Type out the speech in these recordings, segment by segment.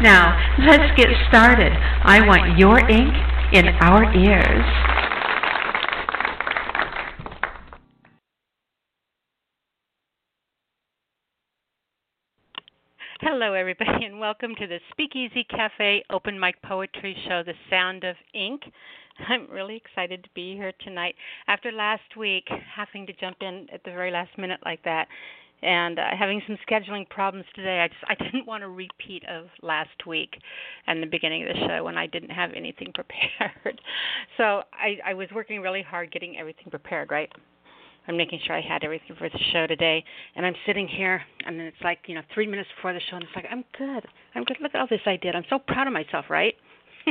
Now, let's get started. I want your ink in our ears. Hello, everybody, and welcome to the Speakeasy Cafe Open Mic Poetry Show, The Sound of Ink. I'm really excited to be here tonight. After last week, having to jump in at the very last minute like that, and uh, having some scheduling problems today, I just I didn't want to repeat of last week and the beginning of the show when I didn't have anything prepared. so I, I was working really hard getting everything prepared, right? I'm making sure I had everything for the show today. And I'm sitting here, and then it's like, you know, three minutes before the show, and it's like, I'm good. I'm good. Look at all this I did. I'm so proud of myself, right?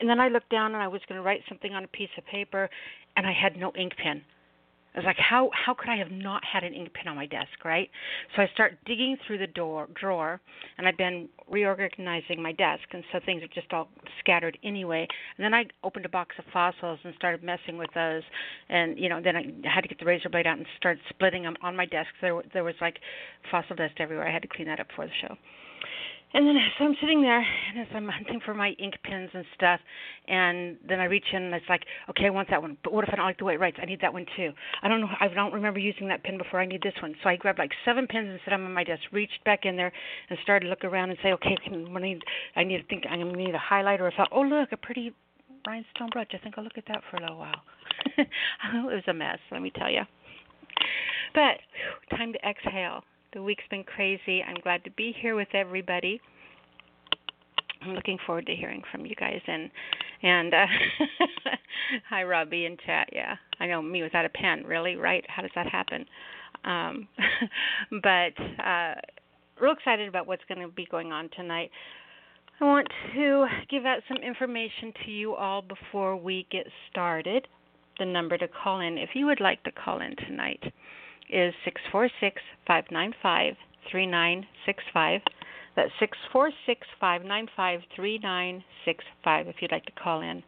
and then I looked down, and I was going to write something on a piece of paper, and I had no ink pen. I was like, how how could I have not had an ink pen on my desk, right? So I start digging through the door drawer, and I've been reorganizing my desk, and so things are just all scattered anyway. And then I opened a box of fossils and started messing with those, and you know, then I had to get the razor blade out and start splitting them on my desk. There there was like fossil dust everywhere. I had to clean that up for the show. And then so I'm sitting there and as I'm hunting for my ink pens and stuff, and then I reach in and it's like, okay, I want that one, but what if I don't like the way it writes? I need that one too. I don't know. I don't remember using that pen before. I need this one. So I grabbed like seven pens and set them on my desk. Reached back in there and started to look around and say, okay, I need I need to think I'm gonna need a highlighter. I thought, oh look, a pretty rhinestone brush. I think I'll look at that for a little while. it was a mess, let me tell you. But whew, time to exhale the week's been crazy. I'm glad to be here with everybody. I'm looking forward to hearing from you guys and and uh hi Robbie in chat. Yeah. I know me without a pen, really, right? How does that happen? Um but uh real excited about what's going to be going on tonight. I want to give out some information to you all before we get started. The number to call in if you would like to call in tonight is 646 595 3965. That's 646 595 3965 if you'd like to call in.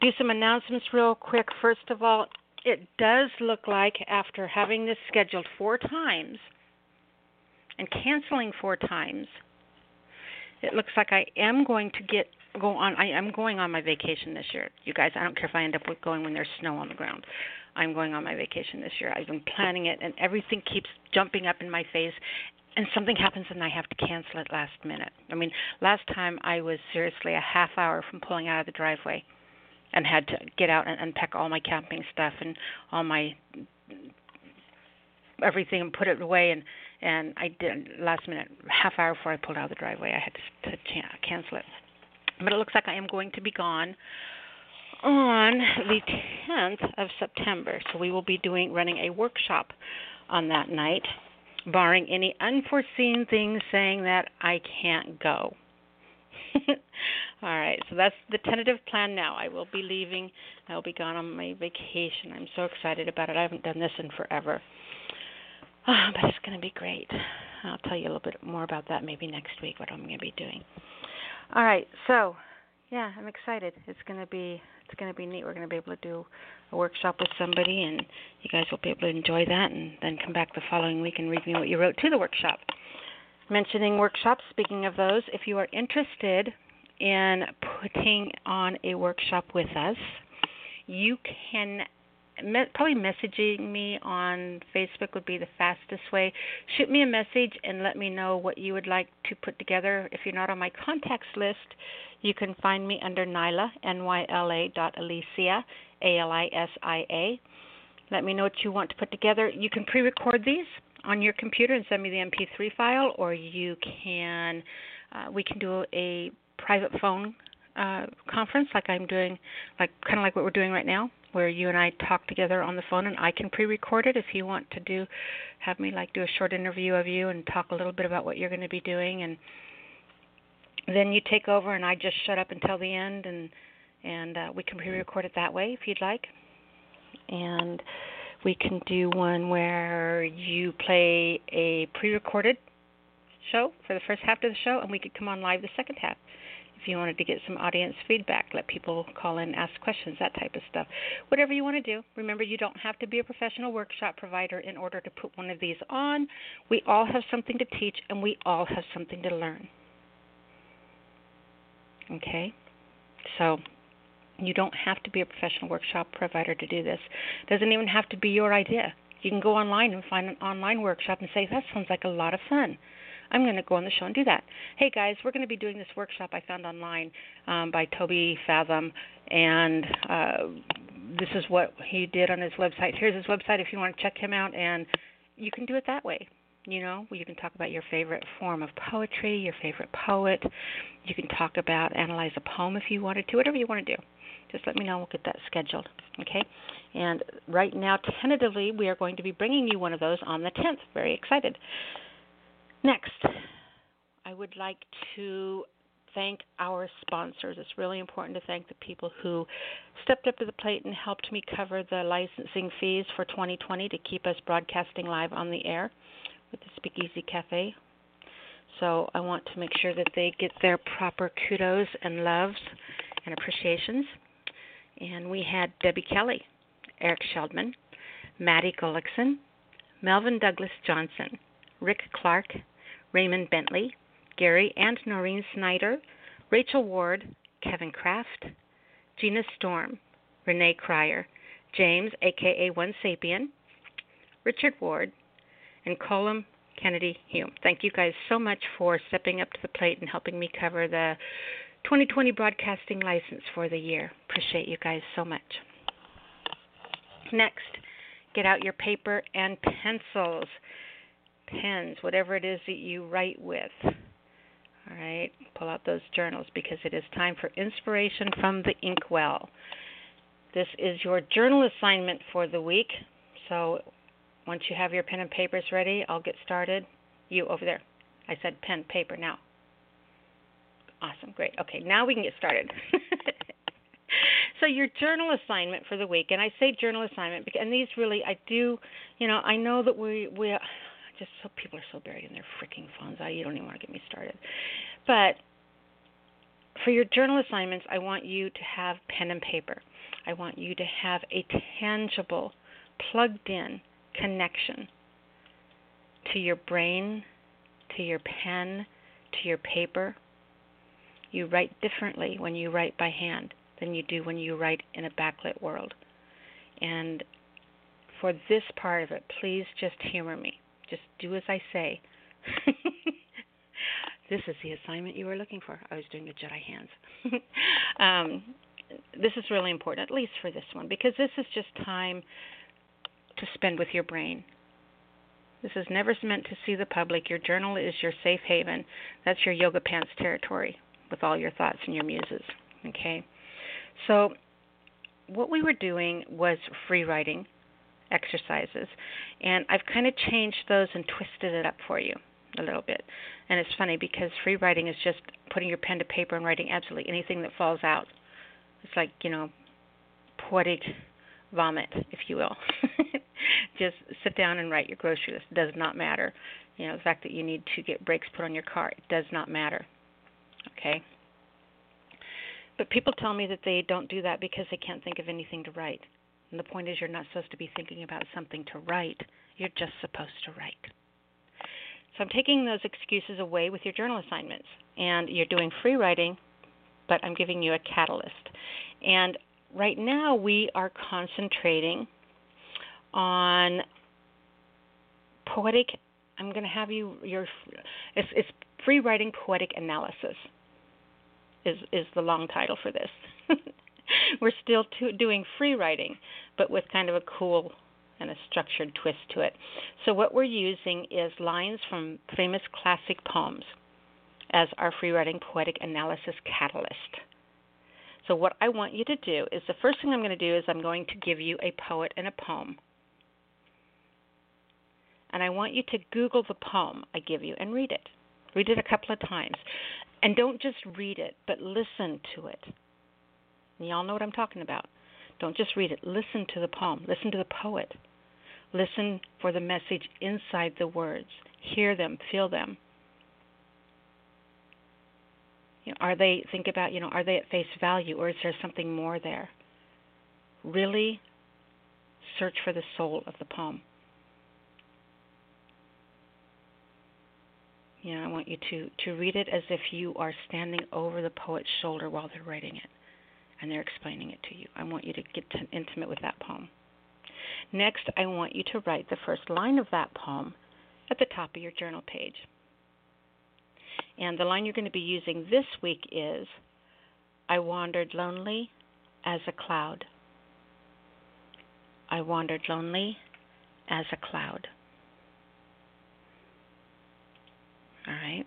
Do some announcements real quick. First of all, it does look like after having this scheduled four times and canceling four times, it looks like I am going to get go on I am going on my vacation this year. You guys, I don't care if I end up with going when there's snow on the ground. I'm going on my vacation this year. I've been planning it, and everything keeps jumping up in my face. And something happens, and I have to cancel it last minute. I mean, last time I was seriously a half hour from pulling out of the driveway, and had to get out and unpack all my camping stuff and all my everything and put it away. And and I did last minute, half hour before I pulled out of the driveway, I had to, to cancel it. But it looks like I am going to be gone on the 10th of September. So we will be doing running a workshop on that night, barring any unforeseen things saying that I can't go. All right, so that's the tentative plan now. I will be leaving. I will be gone on my vacation. I'm so excited about it. I haven't done this in forever. Oh, but it's going to be great. I'll tell you a little bit more about that maybe next week, what I'm going to be doing. All right, so yeah, I'm excited. It's to be it's to be neat. We're to be able to do a workshop with somebody, and you guys will be able to enjoy that, and then come back the following week and read me what you wrote to the workshop. Mentioning workshops, speaking of those, if you are interested in putting on a workshop with us, you can me- probably messaging me on Facebook would be the fastest way. Shoot me a message and let me know what you would like to put together. If you're not on my contacts list, you can find me under Nyla, N-Y-L-A dot Alisia, A-L-I-S-I-A. Let me know what you want to put together. You can pre-record these on your computer and send me the MP3 file, or you can, uh, we can do a private phone uh, conference like I'm doing, like kind of like what we're doing right now, where you and I talk together on the phone, and I can pre-record it if you want to do, have me like do a short interview of you and talk a little bit about what you're going to be doing and then you take over and I just shut up until the end and and uh, we can pre-record it that way if you'd like. And we can do one where you play a pre-recorded show for the first half of the show, and we could come on live the second half if you wanted to get some audience feedback, let people call in, ask questions, that type of stuff. Whatever you want to do. Remember, you don't have to be a professional workshop provider in order to put one of these on. We all have something to teach, and we all have something to learn. Okay? So, you don't have to be a professional workshop provider to do this. It doesn't even have to be your idea. You can go online and find an online workshop and say, that sounds like a lot of fun. I'm going to go on the show and do that. Hey guys, we're going to be doing this workshop I found online um, by Toby Fathom, and uh, this is what he did on his website. Here's his website if you want to check him out, and you can do it that way. You know, you can talk about your favorite form of poetry, your favorite poet. You can talk about analyze a poem if you wanted to, whatever you want to do. Just let me know. We'll get that scheduled. Okay. And right now, tentatively, we are going to be bringing you one of those on the 10th. Very excited. Next, I would like to thank our sponsors. It's really important to thank the people who stepped up to the plate and helped me cover the licensing fees for 2020 to keep us broadcasting live on the air with the Speakeasy Cafe. So I want to make sure that they get their proper kudos and loves and appreciations. And we had Debbie Kelly, Eric Sheldman, Maddie Gullickson, Melvin Douglas Johnson, Rick Clark, Raymond Bentley, Gary and Noreen Snyder, Rachel Ward, Kevin Kraft, Gina Storm, Renee Cryer, James, aka One Sapien, Richard Ward, and Colum Kennedy Hume. Thank you guys so much for stepping up to the plate and helping me cover the 2020 broadcasting license for the year. Appreciate you guys so much. Next, get out your paper and pencils pens, whatever it is that you write with. All right, pull out those journals because it is time for inspiration from the inkwell. This is your journal assignment for the week. So once you have your pen and papers ready, I'll get started. You over there. I said pen, paper now. Awesome, great. Okay, now we can get started. so your journal assignment for the week, and I say journal assignment, because and these really, I do, you know, I know that we we just so people are so buried in their freaking phones. I you don't even want to get me started. But for your journal assignments, I want you to have pen and paper. I want you to have a tangible, plugged in connection to your brain, to your pen, to your paper. You write differently when you write by hand than you do when you write in a backlit world. And for this part of it, please just humor me. Just do as I say. this is the assignment you were looking for. I was doing the Jedi hands. um, this is really important, at least for this one, because this is just time to spend with your brain. This is never meant to see the public. Your journal is your safe haven. That's your yoga pants territory with all your thoughts and your muses. Okay? So, what we were doing was free writing exercises. And I've kind of changed those and twisted it up for you a little bit. And it's funny because free writing is just putting your pen to paper and writing absolutely anything that falls out. It's like, you know, poetic vomit, if you will. just sit down and write your grocery list. It does not matter. You know, the fact that you need to get brakes put on your car, it does not matter. Okay? But people tell me that they don't do that because they can't think of anything to write. And the point is, you're not supposed to be thinking about something to write, you're just supposed to write. So I'm taking those excuses away with your journal assignments. And you're doing free writing, but I'm giving you a catalyst. And right now, we are concentrating on poetic. I'm going to have you your it's, it's free writing poetic analysis is is the long title for this. we're still to, doing free writing, but with kind of a cool and a structured twist to it. So what we're using is lines from famous classic poems as our free writing poetic analysis catalyst. So what I want you to do is the first thing I'm going to do is I'm going to give you a poet and a poem. And I want you to Google the poem I give you and read it. Read it a couple of times. And don't just read it, but listen to it And y'all know what I'm talking about. Don't just read it. Listen to the poem. Listen to the poet. Listen for the message inside the words. Hear them, feel them. You know, are they think about, you know, are they at face value or is there something more there? Really search for the soul of the poem. You know, I want you to, to read it as if you are standing over the poet's shoulder while they're writing it and they're explaining it to you. I want you to get to intimate with that poem. Next, I want you to write the first line of that poem at the top of your journal page. And the line you're going to be using this week is I wandered lonely as a cloud. I wandered lonely as a cloud. All right.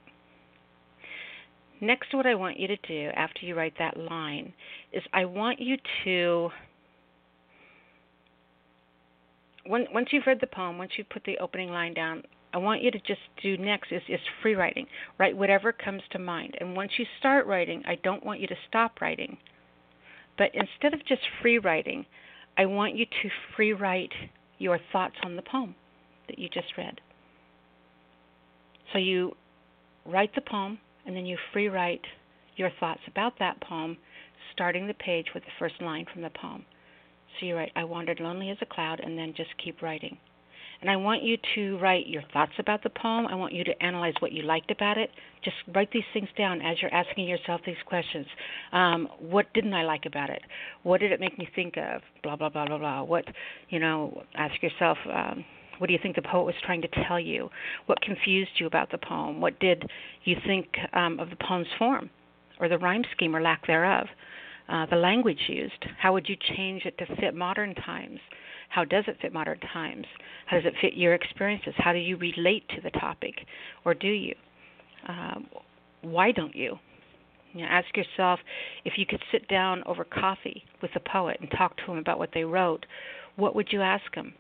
Next, what I want you to do after you write that line is I want you to, once you've read the poem, once you've put the opening line down, I want you to just do next is, is free writing. Write whatever comes to mind. And once you start writing, I don't want you to stop writing. But instead of just free writing, I want you to free write your thoughts on the poem that you just read. So you write the poem, and then you free write your thoughts about that poem, starting the page with the first line from the poem. So you write, I wandered lonely as a cloud, and then just keep writing. And I want you to write your thoughts about the poem. I want you to analyze what you liked about it. Just write these things down as you're asking yourself these questions. Um, what didn't I like about it? What did it make me think of? Blah blah blah blah blah. What, you know, ask yourself. Um, what do you think the poet was trying to tell you? What confused you about the poem? What did you think um, of the poem's form, or the rhyme scheme or lack thereof? Uh, the language used. How would you change it to fit modern times? How does it fit modern times? How does it fit your experiences? How do you relate to the topic, or do you? Um, why don't you? You know, ask yourself if you could sit down over coffee with a poet and talk to him about what they wrote. What would you ask him?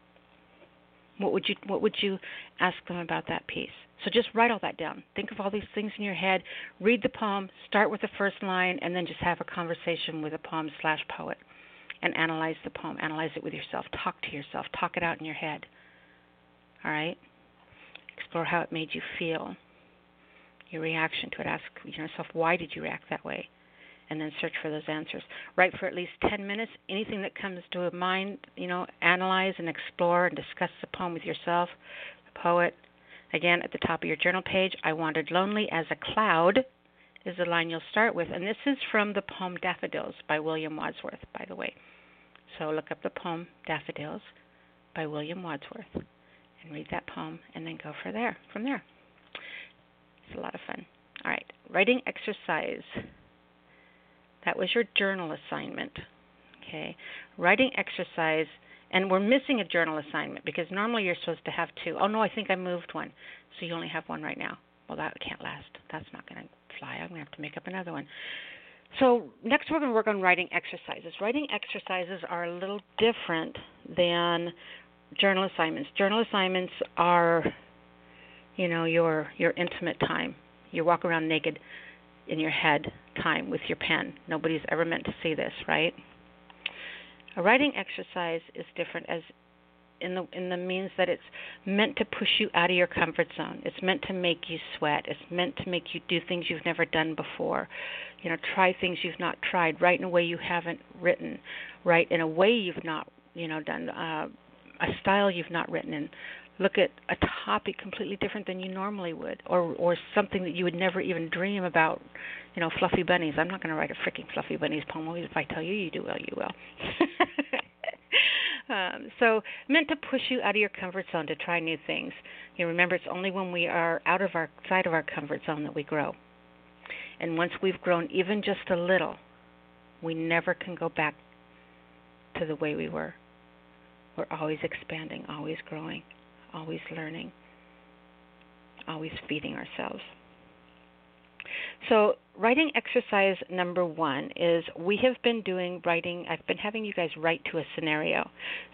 What would you What would you ask them about that piece? So just write all that down. Think of all these things in your head. Read the poem. Start with the first line, and then just have a conversation with a poem slash poet, and analyze the poem. Analyze it with yourself. Talk to yourself. Talk it out in your head. All right. Explore how it made you feel. Your reaction to it. Ask yourself why did you react that way and then search for those answers. Write for at least 10 minutes. Anything that comes to mind, you know, analyze and explore and discuss the poem with yourself, the poet. Again, at the top of your journal page, I wandered lonely as a cloud is the line you'll start with. And this is from the poem Daffodils by William Wordsworth, by the way. So look up the poem Daffodils by William Wordsworth and read that poem and then go for there from there. It's a lot of fun. All right, writing exercise. That was your journal assignment. Okay. Writing exercise and we're missing a journal assignment because normally you're supposed to have two. Oh no, I think I moved one. So you only have one right now. Well, that can't last. That's not going to fly. I'm going to have to make up another one. So, next we're going to work on writing exercises. Writing exercises are a little different than journal assignments. Journal assignments are you know, your your intimate time. You walk around naked in your head time with your pen. Nobody's ever meant to see this, right? A writing exercise is different as in the in the means that it's meant to push you out of your comfort zone. It's meant to make you sweat. It's meant to make you do things you've never done before. You know, try things you've not tried. Write in a way you haven't written. Write in a way you've not you know done. Uh, a style you've not written in look at a topic completely different than you normally would or or something that you would never even dream about you know fluffy bunnies. I'm not going to write a freaking fluffy bunnies poem. If i tell you you do well you will. Um, so meant to push you out of your comfort zone to try new things. You remember it's only when we are out of our side of our comfort zone that we grow. And once we've grown even just a little we never can go back to the way we were. We're always expanding always growing always learning, always feeding ourselves. So, writing exercise number one is we have been doing writing, I've been having you guys write to a scenario.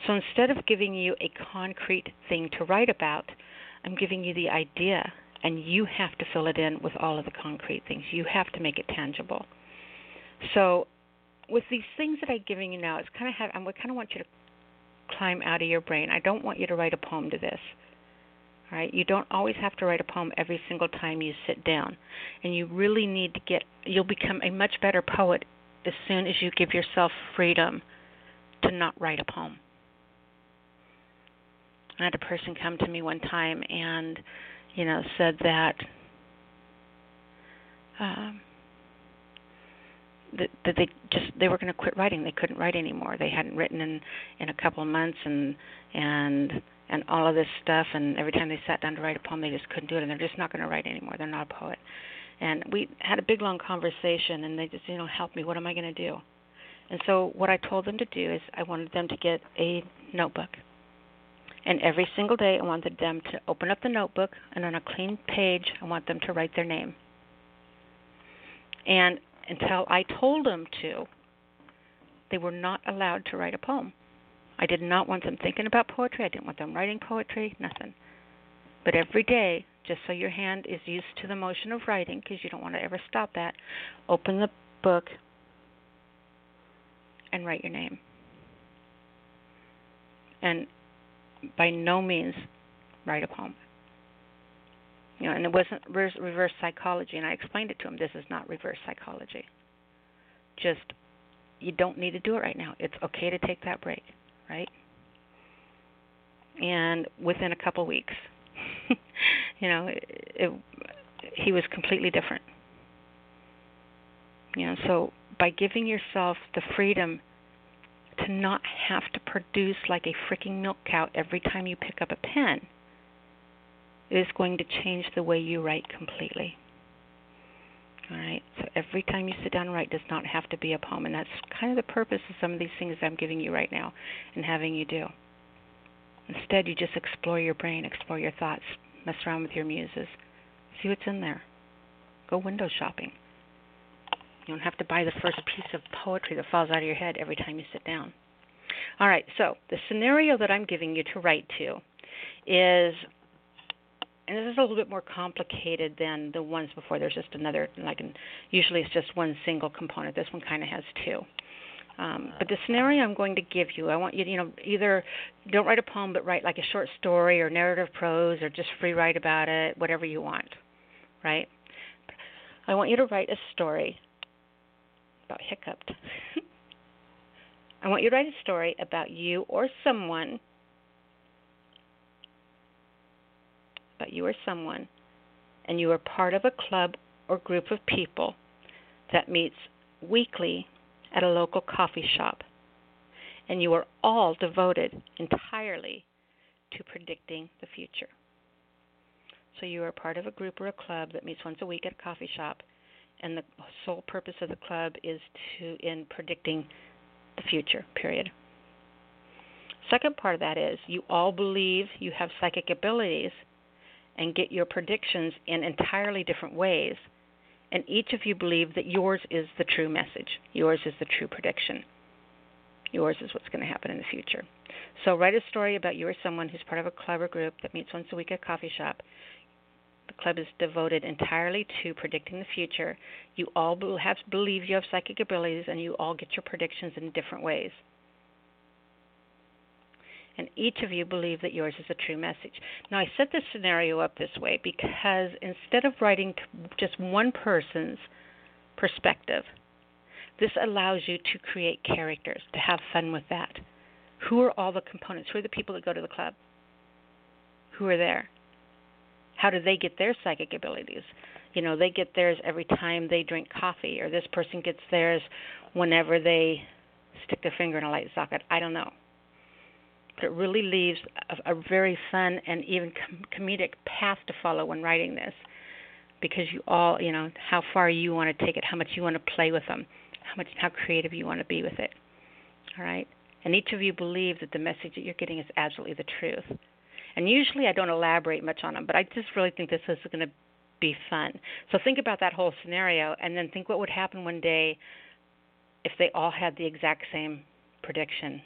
So, instead of giving you a concrete thing to write about, I'm giving you the idea, and you have to fill it in with all of the concrete things. You have to make it tangible. So, with these things that I'm giving you now, it's kind of have I kind of want you to climb out of your brain. I don't want you to write a poem to this. All right? You don't always have to write a poem every single time you sit down. And you really need to get you'll become a much better poet as soon as you give yourself freedom to not write a poem. I had a person come to me one time and, you know, said that um, that, that they just they were going to quit writing. They couldn't write anymore. They hadn't written in in a couple of months, and and and all of this stuff. And every time they sat down to write a poem, they just couldn't do it, and they're just not going to write anymore. They're not a poet. And we had a big long conversation, and they just you know help me. What am I going to do? And so what I told them to do is I wanted them to get a notebook. And every single day I wanted them to open up the notebook and on a clean page I want them to write their name. And until I told them to, they were not allowed to write a poem. I did not want them thinking about poetry. I didn't want them writing poetry, nothing. But every day, just so your hand is used to the motion of writing, because you don't want to ever stop that, open the book and write your name. And by no means write a poem. You know, and it wasn't reverse psychology, and I explained it to him. This is not reverse psychology. Just you don't need to do it right now. It's okay to take that break, right? And within a couple weeks, you know, it, it, he was completely different. You know, so by giving yourself the freedom to not have to produce like a freaking milk cow every time you pick up a pen it is going to change the way you write completely. All right. So every time you sit down and write does not have to be a poem, and that's kind of the purpose of some of these things I'm giving you right now and having you do. Instead, you just explore your brain, explore your thoughts, mess around with your muses, see what's in there. Go window shopping. You don't have to buy the first piece of poetry that falls out of your head every time you sit down. All right, so the scenario that I'm giving you to write to is and this is a little bit more complicated than the ones before. There's just another, like, usually it's just one single component. This one kind of has two. Um, but the scenario I'm going to give you, I want you to, you know, either don't write a poem, but write like a short story or narrative prose or just free write about it, whatever you want, right? I want you to write a story about hiccuped. I want you to write a story about you or someone but you are someone, and you are part of a club or group of people that meets weekly at a local coffee shop, and you are all devoted entirely to predicting the future. So you are part of a group or a club that meets once a week at a coffee shop, and the sole purpose of the club is to in predicting the future. Period. Second part of that is you all believe you have psychic abilities and get your predictions in entirely different ways. And each of you believe that yours is the true message, yours is the true prediction. Yours is what's going to happen in the future. So write a story about you or someone who's part of a club or group that meets once a week at a coffee shop. The club is devoted entirely to predicting the future. You all have believe you have psychic abilities, and you all get your predictions in different ways and each of you believe that yours is a true message. Now, I set this scenario up this way because instead of writing just one person's perspective, this allows you to create characters, to have fun with that. Who are all the components? Who are the people that go to the club? Who are there? How do they get their psychic abilities? You know, they get theirs every time they drink coffee, or this person gets theirs whenever they stick their finger in a light socket. I don't know it really leaves a, a very fun and even com- comedic path to follow when writing this because you all you know how far you want to take it how much you want to play with them how much how creative you want to be with it. All right? And each of you believe that the message that you're getting is absolutely the truth. And usually i don't elaborate much on them but i just really think this is going to be fun. So think about that whole scenario and then think what would happen one day if they all had the exact same prediction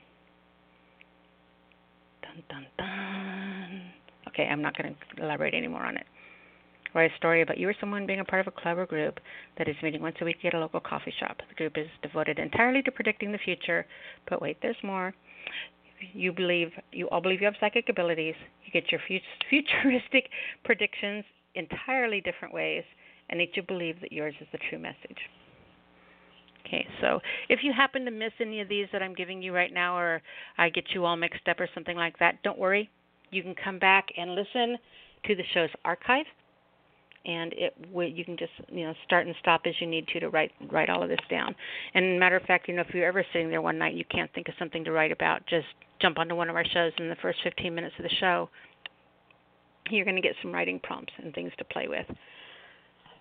Dun, dun, dun. Okay, I'm not going to elaborate any more on it. write a story about you or someone being a part of a club or group that is meeting once a week at a local coffee shop. The group is devoted entirely to predicting the future, but wait, there's more. You believe you all believe you have psychic abilities. You get your futuristic predictions entirely different ways, and each you believe that yours is the true message. Okay, so if you happen to miss any of these that I'm giving you right now, or I get you all mixed up or something like that, don't worry. You can come back and listen to the show's archive, and it you can just you know start and stop as you need to to write write all of this down. And matter of fact, you know if you're ever sitting there one night and you can't think of something to write about, just jump onto one of our shows in the first 15 minutes of the show. You're going to get some writing prompts and things to play with.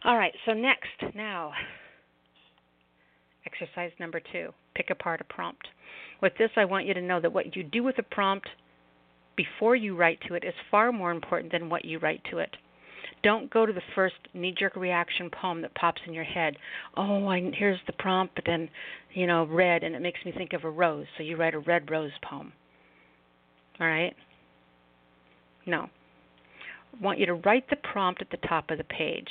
All right, so next now Exercise number two pick apart a prompt. With this, I want you to know that what you do with a prompt before you write to it is far more important than what you write to it. Don't go to the first knee jerk reaction poem that pops in your head. Oh, I, here's the prompt, but then, you know, red, and it makes me think of a rose. So you write a red rose poem. All right? No. I want you to write the prompt at the top of the page.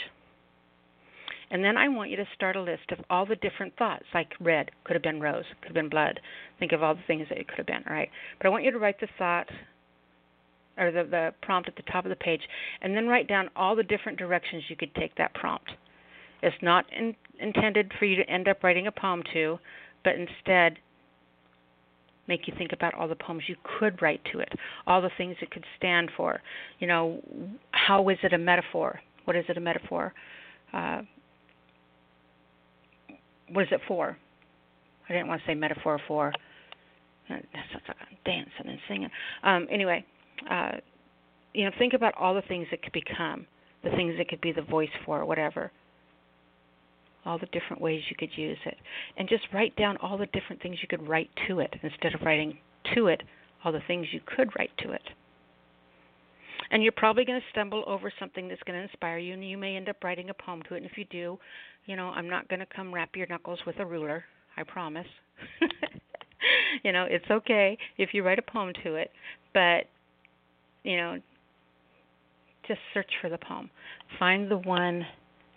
And then I want you to start a list of all the different thoughts, like red, could have been rose, could have been blood. Think of all the things that it could have been, right? But I want you to write the thought or the, the prompt at the top of the page, and then write down all the different directions you could take that prompt. It's not in, intended for you to end up writing a poem to, but instead make you think about all the poems you could write to it, all the things it could stand for. You know, how is it a metaphor? What is it a metaphor? Uh, what is it for? I didn't want to say metaphor for. Uh, that sounds like I'm dancing and singing. Um, anyway, uh, you know, think about all the things it could become, the things it could be the voice for, whatever. All the different ways you could use it, and just write down all the different things you could write to it instead of writing to it all the things you could write to it. And you're probably going to stumble over something that's going to inspire you, and you may end up writing a poem to it. And if you do, you know, I'm not going to come wrap your knuckles with a ruler. I promise. you know, it's okay if you write a poem to it, but you know, just search for the poem. Find the one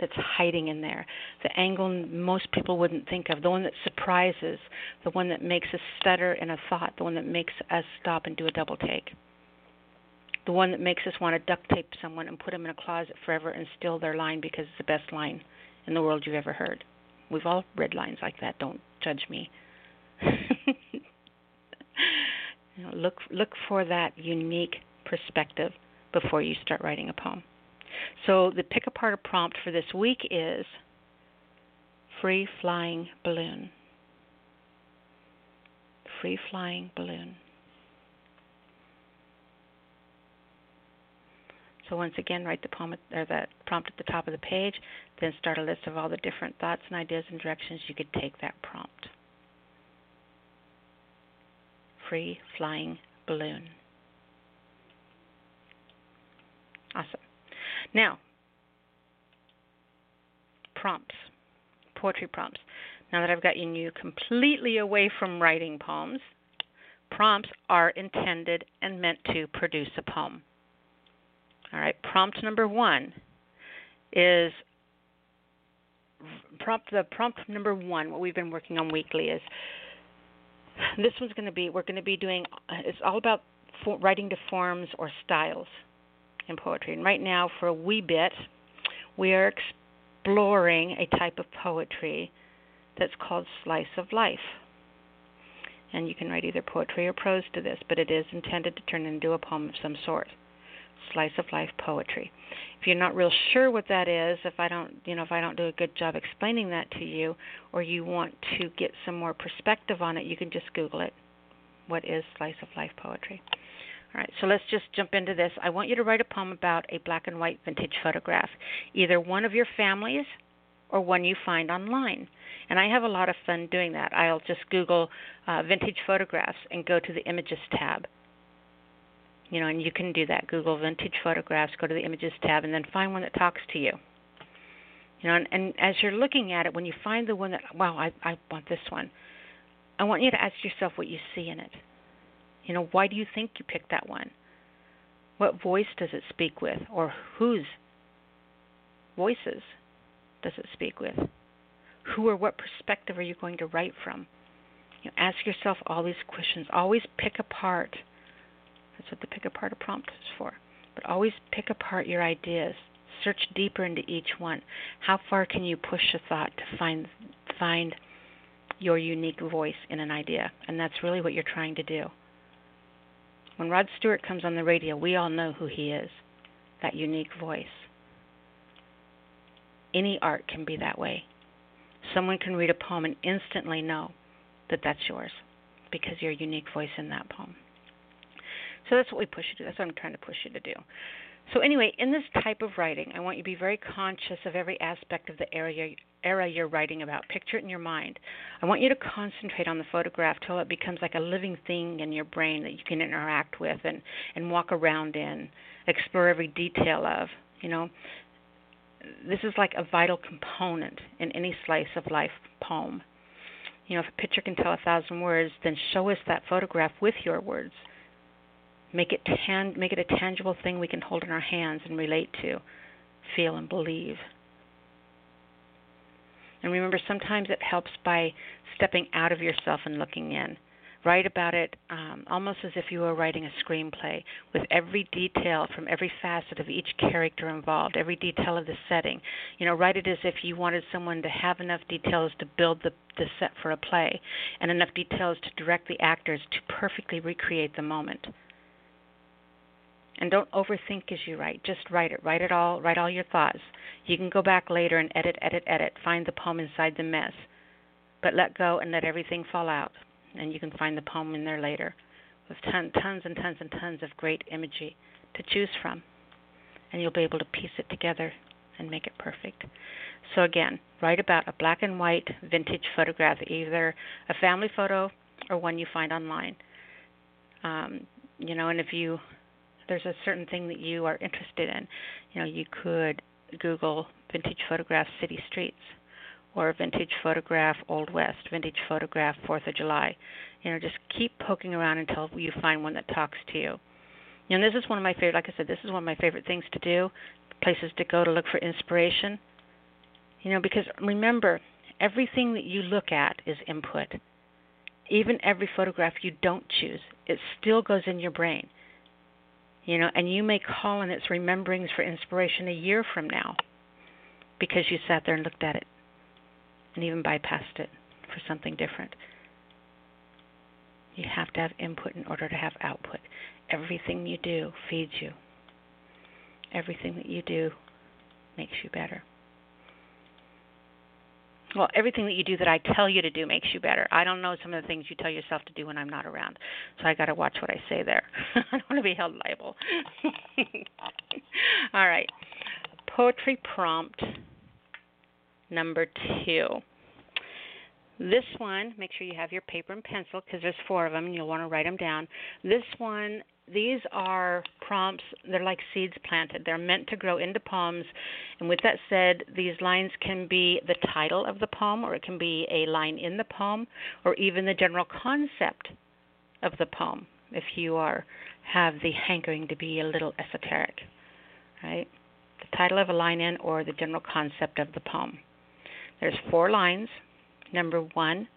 that's hiding in there, the angle most people wouldn't think of, the one that surprises, the one that makes us stutter in a thought, the one that makes us stop and do a double take, the one that makes us want to duct tape someone and put them in a closet forever and steal their line because it's the best line in the world you've ever heard. We've all read lines like that. Don't judge me. you know, look look for that unique perspective before you start writing a poem. So the pick apart a prompt for this week is free flying balloon. Free flying balloon. So once again, write the poem or the prompt at the top of the page, then start a list of all the different thoughts and ideas and directions you could take that prompt. Free flying balloon. Awesome. Now, prompts, poetry prompts. Now that I've gotten you completely away from writing poems, prompts are intended and meant to produce a poem. All right, prompt number one is prompt the prompt number one. What we've been working on weekly is this one's going to be we're going to be doing. It's all about for, writing to forms or styles in poetry. And right now, for a wee bit, we are exploring a type of poetry that's called slice of life. And you can write either poetry or prose to this, but it is intended to turn into a poem of some sort slice of life poetry. If you're not real sure what that is, if I don't, you know, if I don't do a good job explaining that to you or you want to get some more perspective on it, you can just google it. What is slice of life poetry? All right, so let's just jump into this. I want you to write a poem about a black and white vintage photograph, either one of your families or one you find online. And I have a lot of fun doing that. I'll just Google uh, vintage photographs and go to the images tab you know, and you can do that. Google vintage photographs, go to the images tab, and then find one that talks to you. You know, and, and as you're looking at it, when you find the one that, wow, I, I want this one, I want you to ask yourself what you see in it. You know, why do you think you picked that one? What voice does it speak with, or whose voices does it speak with? Who or what perspective are you going to write from? You know, ask yourself all these questions. Always pick apart. That's what the pick apart a prompt is for. But always pick apart your ideas. Search deeper into each one. How far can you push a thought to find find your unique voice in an idea? And that's really what you're trying to do. When Rod Stewart comes on the radio, we all know who he is. That unique voice. Any art can be that way. Someone can read a poem and instantly know that that's yours because you're unique voice in that poem. So that's what we push you to. That's what I'm trying to push you to do. So anyway, in this type of writing, I want you to be very conscious of every aspect of the area era you're writing about. Picture it in your mind. I want you to concentrate on the photograph till it becomes like a living thing in your brain that you can interact with and and walk around in, explore every detail of. You know, this is like a vital component in any slice of life poem. You know, if a picture can tell a thousand words, then show us that photograph with your words. Make it tan- make it a tangible thing we can hold in our hands and relate to, feel and believe. And remember, sometimes it helps by stepping out of yourself and looking in write about it um, almost as if you were writing a screenplay with every detail from every facet of each character involved, every detail of the setting. You know, write it as if you wanted someone to have enough details to build the, the set for a play and enough details to direct the actors to perfectly recreate the moment. And don't overthink as you write. Just write it. Write it all. Write all your thoughts. You can go back later and edit, edit, edit. Find the poem inside the mess. But let go and let everything fall out and you can find the poem in there later with ton, tons and tons and tons of great imagery to choose from. And you'll be able to piece it together and make it perfect. So, again, write about a black and white vintage photograph, either a family photo or one you find online. Um, you know, and if you there's a certain thing that you are interested in, you know, you could Google vintage photograph city streets or vintage photograph Old West, vintage photograph Fourth of July. You know, just keep poking around until you find one that talks to you. You know, this is one of my favorite. Like I said, this is one of my favorite things to do. Places to go to look for inspiration. You know, because remember, everything that you look at is input. Even every photograph you don't choose, it still goes in your brain. You know, and you may call on its rememberings for inspiration a year from now because you sat there and looked at it and even bypassed it for something different. You have to have input in order to have output. Everything you do feeds you. Everything that you do makes you better. Well, everything that you do that I tell you to do makes you better. I don't know some of the things you tell yourself to do when I'm not around. So I got to watch what I say there. I don't want to be held liable. All right. Poetry prompt number two. This one, make sure you have your paper and pencil because there's four of them and you'll want to write them down. This one, these are prompts, they're like seeds planted. They're meant to grow into poems. And with that said, these lines can be the title of the poem, or it can be a line in the poem, or even the general concept of the poem if you are have the hankering to be a little esoteric. Right? The title of a line in or the general concept of the poem. There's four lines. Number one,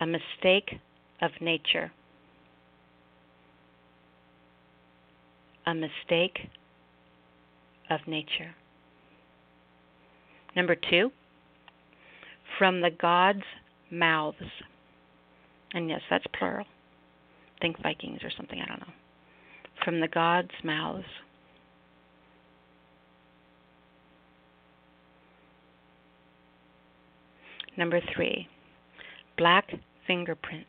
a mistake of nature. A mistake of nature. Number two, from the gods' mouths. And yes, that's plural. Think Vikings or something, I don't know. From the gods' mouths. Number three, black fingerprints.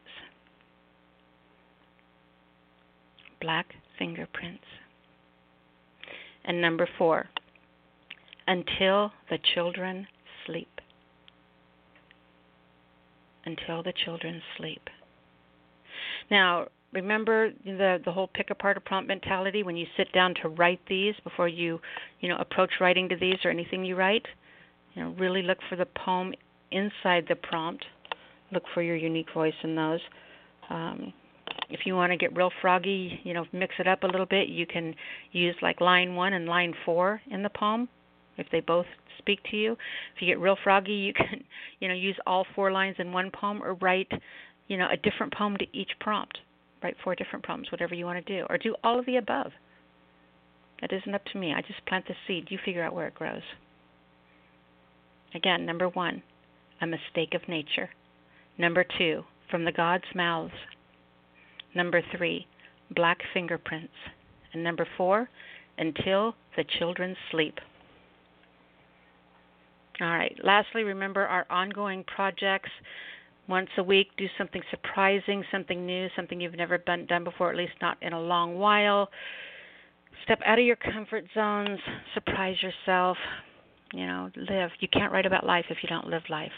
Black fingerprints. And number four, until the children sleep. Until the children sleep. Now, remember the the whole pick apart a prompt mentality when you sit down to write these before you, you know, approach writing to these or anything you write. You know, really look for the poem inside the prompt. Look for your unique voice in those. Um, if you want to get real froggy, you know, mix it up a little bit, you can use like line 1 and line 4 in the poem if they both speak to you. If you get real froggy, you can, you know, use all four lines in one poem or write, you know, a different poem to each prompt. Write four different poems, whatever you want to do, or do all of the above. That isn't up to me. I just plant the seed. You figure out where it grows. Again, number 1, a mistake of nature. Number 2, from the gods' mouths. Number 3, black fingerprints. And number 4, until the children sleep. All right. Lastly, remember our ongoing projects. Once a week, do something surprising, something new, something you've never done, done before, at least not in a long while. Step out of your comfort zones, surprise yourself. You know, live. You can't write about life if you don't live life.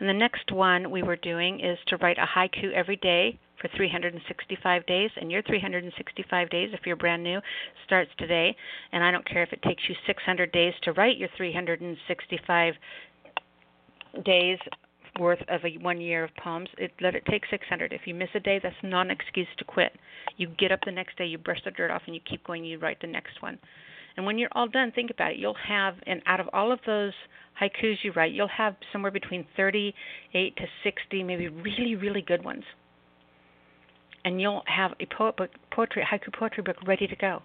And the next one we were doing is to write a haiku every day for 365 days, and your 365 days, if you're brand new, starts today. And I don't care if it takes you 600 days to write your 365 days worth of a one year of poems. It, let it take 600. If you miss a day, that's not an excuse to quit. You get up the next day, you brush the dirt off, and you keep going. You write the next one. And when you're all done, think about it. You'll have, and out of all of those haikus you write, you'll have somewhere between 38 to 60, maybe really, really good ones and you'll have a poet book, poetry, haiku poetry book ready to go.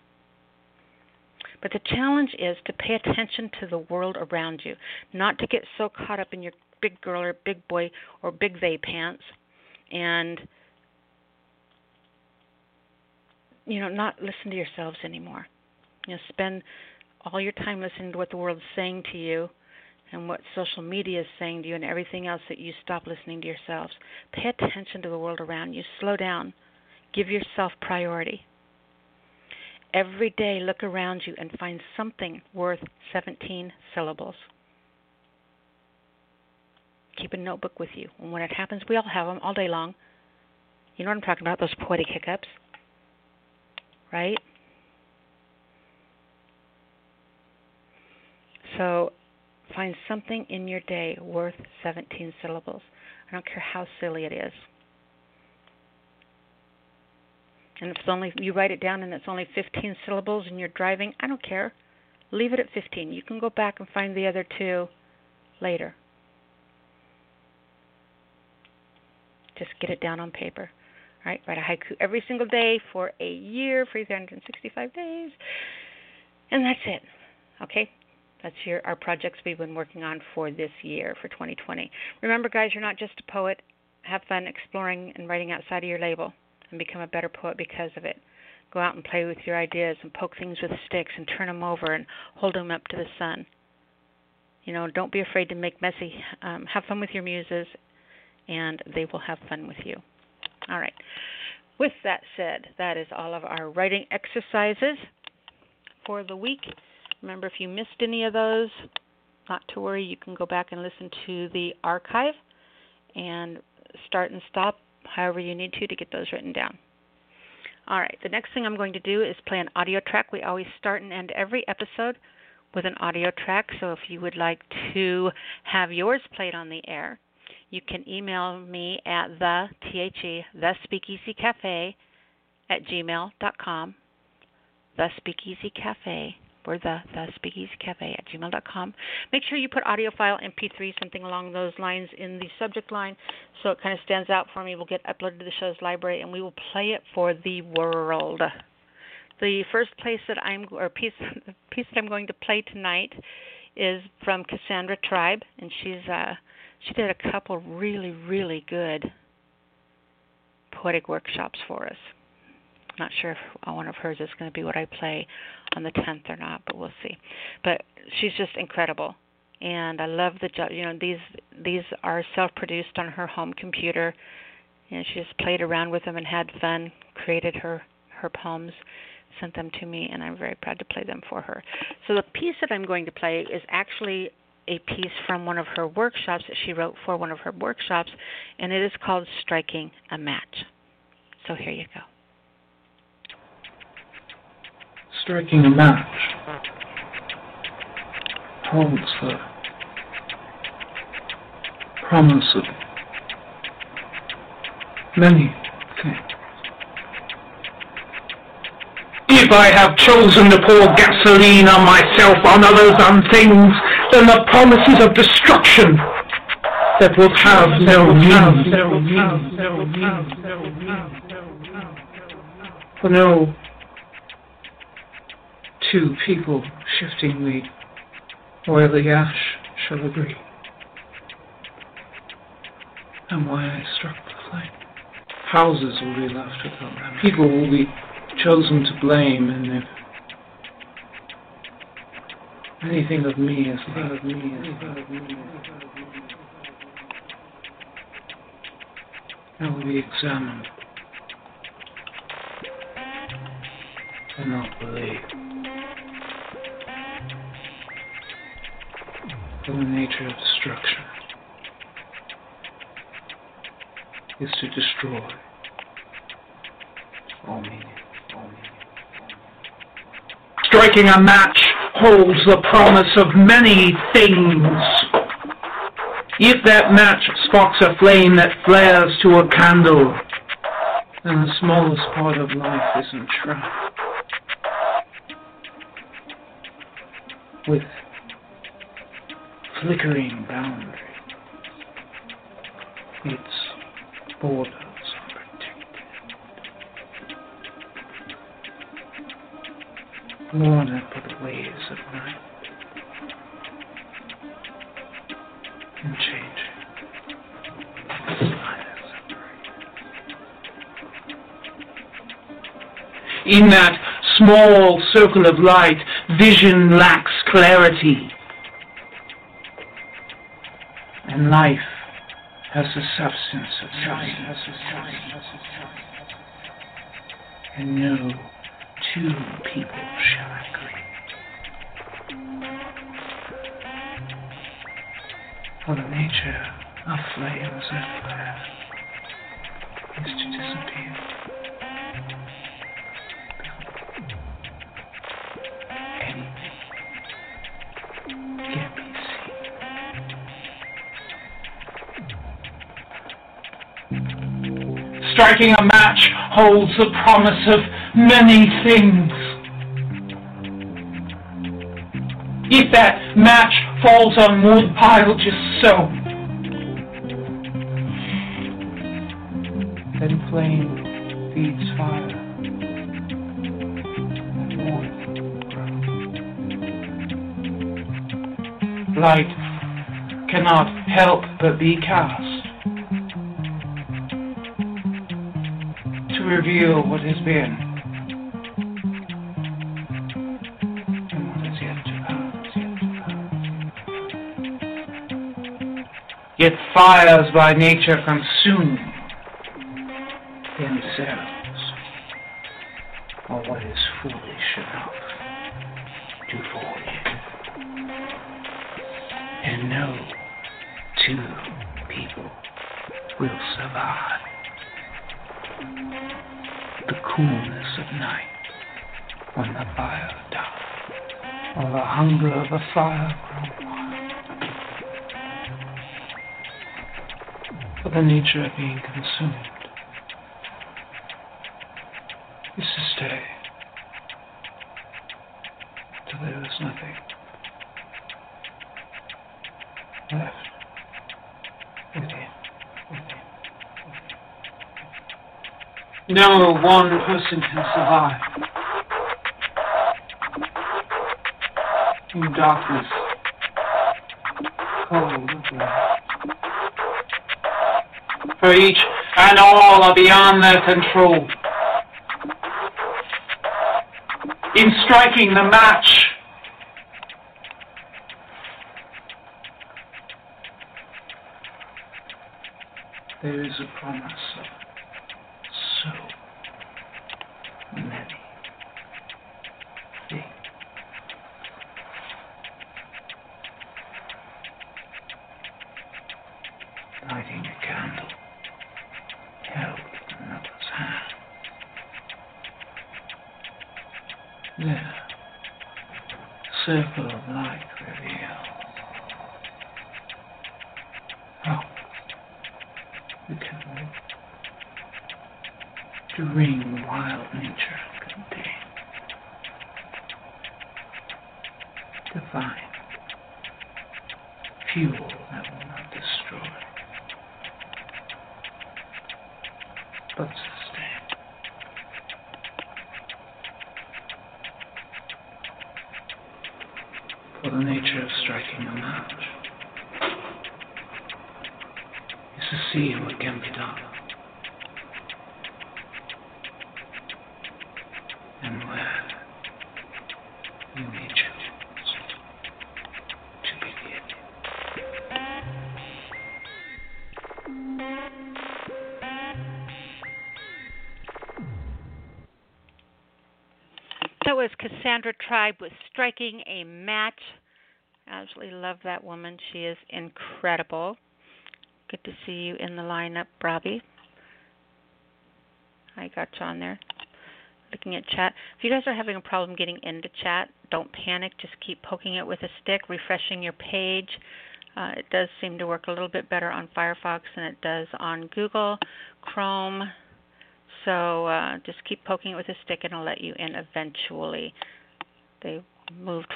But the challenge is to pay attention to the world around you, not to get so caught up in your big girl or big boy or big they pants, and you know not listen to yourselves anymore. You know, spend all your time listening to what the world's saying to you and what social media is saying to you and everything else that you stop listening to yourselves. Pay attention to the world around you. Slow down. Give yourself priority. Every day, look around you and find something worth 17 syllables. Keep a notebook with you. And when it happens, we all have them all day long. You know what I'm talking about? Those poetic hiccups. Right? So find something in your day worth 17 syllables. I don't care how silly it is. And if it's only you write it down and it's only 15 syllables and you're driving, I don't care. Leave it at 15. You can go back and find the other two later. Just get it down on paper. All right, write a haiku every single day for a year, for 365 days, and that's it. Okay, that's your our projects we've been working on for this year for 2020. Remember, guys, you're not just a poet. Have fun exploring and writing outside of your label and become a better poet because of it. Go out and play with your ideas and poke things with sticks and turn them over and hold them up to the sun. You know, don't be afraid to make messy. Um, have fun with your muses, and they will have fun with you. All right. With that said, that is all of our writing exercises for the week. Remember, if you missed any of those, not to worry, you can go back and listen to the archive and start and stop however you need to to get those written down. All right, the next thing I'm going to do is play an audio track. We always start and end every episode with an audio track, so if you would like to have yours played on the air, you can email me at the T-H-E, the Speakeasy Cafe at gmail.com, the Speakeasy Cafe or the, the Speakeasy Cafe at gmail.com. Make sure you put audio file MP3, something along those lines, in the subject line so it kind of stands out for me. We'll get uploaded to the show's library and we will play it for the world. The first place that I'm or piece piece that I'm going to play tonight is from Cassandra Tribe, and she's uh she did a couple really really good poetic workshops for us. Not sure if uh, one of hers is going to be what I play on the 10th or not, but we'll see. But she's just incredible, and I love the job. You know, these these are self-produced on her home computer, and she just played around with them and had fun. Created her her poems, sent them to me, and I'm very proud to play them for her. So the piece that I'm going to play is actually a piece from one of her workshops that she wrote for one of her workshops, and it is called Striking a Match. So here you go striking a match holds the promise of many things. If I have chosen to pour gasoline on myself, on others, on things, then the promises of destruction that will have no meaning. For no two people shifting the oily ash shall agree. And why I struck the flame. Houses will be left without them. People will be chosen to blame, and if anything of me is left of me is left of me, I will be examined and not believed. For the nature of destruction is to destroy all meaning. All meaning. Striking a match holds the promise of many things. If that match sparks a flame that flares to a candle, then the smallest part of life is entrapped with flickering boundary. Its borders are protected. Up with the waves of night and changing. In that small circle of light, vision lacks clarity. And life has the substance of substance. And no two people shall agree. For the nature of flames and fire is to disappear. Striking a match holds the promise of many things. If that match falls on wood pile just so, then flame feeds fire. and. Light cannot help but be cast reveal what has been and what is yet to come. Yet fires by nature consume fire. For the nature of being consumed is to stay till there is nothing left within. No one person can survive cold of. For each and all are beyond their control. In striking the match, there is a promise Lighting a candle held in another's hand. There, circle of light revealed. Oh, you can move. to ring wild nature contain. Divine Cassandra Tribe was Striking a Match. I Absolutely love that woman. She is incredible. Good to see you in the lineup, Robbie. I got you on there. Looking at chat. If you guys are having a problem getting into chat, don't panic. Just keep poking it with a stick, refreshing your page. Uh, it does seem to work a little bit better on Firefox than it does on Google, Chrome. So uh, just keep poking it with a stick, and it'll let you in eventually. They moved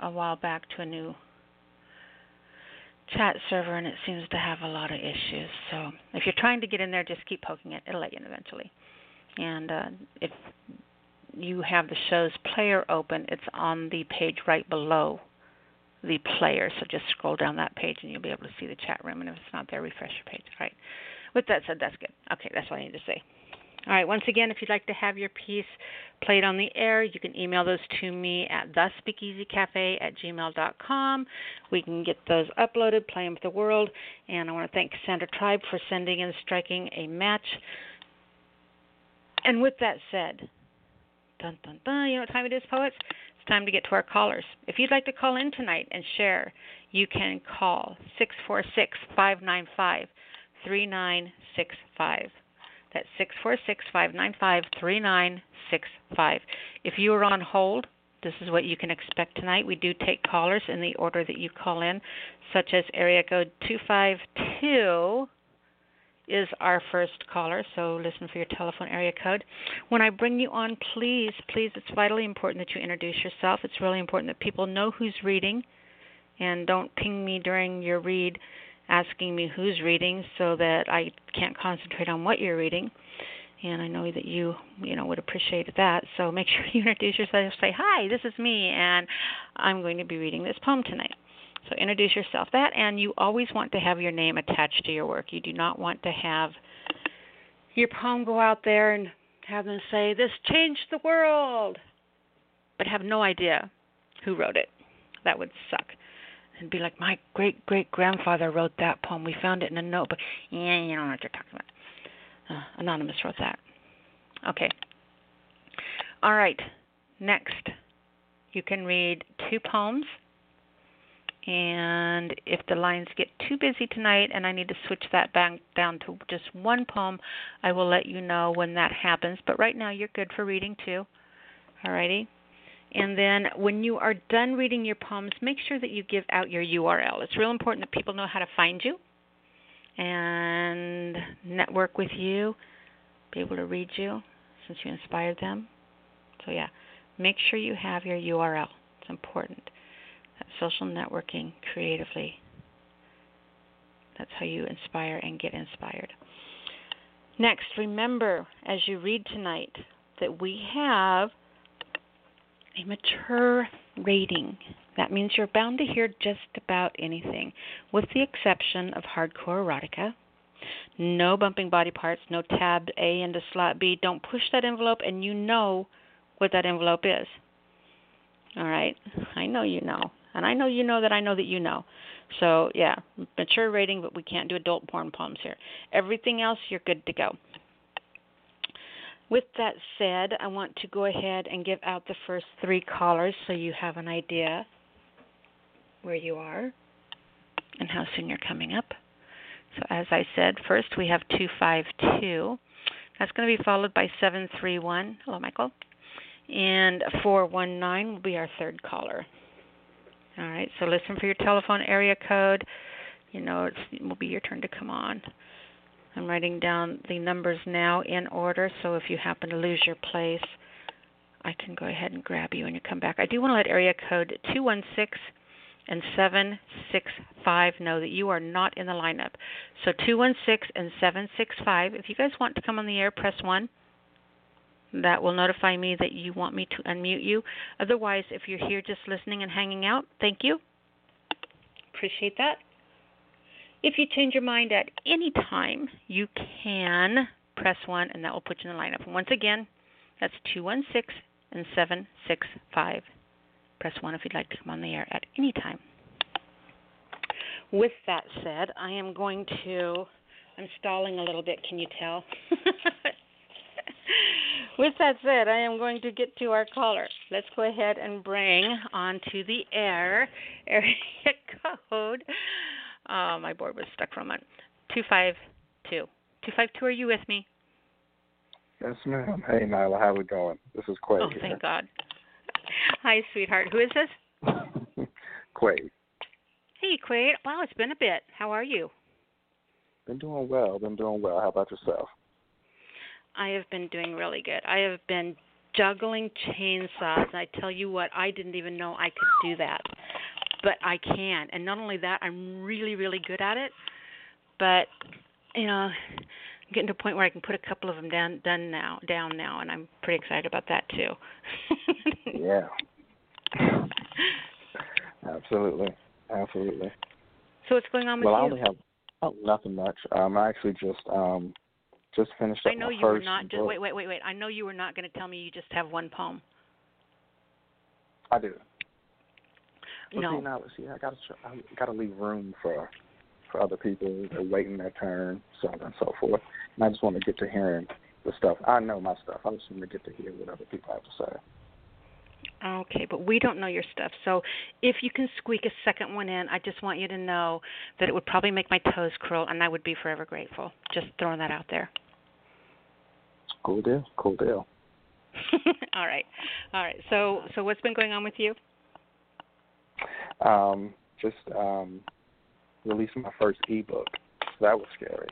a while back to a new chat server, and it seems to have a lot of issues. So if you're trying to get in there, just keep poking it. It'll let you in eventually. And uh, if you have the show's player open, it's on the page right below the player. So just scroll down that page, and you'll be able to see the chat room. And if it's not there, refresh your page. All right. With that said, that's good. Okay, that's all I need to say. All right, once again, if you'd like to have your piece played on the air, you can email those to me at thespeakeasycafe at gmail.com. We can get those uploaded, play them with the world. And I want to thank Cassandra Tribe for sending and striking a match. And with that said, dun dun dun, you know what time it is, poets? It's time to get to our callers. If you'd like to call in tonight and share, you can call 646 595 3965. That's 646 595 3965. If you are on hold, this is what you can expect tonight. We do take callers in the order that you call in, such as area code 252 is our first caller, so listen for your telephone area code. When I bring you on, please, please, it's vitally important that you introduce yourself. It's really important that people know who's reading and don't ping me during your read asking me who's reading so that I can't concentrate on what you're reading. And I know that you, you know, would appreciate that. So make sure you introduce yourself. Say, "Hi, this is me, and I'm going to be reading this poem tonight." So introduce yourself. That, and you always want to have your name attached to your work. You do not want to have your poem go out there and have them say, "This changed the world," but have no idea who wrote it. That would suck and be like, my great great grandfather wrote that poem. We found it in a notebook. Yeah, you don't know what you're talking about. Uh, Anonymous wrote that. Okay. All right. Next, you can read two poems. And if the lines get too busy tonight and I need to switch that back down to just one poem, I will let you know when that happens. But right now, you're good for reading two. All righty. And then when you are done reading your poems, make sure that you give out your URL. It's real important that people know how to find you and network with you, be able to read you since you inspired them. So, yeah, make sure you have your URL. It's important. Social networking creatively. That's how you inspire and get inspired. Next, remember as you read tonight that we have a mature rating. That means you're bound to hear just about anything, with the exception of hardcore erotica. No bumping body parts, no tab A into slot B. Don't push that envelope, and you know what that envelope is. All right? I know you know. And I know you know that I know that you know. So, yeah, mature rating, but we can't do adult porn poems here. Everything else, you're good to go. With that said, I want to go ahead and give out the first three callers so you have an idea where you are and how soon you're coming up. So, as I said, first we have 252. That's going to be followed by 731. Hello, Michael. And 419 will be our third caller. All right, so listen for your telephone area code. You know, it will be your turn to come on. I'm writing down the numbers now in order, so if you happen to lose your place, I can go ahead and grab you when you come back. I do want to let area code 216 and 765 know that you are not in the lineup. So 216 and 765, if you guys want to come on the air, press 1. That will notify me that you want me to unmute you. Otherwise, if you're here just listening and hanging out, thank you. Appreciate that. If you change your mind at any time, you can press 1 and that will put you in the lineup. Once again, that's 216 and 765. Press 1 if you'd like to come on the air at any time. With that said, I am going to. I'm stalling a little bit, can you tell? With that said, I am going to get to our caller. Let's go ahead and bring onto the air area code uh, my board was stuck for a moment. 252. 252, are you with me? Yes, ma'am. Hey, Nyla, how we going? This is Quay. Oh, here. thank God. Hi, sweetheart. Who is this? Quay. Hey, Quay. Wow, it's been a bit. How are you? Been doing well. Been doing well. How about yourself? I have been doing really good. I have been juggling chainsaws. And I tell you what, I didn't even know I could do that but I can. And not only that, I'm really, really good at it. But you know, I'm getting to a point where I can put a couple of them down done now down now, and I'm pretty excited about that too. yeah. Absolutely, absolutely. So what's going on with well, you? Well, I only have oh, nothing much. Um, I actually just um just finished up I know my you first were not. Just book. wait, wait, wait, wait. I know you were not going to tell me you just have one poem. I do. Well, no. See, now, see, I gotta, I gotta leave room for, for other people They're waiting their turn, so on and so forth. And I just want to get to hearing the stuff. I know my stuff. I just want to get to hear what other people have to say. Okay, but we don't know your stuff. So if you can squeak a second one in, I just want you to know that it would probably make my toes curl, and I would be forever grateful. Just throwing that out there. Cool deal. Cool deal. All right, all right. So, so what's been going on with you? Um, just um, released my first ebook. So that was scary.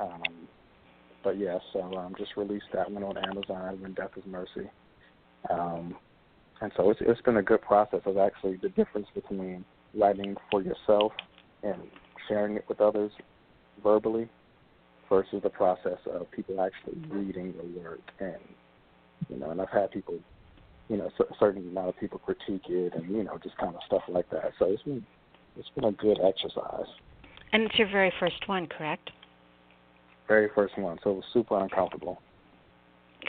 Um, but yeah, so um, just released that one on Amazon. When Death is Mercy. Um, and so it's it's been a good process of actually the difference between writing for yourself and sharing it with others verbally versus the process of people actually reading your work and you know and I've had people you know a certain amount of people critique it and you know just kind of stuff like that so it's been it's been a good exercise And it's your very first one, correct? very first one so it was super uncomfortable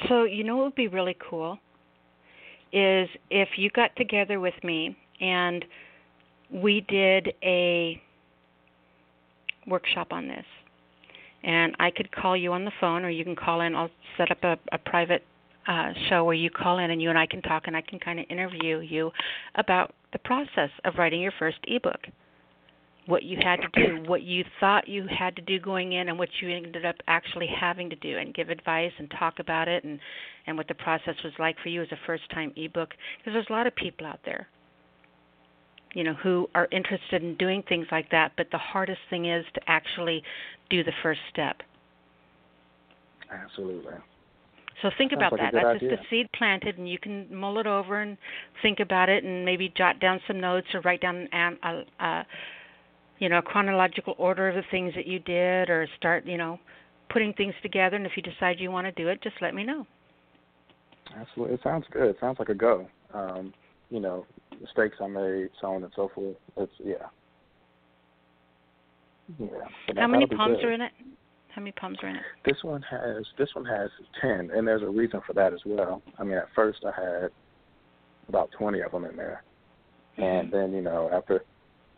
So you know what would be really cool is if you got together with me and we did a workshop on this. And I could call you on the phone or you can call in. I'll set up a, a private uh, show where you call in and you and I can talk and I can kind of interview you about the process of writing your first ebook. What you had to do, what you thought you had to do going in, and what you ended up actually having to do, and give advice and talk about it, and and what the process was like for you as a first-time ebook. Because there's a lot of people out there, you know, who are interested in doing things like that, but the hardest thing is to actually do the first step. absolutely So think Sounds about like that. That's just idea. a seed planted, and you can mull it over and think about it, and maybe jot down some notes or write down an, a, a, you know, a chronological order of the things that you did, or start, you know, putting things together. And if you decide you want to do it, just let me know. absolutely it sounds good it sounds like a go um you know mistakes I made so on and so forth it's yeah yeah How many poems good. are in it? How many poems are in it? This one has this one has ten, and there's a reason for that as well. I mean, at first I had about twenty of them in there, and then you know after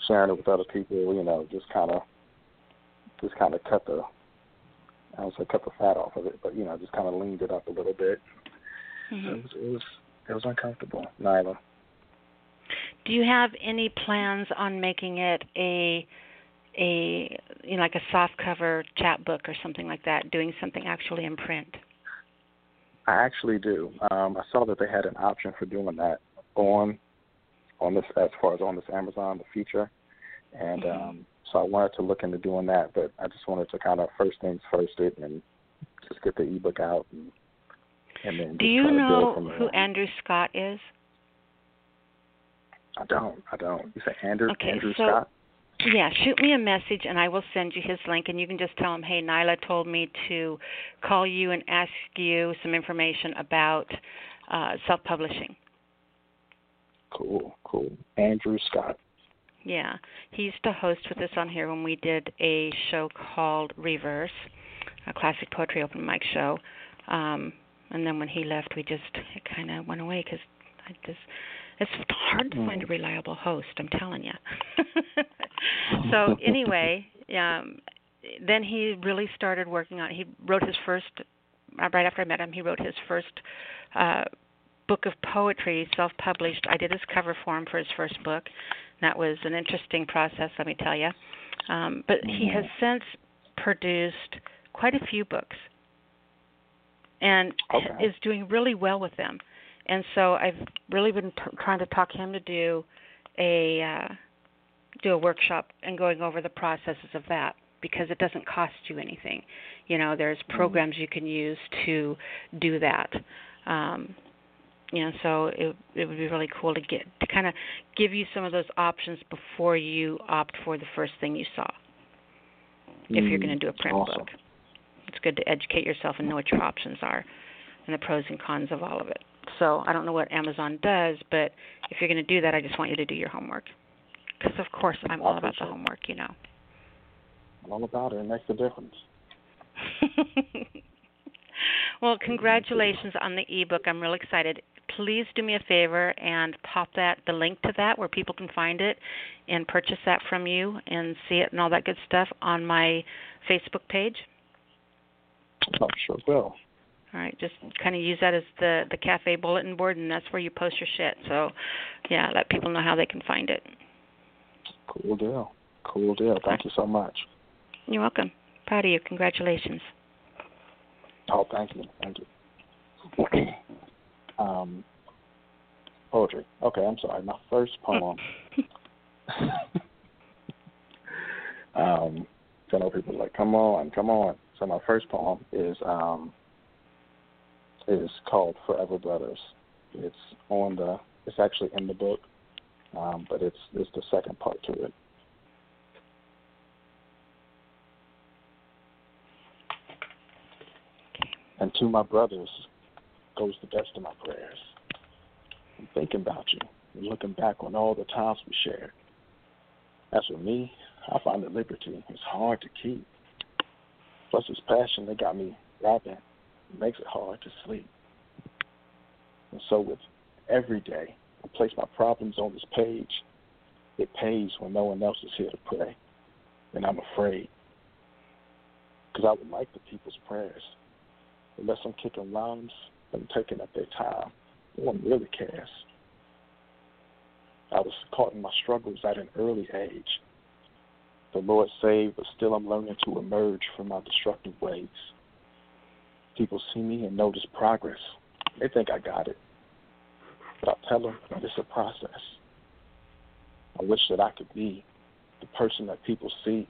sharing it with other people, you know, just kind of just kind of cut the I don't say cut the fat off of it, but you know, just kind of leaned it up a little bit. Mhm. It was it was it was uncomfortable, Nyla. Do you have any plans on making it a a you know like a soft cover chapbook or something like that, doing something actually in print? I actually do. Um, I saw that they had an option for doing that on on this as far as on this Amazon the feature, and Mhm. um, so I wanted to look into doing that, but I just wanted to kind of first things first it and just get the ebook out and, and then. Do you know who Andrew Scott is? I don't. I don't. You say Andrew okay, Andrew so, Scott? Yeah, shoot me a message and I will send you his link and you can just tell him, Hey, Nyla told me to call you and ask you some information about uh self publishing. Cool, cool. Andrew Scott. Yeah. He used to host with us on here when we did a show called Reverse, a classic poetry open mic show. Um and then when he left we just it kind of went away cuz I just it's hard to find a mm. reliable host, I'm telling you. so anyway, um, then he really started working on. He wrote his first uh, right after I met him. He wrote his first uh, book of poetry, self-published. I did his cover for him for his first book. That was an interesting process, let me tell you. Um, but he has mm-hmm. since produced quite a few books, and okay. is doing really well with them and so I've really been t- trying to talk him to do a uh, do a workshop and going over the processes of that because it doesn't cost you anything. You know, there's mm-hmm. programs you can use to do that. Um, you know, so it it would be really cool to get to kind of give you some of those options before you opt for the first thing you saw. If you're going to do a print awesome. book, it's good to educate yourself and know what your options are and the pros and cons of all of it. So I don't know what Amazon does, but if you're going to do that, I just want you to do your homework. Because of course I'm all about the homework, you know. I'm all about it. It makes a difference. well, congratulations on the ebook. I'm real excited. Please do me a favor and pop that the link to that where people can find it and purchase that from you and see it and all that good stuff on my Facebook page. Oh, sure will. All right, just kind of use that as the the cafe bulletin board, and that's where you post your shit. So, yeah, let people know how they can find it. Cool deal. Cool deal. Thank you so much. You're welcome. Proud of you. Congratulations. Oh, thank you. Thank you. um, poetry. Okay, I'm sorry. My first poem. um, I know people are like, come on, come on. So my first poem is um, is called Forever Brothers. It's on the it's actually in the book, um, but it's it's the second part to it. And to my brothers goes the best of my prayers. I'm thinking about you and looking back on all the times we shared. As for me, I find that liberty is hard to keep. Plus, this passion that got me rapping makes it hard to sleep. And so, with every day, I place my problems on this page. It pays when no one else is here to pray. And I'm afraid. Because I would like the people's prayers. Unless I'm kicking rhymes and taking up their time, no one really cares. I was caught in my struggles at an early age. The Lord saved, but still I'm learning to emerge from my destructive ways. People see me and notice progress. They think I got it. But I tell them it's a process. I wish that I could be the person that people see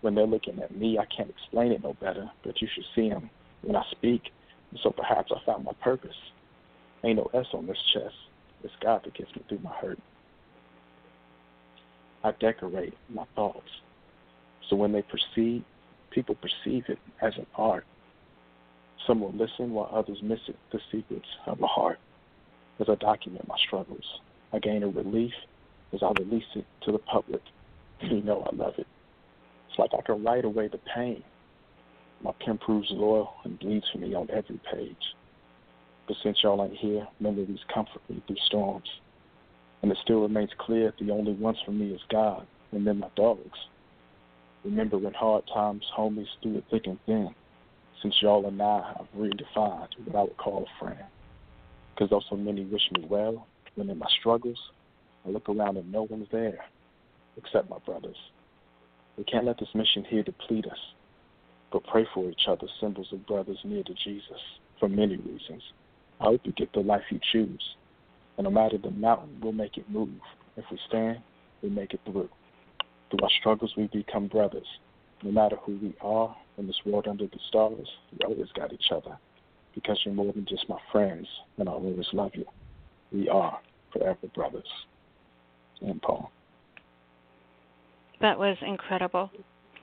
when they're looking at me. I can't explain it no better, but you should see them when I speak. And so perhaps I found my purpose. Ain't no S on this chest. It's God that gets me through my hurt. I decorate my thoughts. So when they proceed, people perceive it as an art. Some will listen while others miss it, the secrets of the heart. As I document my struggles, I gain a relief as I release it to the public. You know I love it. It's like I can write away the pain. My pen proves loyal and bleeds for me on every page. But since y'all ain't here, memories comfort me through storms. And it still remains clear that the only ones for me is God and then my dogs. Remembering hard times, homies through it thick and thin since y'all and I have redefined what I would call a friend. Because though so many wish me well, when in my struggles, I look around and no one's there except my brothers. We can't let this mission here deplete us, but pray for each other, symbols of brothers near to Jesus, for many reasons. I hope you get the life you choose. And no matter the mountain, we'll make it move. If we stand, we make it through. Through our struggles, we become brothers. No matter who we are in this world under the stars, we always got each other. Because you're more than just my friends, and I'll always love you. We are forever brothers. And Paul. That was incredible.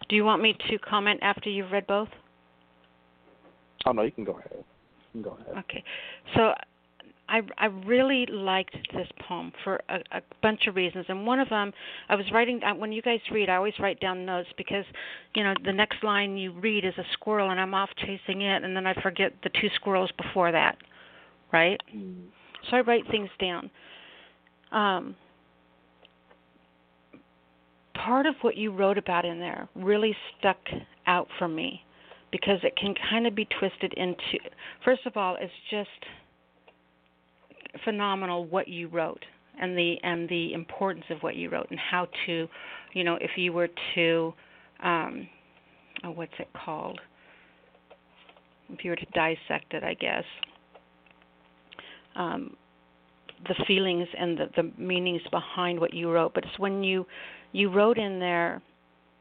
Do you want me to comment after you've read both? Oh no, you can go ahead. You can go ahead. Okay. So I I really liked this poem for a, a bunch of reasons, and one of them I was writing when you guys read. I always write down notes because, you know, the next line you read is a squirrel, and I'm off chasing it, and then I forget the two squirrels before that, right? Mm. So I write things down. Um, part of what you wrote about in there really stuck out for me because it can kind of be twisted into first of all it's just phenomenal what you wrote and the and the importance of what you wrote and how to you know if you were to um oh, what's it called? If you were to dissect it i guess. Um the feelings and the the meanings behind what you wrote but it's when you you wrote in there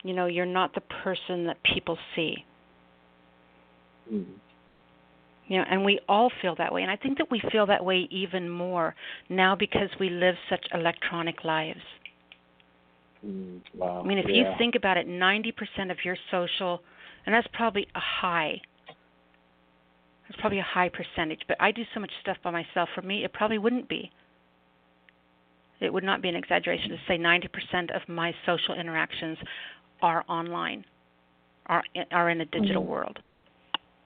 you know you're not the person that people see. Mm. You know and we all feel that way and i think that we feel that way even more now because we live such electronic lives Mm. Wow. i mean if yeah. you think about it 90% of your social and that's probably a high that's probably a high percentage but i do so much stuff by myself for me it probably wouldn't be it would not be an exaggeration to say 90% of my social interactions are online are are in a digital Mhm. world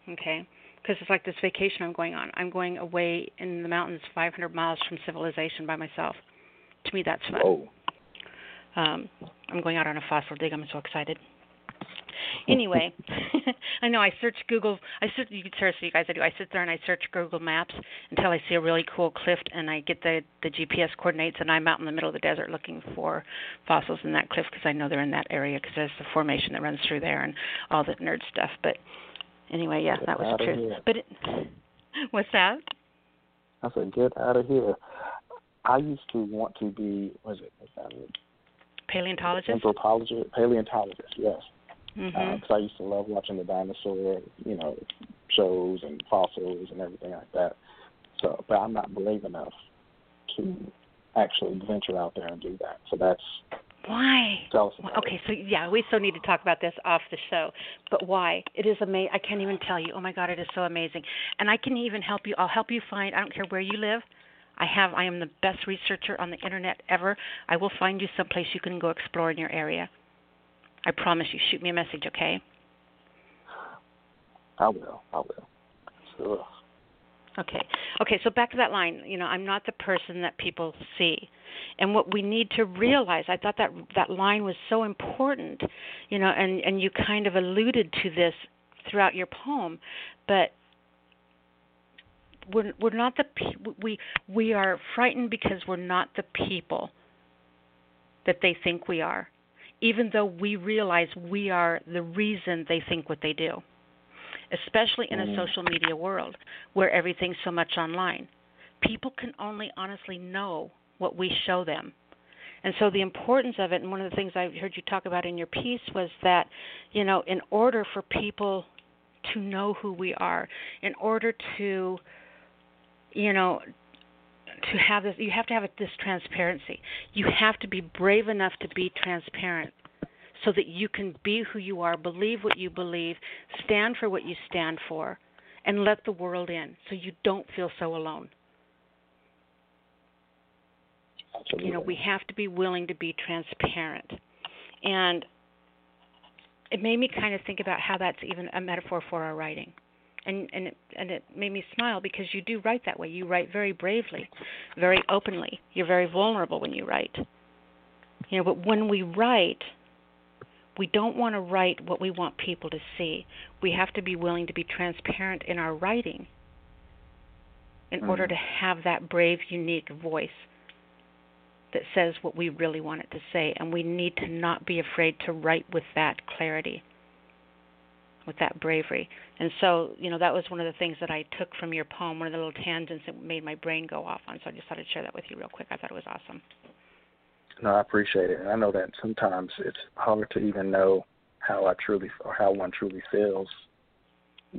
okay because it's like this vacation i'm going on. I'm going away in the mountains 500 miles from civilization by myself. To me that's fun. Whoa. um i'm going out on a fossil dig. I'm so excited. Anyway i know i search google i search you seriously you guys i do. I sit there and i search google maps until i see a really cool cliff and i get the the gps coordinates and i'm out in the middle of the desert looking for fossils in that cliff because i know they're in that area because there's the formation that runs through there and all the nerd stuff. But anyway yeah Get that was true but it, what's that I said, get out of here. I used to want to be, what is it? Paleontologist Anthropologist, paleontologist, yes. Because mhm I used to love watching the dinosaur, you know, shows and fossils and everything like that. So, but I'm not brave enough to actually venture out there and do that. So that's why tell us about Okay, so yeah, we still need to talk about this off the show. But why? It is amazing. I can't even tell you. Oh my God, it is so amazing. And I can even help you. I'll help you find. I don't care where you live. I have. I am the best researcher on the internet ever. I will find you someplace you can go explore in your area. I promise you. Shoot me a message, okay? I will. I will. Sure. Okay. Okay, so back to that line, you know, I'm not the person that people see. And what we need to realize, I thought that that line was so important, you know, and and you kind of alluded to this throughout your poem, but we're we're not the we we are frightened because we're not the people that they think we are, even though we realize we are the reason they think what they do especially in a Mm. social media world where everything's so much online. People can only honestly know what we show them. And so the importance of it, and one of the things I heard you talk about in your piece was that, you know, in order for people to know who we are, in order to, you know, to have this, you have to have this transparency. You have to be brave enough to be transparent so that you can be who you are, believe what you believe, stand for what you stand for, and let the world in so you don't feel so alone. Absolutely. You know, we have to be willing to be transparent. And it made me kind of think about how that's even a metaphor for our writing. And and it, and it made me smile because you do write that way. You write very bravely, very openly. You're very vulnerable when you write. You know, but when we write, we don't want to write what we want people to see. We have to be willing to be transparent in our writing in order Mhm. to have that brave, unique voice that says what we really want it to say. And we need to not be afraid to write with that clarity, with that bravery. And so, you know, that was one of the things that I took from your poem, one of the little tangents that made my brain go off on. So I just thought I'd share that with you real quick. I thought it was awesome. No, I appreciate it. And I know that sometimes it's hard to even know how I truly or how one truly feels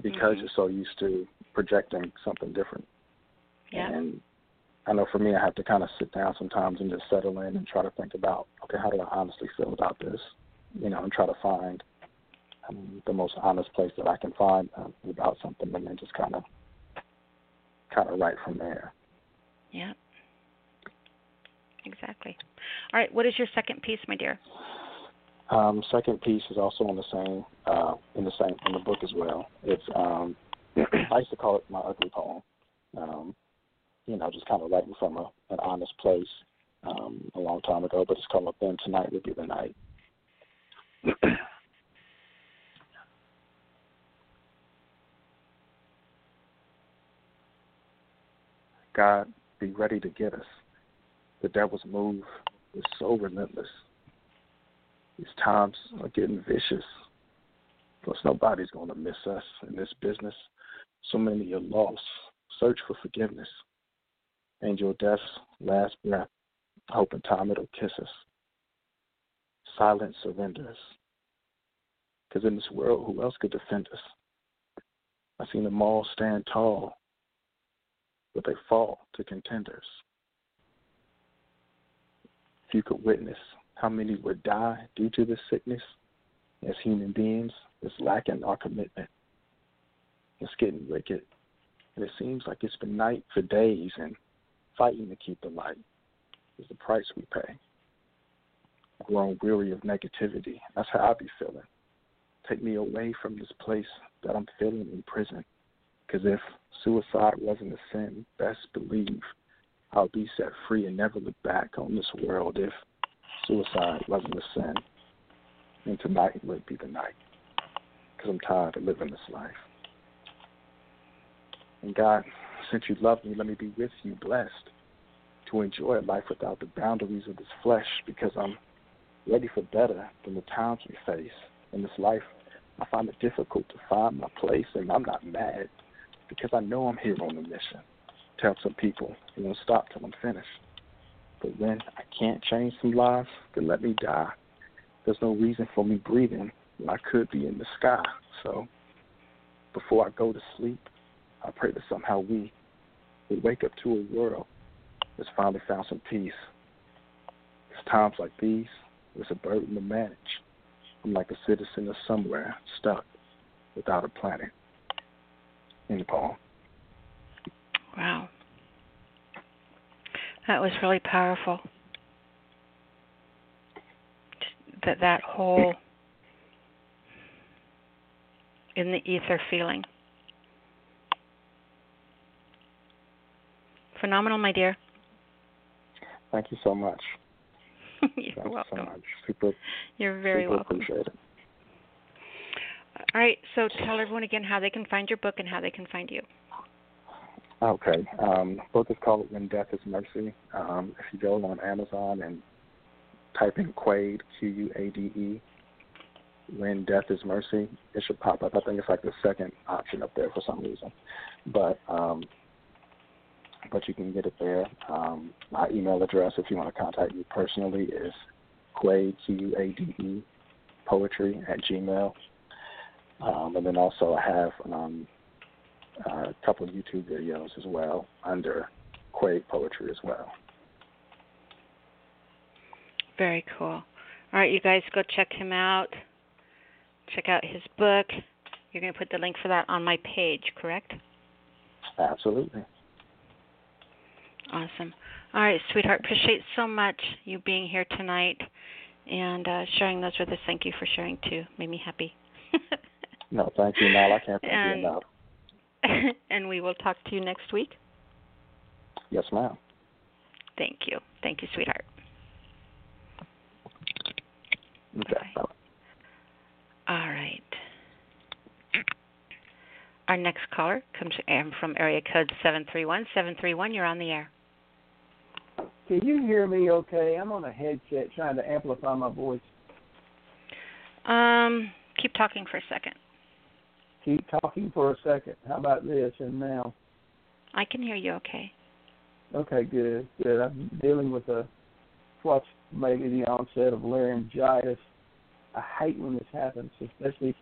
because Mhm. you're so used to projecting something different. Yeah. And I know for me, I have to kind of sit down sometimes and just settle in and try to think about, okay, how do I honestly feel about this? You know, and try to find um, the most honest place that I can find uh, about something, and then just kind of, kind of write from there. Yeah. Exactly. All right. What is your second piece, my dear? Um, second piece is also on the same, uh, in the same, in the book as well. It's, um, I used to call it my ugly poem. Um, you know, just kind of writing from a, an honest place um, a long time ago, but it's called Then Tonight Would Be the Night. God, be ready to get us. The devil's move is so relentless. These times are getting vicious. Plus, nobody's going to miss us in this business. So many are lost. Search for forgiveness. Angel death's last breath, hope in time it'll kiss us. Silent surrenders. Because in this world, who else could defend us? I've seen them all stand tall, but they fall to contenders. You could witness how many would die due to this sickness, as human beings, is lacking our commitment. It's getting wicked. And it seems like it's been night for days, and fighting to keep the light is the price we pay. Grown weary of negativity. That's how I be feeling. Take me away from this place that I'm feeling in prison. Because if suicide wasn't a sin, best believe I'll be set free and never look back on this world if suicide wasn't a sin. And tonight would be the night. Because I'm tired of living this life. And God, since you love me, let me be with you, blessed, to enjoy a life without the boundaries of this flesh, because I'm ready for better than the times we face. In this life, I find it difficult to find my place, and I'm not mad, because I know I'm here on a mission. Tell some people it won't stop till I'm finished. But when I can't change some lives, then let me die. There's no reason for me breathing when I could be in the sky. So before I go to sleep, I pray that somehow we would wake up to a world that's finally found some peace. It's times like these, it's a burden to manage. I'm like a citizen of somewhere stuck without a planet. The poem. Wow. That was really powerful. That that whole in the ether feeling. Phenomenal, my dear. Thank you so much. You're Thank welcome. you so much. Super, You're very super welcome. appreciate it. All right, so tell everyone again how they can find your book and how they can find you. Okay. Um, book is called When Death is Mercy. Um, if you go on Amazon and type in Quade, Q U A D E, When Death is Mercy, it should pop up. I think it's like the second option up there for some reason. But um, but you can get it there. Um, my email address, if you want to contact me personally, is Quade, Q U A D E, poetry at Gmail. Um, and then also I have um, uh, a couple of YouTube videos as well under Quade Poetry as well. Very cool. All right, you guys go check him out. Check out his book. You're going to put the link for that on my page, correct? Absolutely. Awesome. All right, sweetheart. Appreciate so much you being here tonight and uh, sharing those with us. Thank you for sharing too. Made me happy. No, thank you, Mal. I can't thank you enough. and we will talk to you next week. Yes, ma'am. Thank you. Thank you, sweetheart. Okay. Bye. All right. Our next caller comes from area code 731. 731, you're on the air. Can you hear me okay? I'm on a headset trying to amplify my voice. Um, keep talking for a second. Keep talking for a second. How about this and now? I can hear you okay. Okay, good, good. I'm dealing with a what's maybe the onset of laryngitis. I hate when this happens, especially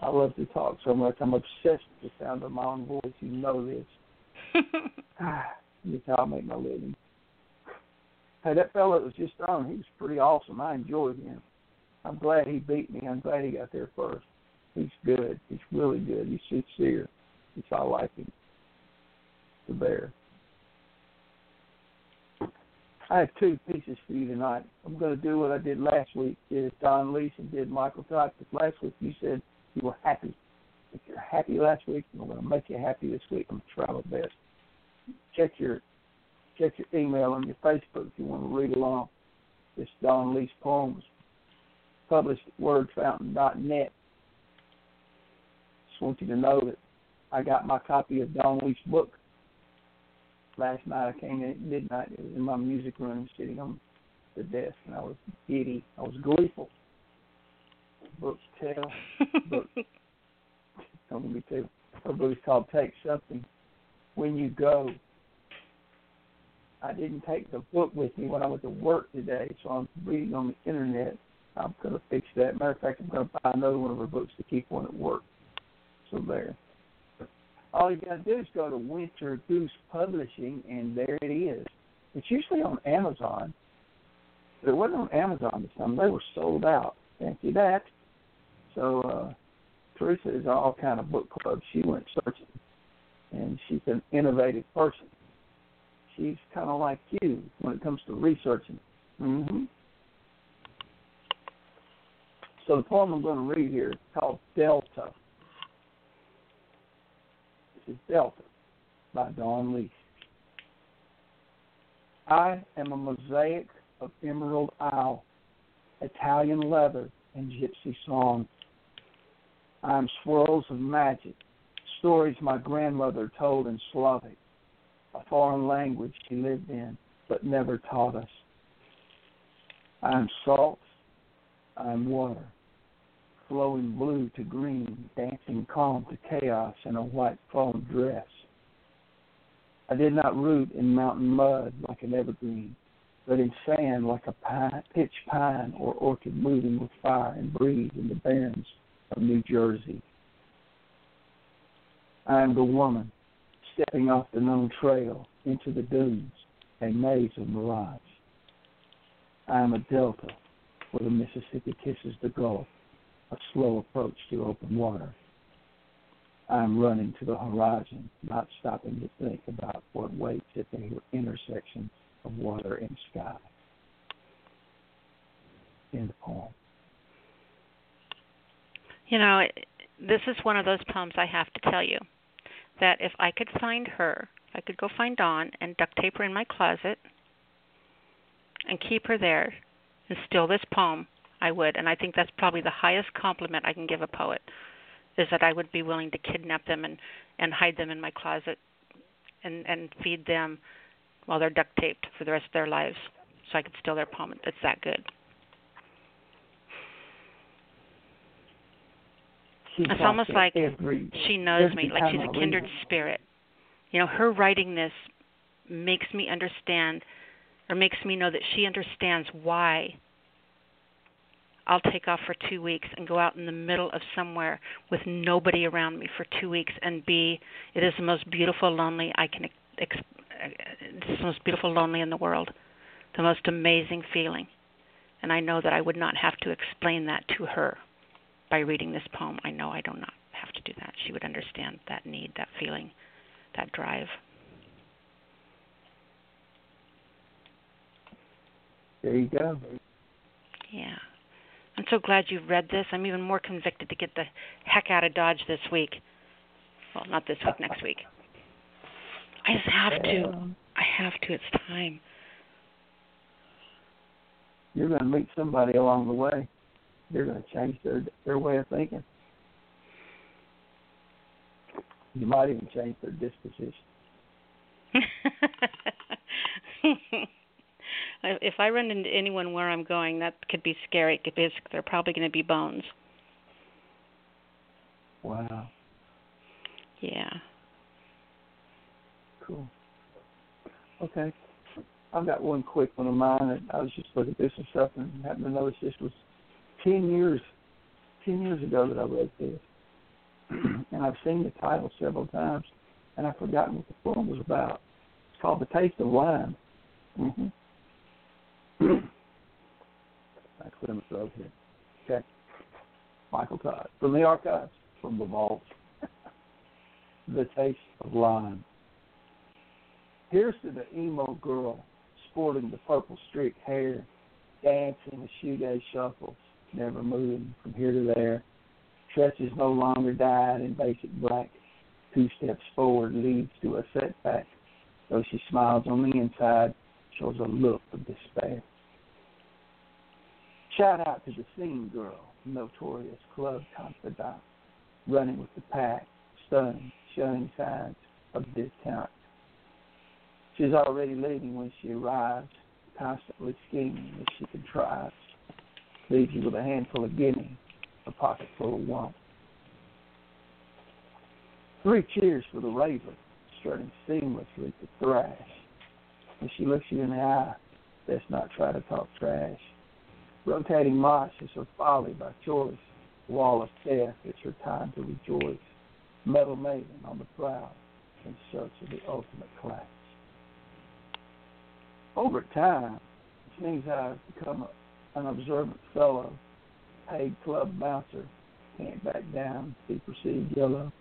I love to talk so much. I'm obsessed with the sound of my own voice. You know this. Ah, That's how I make my living. Hey, that fellow that was just on, he was pretty awesome. I enjoyed him. I'm glad he beat me. I'm glad he got there first. He's good. He's really good. He's sincere. That's I like him. The bear. I have two pieces for you tonight. I'm going to do what I did last week. Did Dawn Leas and did Michael Todd. Last week you said you were happy. If you're happy last week, I'm going to make you happy this week. I'm going to try my best. Check your check your email on your Facebook if you want to read along. This Dawn Leas poems published at wordfountain.net. Just want you to know that I got my copy of Dawn Leas book last night. I came in at midnight. It was in my music room, sitting on the desk, and I was giddy. I was gleeful. Book tell, book. Don't let me tell you. Her book is called "Take Something When You Go." I didn't take the book with me when I went to work today, so I'm reading on the internet. I'm going to fix that. Matter of fact, I'm going to buy another one of her books to keep one at work. So there. All you got to do is go to Winter Goose Publishing, and there it is. It's usually on Amazon, but it wasn't on Amazon this time. They were sold out. Fancy that. So uh, Teresa is all kind of book clubs. She went searching, and she's an innovative person. She's kind of like you when it comes to researching. Mm-hmm. So the poem I'm going to read here is called Delta. Is Delta by Dawn Leas. I am a mosaic of emerald isle, Italian leather, and gypsy song. I am swirls of magic, stories my grandmother told in Slavic, a foreign language she lived in but never taught us. I am salt, I am water, flowing blue to green, dancing calm to chaos in a white foam dress. I did not root in mountain mud like an evergreen, but in sand like a pine, pitch pine or orchid moving with fire and breeze in the barrens of New Jersey. I am the woman stepping off the known trail into the dunes, a maze of mirage. I am a delta where the Mississippi kisses the Gulf, a slow approach to open water. I am running to the horizon, not stopping to think about what waits at the intersection of water and sky. End poem. You know, this is one of those poems I have to tell you that if I could find her, I could go find Dawn and duct tape her in my closet and keep her there and still this poem, I would. And I think that's probably the highest compliment I can give a poet is that I would be willing to kidnap them and and hide them in my closet and and feed them while they're duct taped for the rest of their lives so I could steal their poem. It's that good. She It's almost like every, she knows me, like she's a kindred it. spirit. You know, her writing this makes me understand or makes me know that she understands why I'll take off for 2 weeks and go out in the middle of somewhere with nobody around me for 2 weeks and be it is the most beautiful lonely I can ex- it's the most beautiful lonely in the world. The most amazing feeling. And I know that I would not have to explain that to her by reading this poem. I know I do not have to do that. She would understand that need, that feeling, that drive. There you go. Yeah. I'm so glad you read this. I'm even more convicted to get the heck out of Dodge this week. Well, not this week, next week. I just have to. I have to. It's time. You're going to meet somebody along the way. You're going to change their their way of thinking. You might even change their disposition. if I run into anyone where I'm going, that could be scary because they're probably going to be bones. Wow, Yeah. cool. Okay, I've got one quick one of mine. I was just looking at this and stuff, and happened to notice this was ten years, ten years ago that I read this, and I've seen the title several times, and I've forgotten what the poem was about. It's called "The Taste of Lime." Mm-hmm. I clear my throat here. Okay. Michael Todd from the archives, from the vault. the taste of lime. Here's to the emo girl sporting the purple streaked hair, dancing a shoegaze shuffles, never moving from here to there. Stretches no longer dyed in basic black. Two steps forward leads to a setback. Though she smiles on the inside, shows a look of despair. Shout out to the scene girl, notorious club confidant, running with the pack, stunned, showing signs of discount. She's already leaving when she arrives, constantly scheming as she contrives. Leaves you with a handful of guineas, a pocket full of want. Three cheers for the raver, strutting seamlessly to thrash. When she looks you in the eye, let's not try to talk trash. Rotating mosh is her folly by choice. Wall of death, it's her time to rejoice. Metal maiden on the prowl in search of the ultimate clash. Over time, seems I've become a, an observant fellow, paid club bouncer, can't back down, be perceived yellow.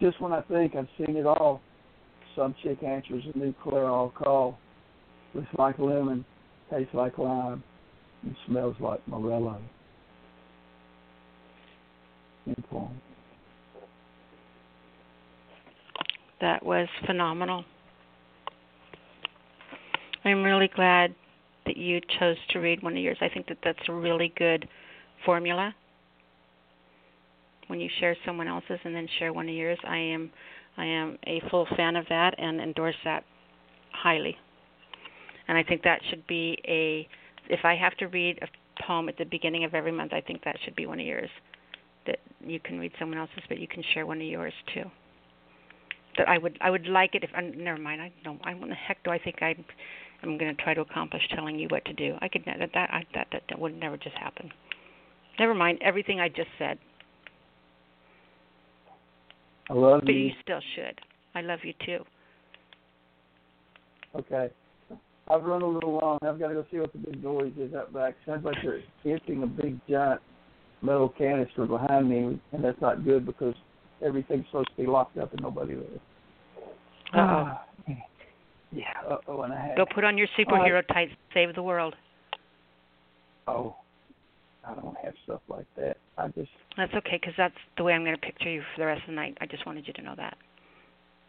Just when I think I've seen it all, some chick answers a new Clairol call. Looks like lemon, tastes like lime, and smells like morello. That was phenomenal. I'm really glad that you chose to read one of yours. I think that that's a really good formula. When you share someone else's and then share one of yours, I am I am a full fan of that and endorse that highly. And I think that should be a if I have to read a poem at the beginning of every month, I think that should be one of yours. That you can read someone else's, but you can share one of yours too. That I would I would like it if uh, never mind. I don't. I what the heck do I think I'm? I'm going to try to accomplish telling you what to do? I could that that I, that, that that would never just happen. Never mind everything I just said. I love But you. you still should. I love you too. Okay. I've run a little long. I've got to go see what the big noise is up back. Sounds like they're emptying a big giant metal canister behind me, and that's not good because everything's supposed to be locked up and nobody lives. Uh-oh. Yeah. Uh oh, and I had. Go put on your superhero tights. Save the world. Oh, I don't have stuff like that. I just. That's okay, because that's the way I'm going to picture you for the rest of the night. I just wanted you to know that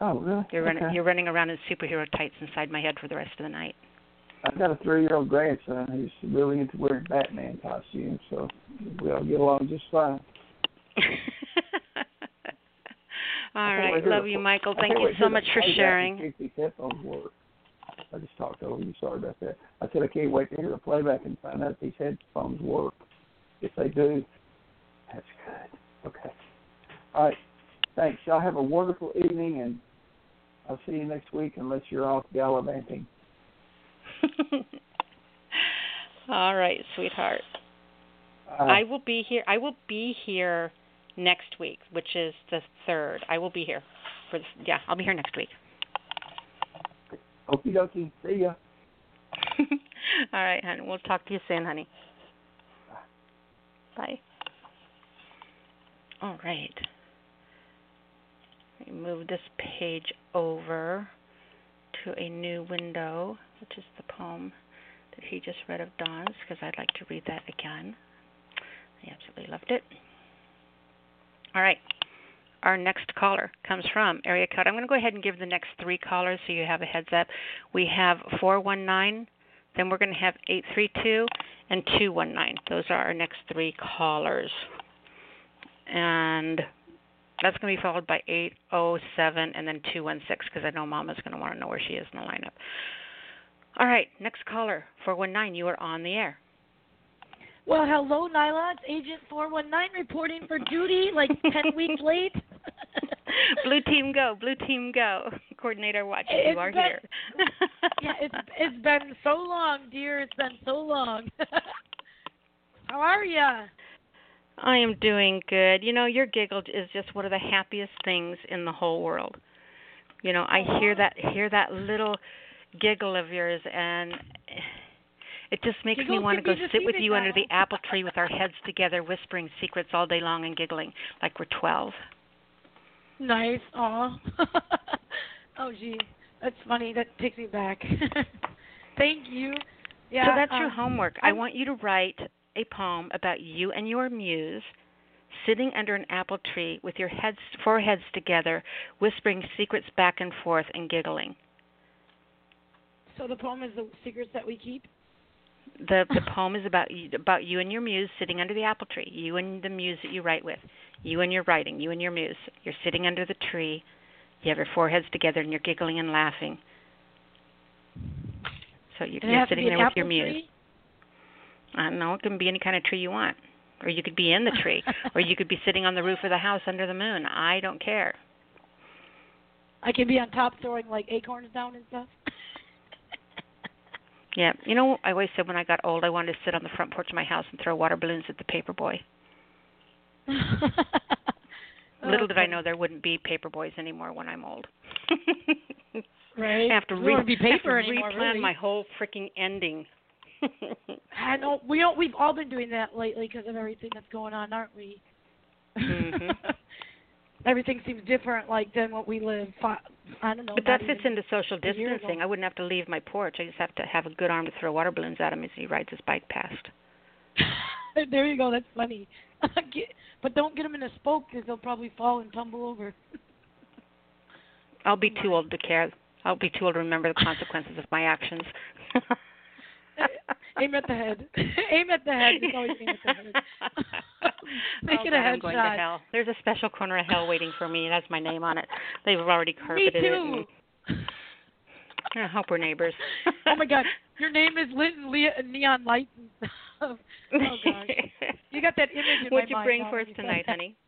Oh, really? you're running okay. you're running around in superhero tights inside my head for the rest of the night. I've got a three-year-old grandson who's really into wearing Batman costumes, so we all get along just fine. All I right, love you, Michael. Thank you so much for sharing. in case these headphones work. I just talked over you. Sorry about that. I said I can't wait to hear the playback and find out if these headphones work. If they do, that's good. Okay. All right. Thanks. Y'all have a wonderful evening, and I'll see you next week unless you're off gallivanting. All right, sweetheart. Uh, I will be here. I will be here next week, which is the third. I will be here for the, yeah. I'll be here next week. Okie dokie. See ya. All right, honey. We'll talk to you soon, honey. Bye. All right. Let me move this page over to a new window, which is the poem that he just read of Dawn's, because I'd like to read that again. I absolutely loved it. All right. Our next caller comes from area code. I'm going to go ahead and give the next three callers so you have a heads up. We have 419, then we're going to have 832 and 219. Those are our next three callers. And that's going to be followed by 807 and then 216 because I know Mama's going to want to know where she is in the lineup. All right, next caller, 419, you are on the air. Well, hello, Nyla. It's Agent 419 reporting for duty, like 10 weeks late. Blue team go, blue team go. Coordinator watch, It's you are been- here. yeah, it's it's been so long, dear. It's been so long. How are ya? I am doing good. You know, your giggle is just one of the happiest things in the whole world. You know, I hear that hear that little giggle of yours and it just makes Giggles me want to go sit with you under the apple tree with our heads together whispering secrets all day long and giggling like we're 12. Nice. Aw. oh, gee. That's funny. That takes me back. Thank you. Yeah. so that's your um, homework. I want you to write a poem about you and your muse sitting under an apple tree with your heads foreheads together, whispering secrets back and forth and giggling. So the poem is the secrets that we keep. The the poem is about you, about you and your muse sitting under the apple tree. You and the muse that you write with. You and your writing. You and your muse. You're sitting under the tree. You have your foreheads together and you're giggling and laughing. So you, you're sitting there with your muse. tree? I don't know. It can be any kind of tree you want, or you could be in the tree, or you could be sitting on the roof of the house under the moon. I don't care. I can be on top throwing like acorns down and stuff. Yeah, you know, I always said when I got old, I wanted to sit on the front porch of my house and throw water balloons at the paper boy. Little did I know there wouldn't be paper boys anymore when I'm old. Right. I have to, re- won't be I have to replan really. my whole freaking ending. I know we don't. We've all been doing that lately because of everything that's going on, aren't we? Mhm. everything seems different, like than what we live. Fi- I don't know. but that fits into social a year ago. distancing. I wouldn't have to leave my porch. I just have to have a good arm to throw water balloons at him as he rides his bike past. there you go. That's funny. Get- but don't get them in a spoke because they'll probably fall and tumble over. I'll be too old to care. I'll be too old to remember the consequences of my actions. aim at the head. aim at the head. It's always aim at the head. Make oh, it God, a I'm going to hell. There's a special corner of hell waiting for me. It has my name on it. They've already Me carpeted it. too. And I hope we're neighbors. oh my God, your name is Linton Leah Neon Lights stuff. Oh gosh, you got that image in my What'd you bring for us tonight, that. honey?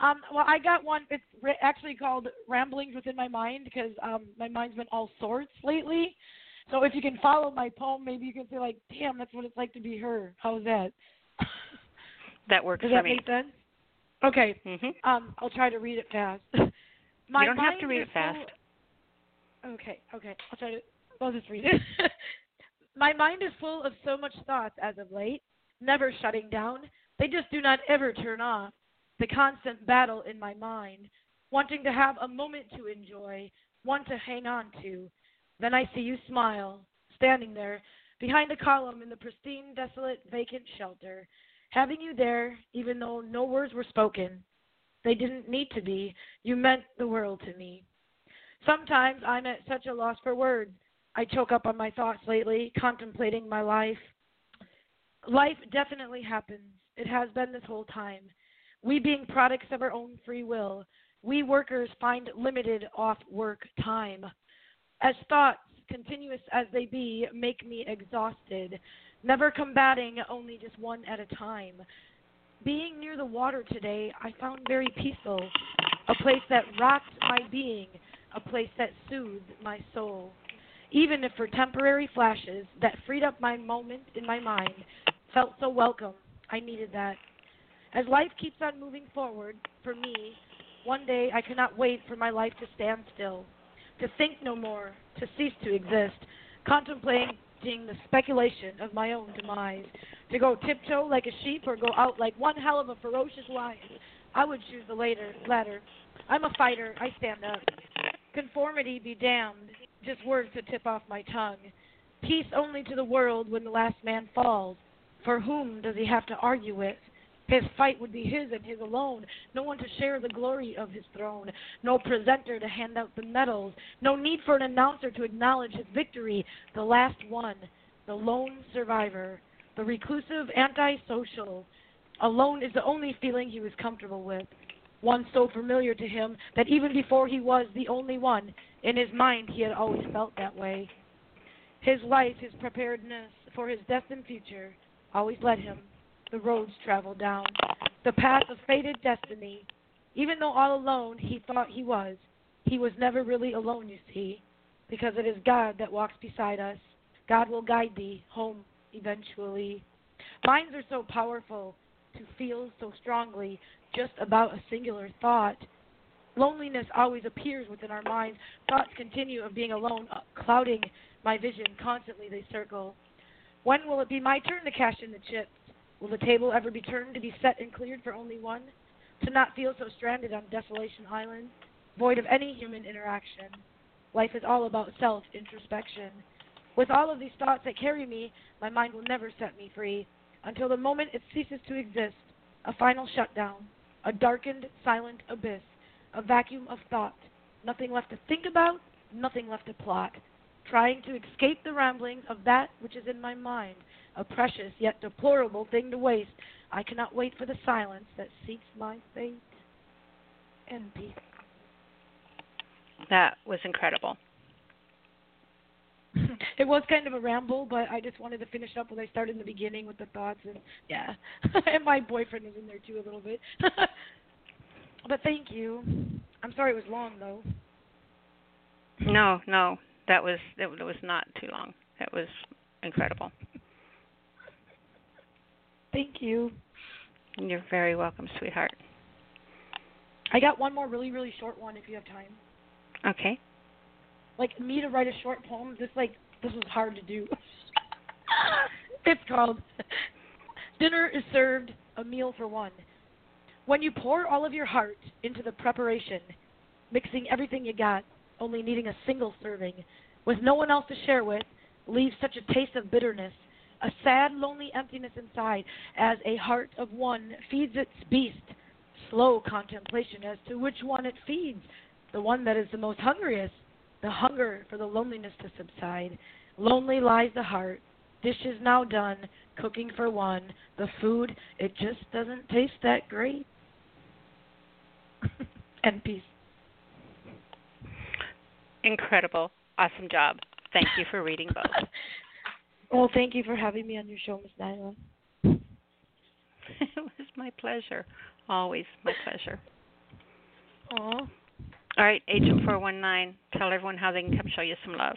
Um, well, I got one. It's re- actually called Ramblings Within My Mind because um, my mind's been all sorts lately. So if you can follow my poem, maybe you can say like, "Damn, that's what it's like to be her." How's that? That works Does for that me. make sense? Okay. Mhm. Um, I'll try to read it fast. my you don't have to read it fast. full- Okay, okay. I'll try to. I'll just read it. My mind is full of so much thoughts as of late, never shutting down. They just do not ever turn off. The constant battle in my mind, wanting to have a moment to enjoy, one to hang on to. Then I see you smile, standing there, behind a column in the pristine, desolate, vacant shelter. Having you there, even though no words were spoken, they didn't need to be. You meant the world to me. Sometimes I'm at such a loss for words. I choke up on my thoughts lately, contemplating my life. Life definitely happens. It has been this whole time. We, being products of our own free will, we workers find limited off work time. As thoughts, continuous as they be, make me exhausted, never combating, only just one at a time. Being near the water today, I found very peaceful, a place that rocked my being, a place that soothed my soul. Even if for temporary flashes that freed up my moment in my mind, felt so welcome. I needed that. As life keeps on moving forward, for me, one day I cannot wait for my life to stand still, to think no more, to cease to exist, contemplating the speculation of my own demise, to go tiptoe like a sheep or go out like one hell of a ferocious lion. I would choose the later, latter. I'm a fighter. I stand up. Conformity be damned. Just words to tip off my tongue. Peace only to the world when the last man falls. For whom does he have to argue with? His fight would be his and his alone. No one to share the glory of his throne. No presenter to hand out the medals. No need for an announcer to acknowledge his victory. The last one, the lone survivor, the reclusive antisocial. Alone is the only feeling he was comfortable with. One so familiar to him that even before he was the only one, in his mind he had always felt that way. His life, his preparedness for his destined future, always led him the roads traveled down, the path of fated destiny. Even though all alone he thought he was, he was never really alone, you see. because it is God that walks beside us. God will guide thee home eventually. Minds are so powerful to feel so strongly just about a singular thought. Loneliness always appears within our minds. Thoughts continue of being alone, uh, clouding my vision. Constantly they circle. When will it be my turn to cash in the chips? Will the table ever be turned to be set and cleared for only one? To not feel so stranded on Desolation Island, void of any human interaction. Life is all about self introspection. With all of these thoughts that carry me, my mind will never set me free until the moment it ceases to exist. A final shutdown, a darkened, silent abyss, a vacuum of thought, nothing left to think about, nothing left to plot, trying to escape the ramblings of that which is in my mind, a precious yet deplorable thing to waste. I cannot wait for the silence that seeks my fate. And peace. That was incredible. it was kind of a ramble, but I just wanted to finish up what I started in the beginning with the thoughts and yeah. and my boyfriend was in there too a little bit. but thank you. I'm sorry it was long though. No, no, that was that was not too long. That was incredible. Thank you. You're very welcome, sweetheart. I got one more really really short one if you have time. Okay. Like me to write a short poem, this like this was hard to do. it's called Dinner is served, a meal for one. When you pour all of your heart into the preparation, mixing everything you got, only needing a single serving, with no one else to share with, leaves such a taste of bitterness, a sad, lonely emptiness inside, as a heart of one feeds its beast. Slow contemplation as to which one it feeds, the one that is the most hungriest, the hunger for the loneliness to subside. Lonely lies the heart, dishes now done, cooking for one. The food, it just doesn't taste that great. And peace. Incredible. Awesome job. Thank you for reading both. well, thank you for having me on your show, Ms. Nyla. it was my pleasure. Always my pleasure. Aw. All right, Agent 419, tell everyone how they can come show you some love.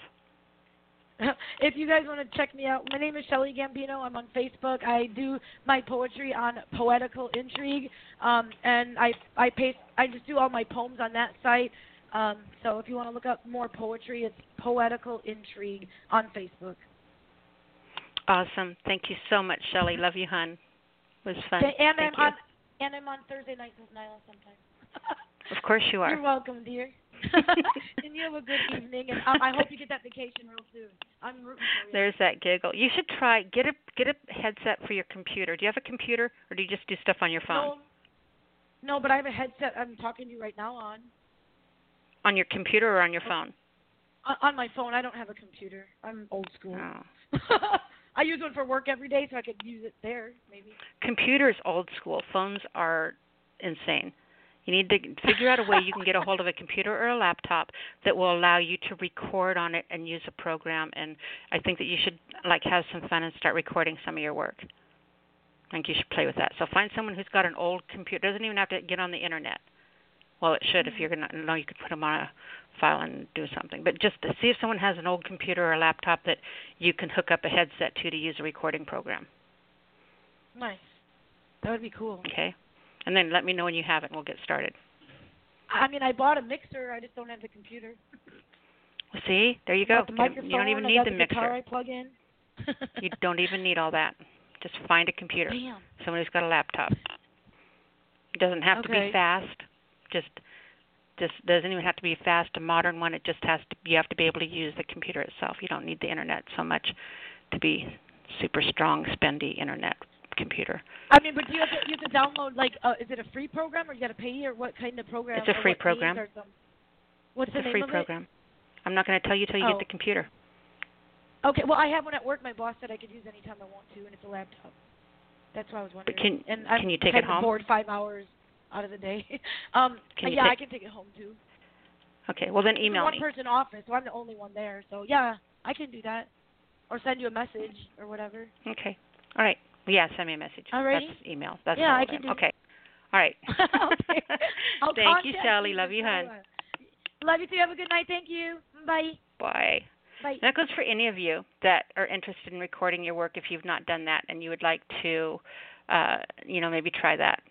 If you guys want to check me out, my name is Shelly Gambino. I'm on Facebook. I do my poetry on Poetical Intrigue, um, and I I paste I just do all my poems on that site. Um, so if you want to look up more poetry, it's Poetical Intrigue on Facebook. Awesome. Thank you so much, Shelly. Love you, hon. It was fun. And Thank I'm you. on and I'm on Thursday nights with Nyla sometimes. Of course you are. You're welcome, dear. and you have a good evening, and um, I hope you get that vacation real soon. I'm rooting for you. There's that giggle. You should try get a get a headset for your computer. Do you have a computer or do you just do stuff on your phone? No, no, but I have a headset. I'm talking to you right now on On your computer or on your phone? on, on my phone. I don't have a computer. I'm old school. Oh. I use one for work every day, so I could use it there maybe. Computers old school. Phones are insane. You need to figure out a way you can get a hold of a computer or a laptop that will allow you to record on it and use a program. And I think that you should like have some fun and start recording some of your work. I think you should play with that. So find someone who's got an old computer. Doesn't even have to get on the internet. Well, it should if you're gonna. No, you could put them on a file and do something. But just to see if someone has an old computer or a laptop that you can hook up a headset to to use a recording program. Nice. That would be cool. Okay. And then let me know when you have it, and we'll get started. I mean, I bought a mixer. I just don't have the computer. Well, see, there you go. The Get 'em- microphone. you don't even need the the mixer. I plug in. you don't even need all that. Just find a computer. Damn. Someone who's got a laptop. It doesn't have to be fast. Just just doesn't even have to be fast a modern one. It just has to you have to be able to use the computer itself. You don't need the internet so much to be super strong spendy internet computer. I mean, but do you have to you have to download like uh, is it a free program or you got to pay or what kind of program? It's a free program. Some, what's It's the a name free of program. I'm not going to tell you till you Oh. get the computer. Okay, well I have one at work. My boss said I could use anytime I want to, and it's a laptop. That's why I was wondering. But can and I'm can you take it home? bored five hours out of the day. um, Can you yeah, take- I can take it home too. Okay. Well then a email one me. person office, so I'm the only one there. So yeah, I can do that, or send you a message or whatever. Okay. All right. Yeah, send me a message. Alrighty. That's email. That's Yeah, I can do- Okay. All right. okay. Thank you, Shelly. Love you, hon. Love you too. Have a good night. Thank you. Bye. Bye. Bye. That goes for any of you that are interested in recording your work if you've not done that and you would like to, uh, you know, maybe try that.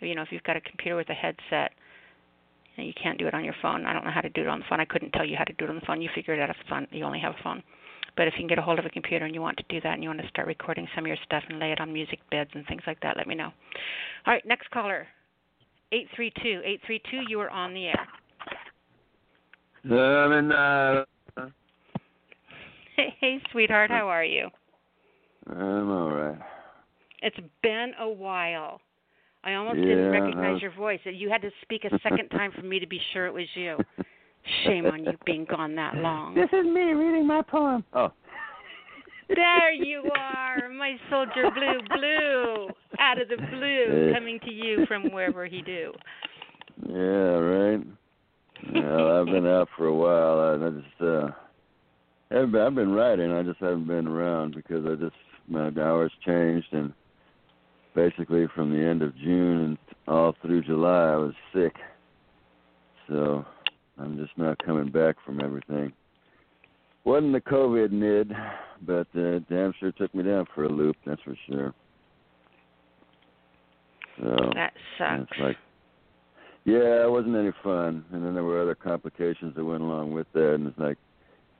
You know, if you've got a computer with a headset and you can't do it on your phone. I don't know how to do it on the phone. I couldn't tell you how to do it on the phone. You figure it out if it's on, you only have a phone. But if you can get a hold of a computer and you want to do that and you want to start recording some of your stuff and lay it on music beds and things like that, let me know. All right, next caller. 832. 832, you are on the air. In, uh, Hey, hey, sweetheart, how are you? I'm all right. It's been a while. I almost Yeah, didn't recognize was- your voice. You had to speak a second time for me to be sure it was you. Shame on you being gone that long. This is me reading my poem. Oh. There you are, my soldier blue, blue, out of the blue, coming to you from wherever he do. Yeah, right. Well, I've been out for a while. I, I just uh haven't been, I've been writing. I just haven't been around because I just my hours changed and basically from the end of June and all through July I was sick. So I'm just not coming back from everything. Wasn't the COVID nid, but uh, damn sure took me down for a loop. That's for sure. So That sucks. it's like, yeah, it wasn't any fun. And then there were other complications that went along with that. And it's like,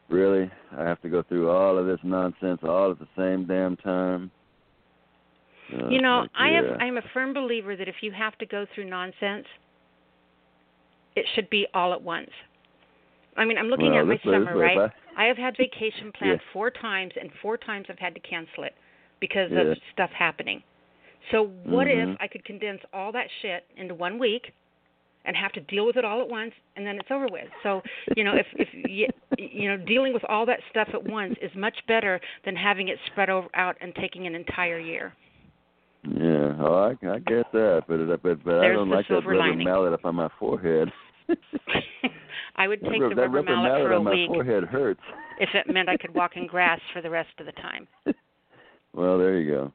really? I have to go through all of this nonsense all at the same damn time? So You know, like, I yeah. have I'm a firm believer that if you have to go through nonsense, it should be all at once. I mean, I'm looking Well, at my this way- this summer, right? I have had vacation planned Yeah. four times, and four times I've had to cancel it because Yeah. of stuff happening. So what Mhm. if I could condense all that shit into one week, and have to deal with it all at once, and then it's over with? So you know, if if you, you know, dealing with all that stuff at once is much better than having it spread over out and taking an entire year. Yeah, oh, I, I get that, but it, but but I don't like that rubber lining. mallet up on my forehead. I would take the that rubber mallet mallet for a on my week forehead hurts. if it meant I could walk in grass for the rest of the time. well, there you go.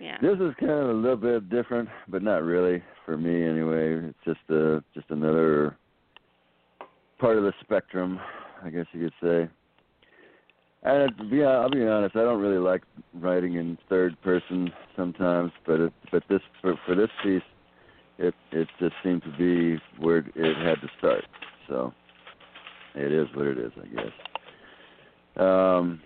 Yeah. This is kind of a little bit different, but not really for me anyway. It's just uh just another part of the spectrum, I guess you could say. And to be, I'll be honest, I don't really like writing in third person sometimes, but it, but this for, for this piece, it it just seemed to be where it had to start. So it is what it is, I guess. Um,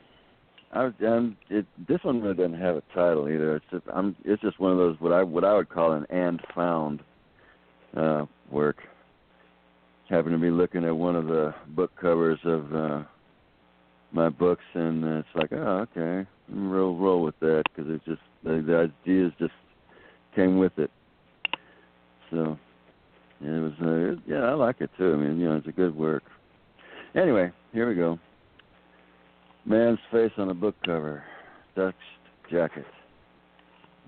I, I'm, it, this one really doesn't have a title either. It's just, I'm, it's just one of those what I what I would call an and found uh, work. Happened to be looking at one of the book covers of uh, my books, and it's like, oh, okay, I'm roll roll with that because it's just the, the ideas just came with it. So it was, uh, yeah, I like it too. I mean, you know, it's a good work. Anyway, here we go. Man's face on a book cover, dust jacket,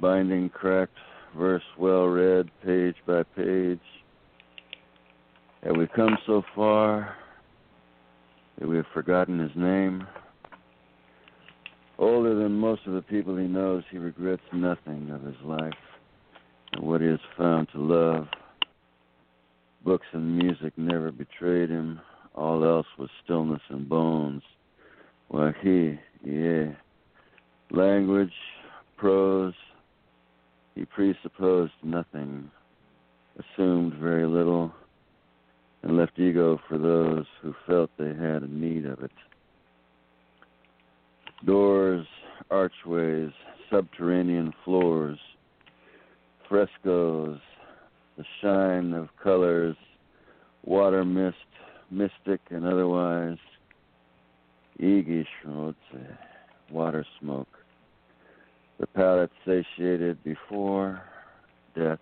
binding cracked, verse well read, page by page. Have we come so far that we have forgotten his name? Older than most of the people he knows, he regrets nothing of his life and what he has found to love. Books and music never betrayed him. All else was stillness and bones. While he, yeah, language, prose, he presupposed nothing, assumed very little, and left ego for those who felt they had a need of it. Doors, archways, subterranean floors, frescoes, the shine of colors, water mist, mystic and otherwise, Igischrotze, water smoke, the palate satiated before death.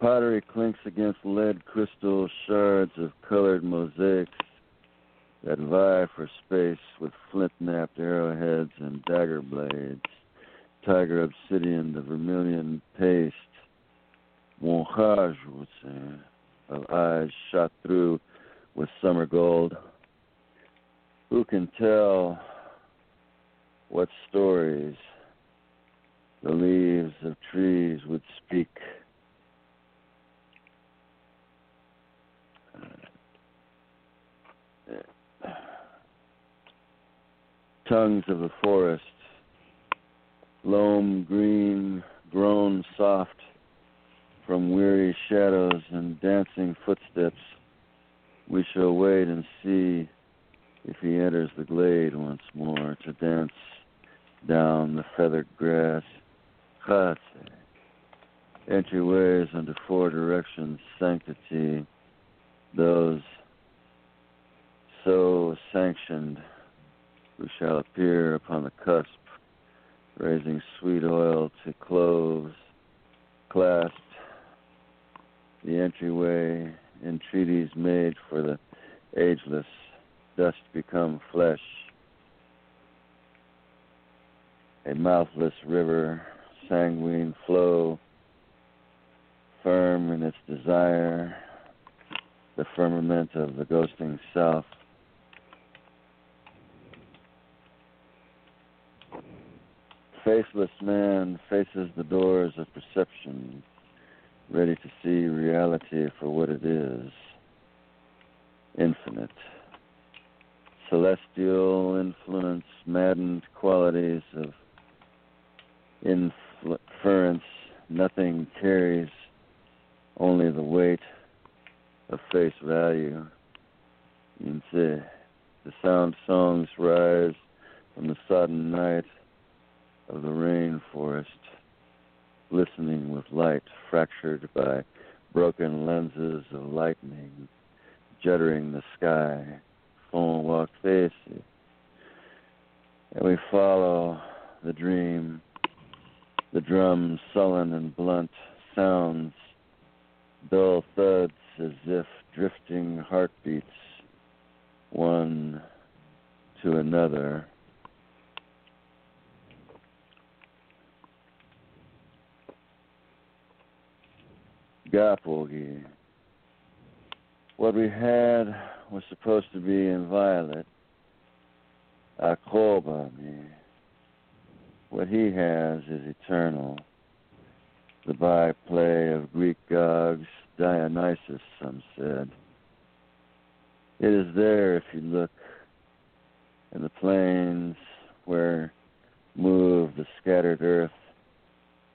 Pottery clinks against lead crystal shards of colored mosaics that vie for space with flint-knapped arrowheads and dagger blades, tiger obsidian, the vermilion paste, montage, would say, of eyes shot through with summer gold. Who can tell what stories the leaves of trees would speak? Tongues of the forest, loam green, grown soft from weary shadows and dancing footsteps, we shall wait and see if he enters the glade once more to dance down the feathered grass. Chase. Entryways into four directions, sanctity, those so sanctioned who shall appear upon the cusp, raising sweet oil to cloves, clasped the entryway, entreaties made for the ageless, dust become flesh, a mouthless river, sanguine flow, firm in its desire, the firmament of the ghosting self. Faceless man faces the doors of perception, ready to see reality for what it is infinite. Celestial influence, maddened qualities of inference, nothing carries only the weight of face value. You can see the sound songs rise from the sodden night of the rainforest, glistening with light fractured by broken lenses of lightning, juddering the sky, walk faces. And we follow the dream, the drums sullen and blunt sounds dull thuds as if drifting heartbeats, one to another. Gapogi. What we had was supposed to be inviolate. Akobami. What he has is eternal the byplay of Greek gods, Dionysus, some said. It is there if you look in the plains where move the scattered earth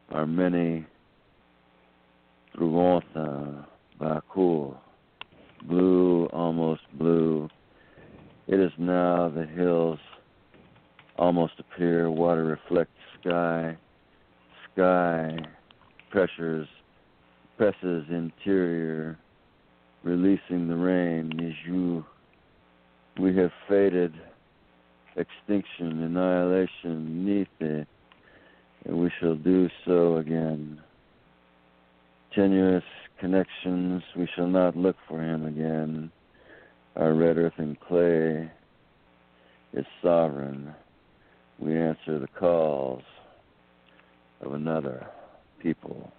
are many Trugontha, uh, Bakur, blue, almost blue. It is now the hills almost appear, water reflects sky, sky pressures, presses interior, releasing the rain. Niju, we have faded, extinction, annihilation, Nithe, and we shall do so again. Tenuous connections, we shall not look for him again. Our red earth and clay is sovereign. We answer the calls of another people.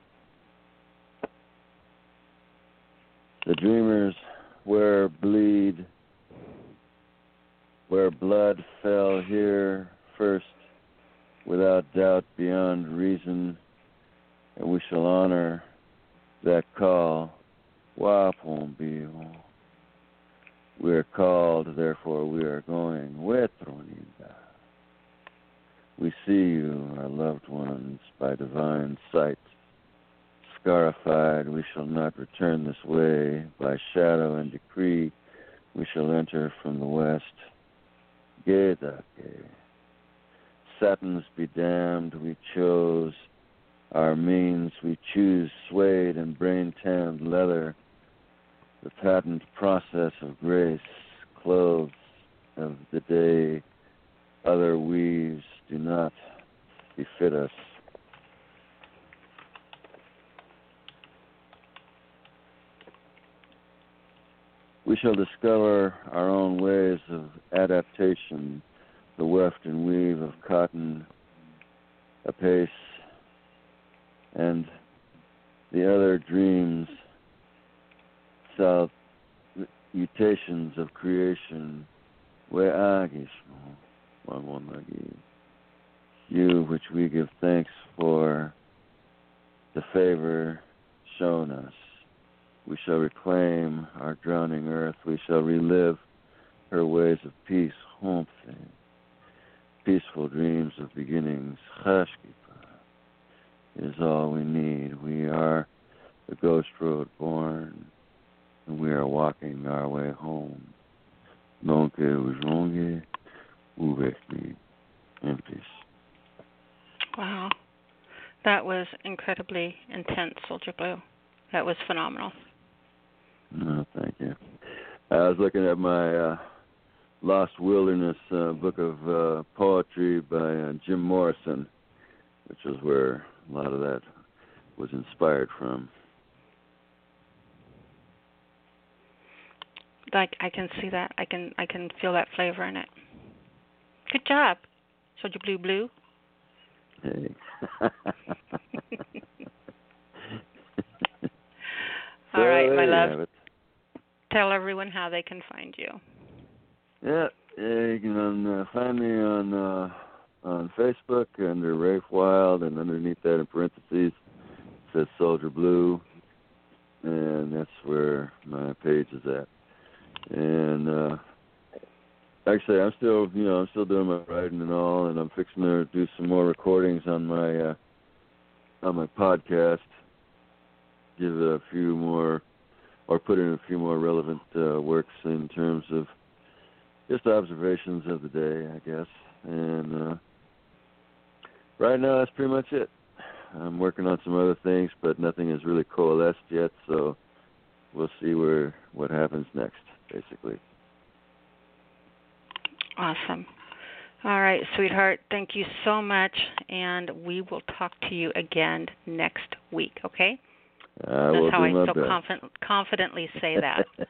The dreamers where bleed, where blood fell here first, without doubt, beyond reason, and we shall honor that call. Wapombi. We are called, therefore we are going. Wetronida. We see you, our loved ones, by divine sight. Scarified, we shall not return this way. By shadow and decree, we shall enter from the west. Gedake. Satins be damned, we chose. Our means we choose suede and brain tanned leather. The patent process of grace, clothes of the day, other weaves do not befit us. We shall discover our own ways of adaptation, the weft and weave of cotton, apace, and the other dreams, south mutations of creation, where agishmo, one one you which we give thanks for the favor shown us. We shall reclaim our drowning earth. We shall relive her ways of peace. peaceful dreams of beginnings. Chashkipa is all we need. We are the ghost road born, and we are walking our way home. Donc aujourd'hui, avec me in peace. Wow. That was incredibly intense, Soldier Blue. That was phenomenal. No, thank you. I was looking at my uh, Lost Wilderness uh, book of uh, poetry by uh, Jim Morrison, which is where a lot of that was inspired from. Like I can see that. I can I can feel that flavor in it. Good job, Soldier Blue Blue. Hey. All right, So my love. Tell everyone how they can find you. Yeah, yeah, you can uh, find me on uh, on Facebook under Rafe Wild, and underneath that in parentheses says Soldier Blue, and that's where my page is at. And uh, say, I'm still, you know, I'm still doing my writing and all, and I'm fixing to do some more recordings on my uh, on my podcast. Give it a few more, or put in a few more relevant uh, works in terms of just observations of the day, I guess. And uh, right now, that's pretty much it. I'm working on some other things, but nothing has really coalesced yet. So we'll see where what happens next, basically. Awesome. All right, sweetheart. Thank you so much, and we will talk to you again next week. Okay? I That's will how I so confident, confidently say that.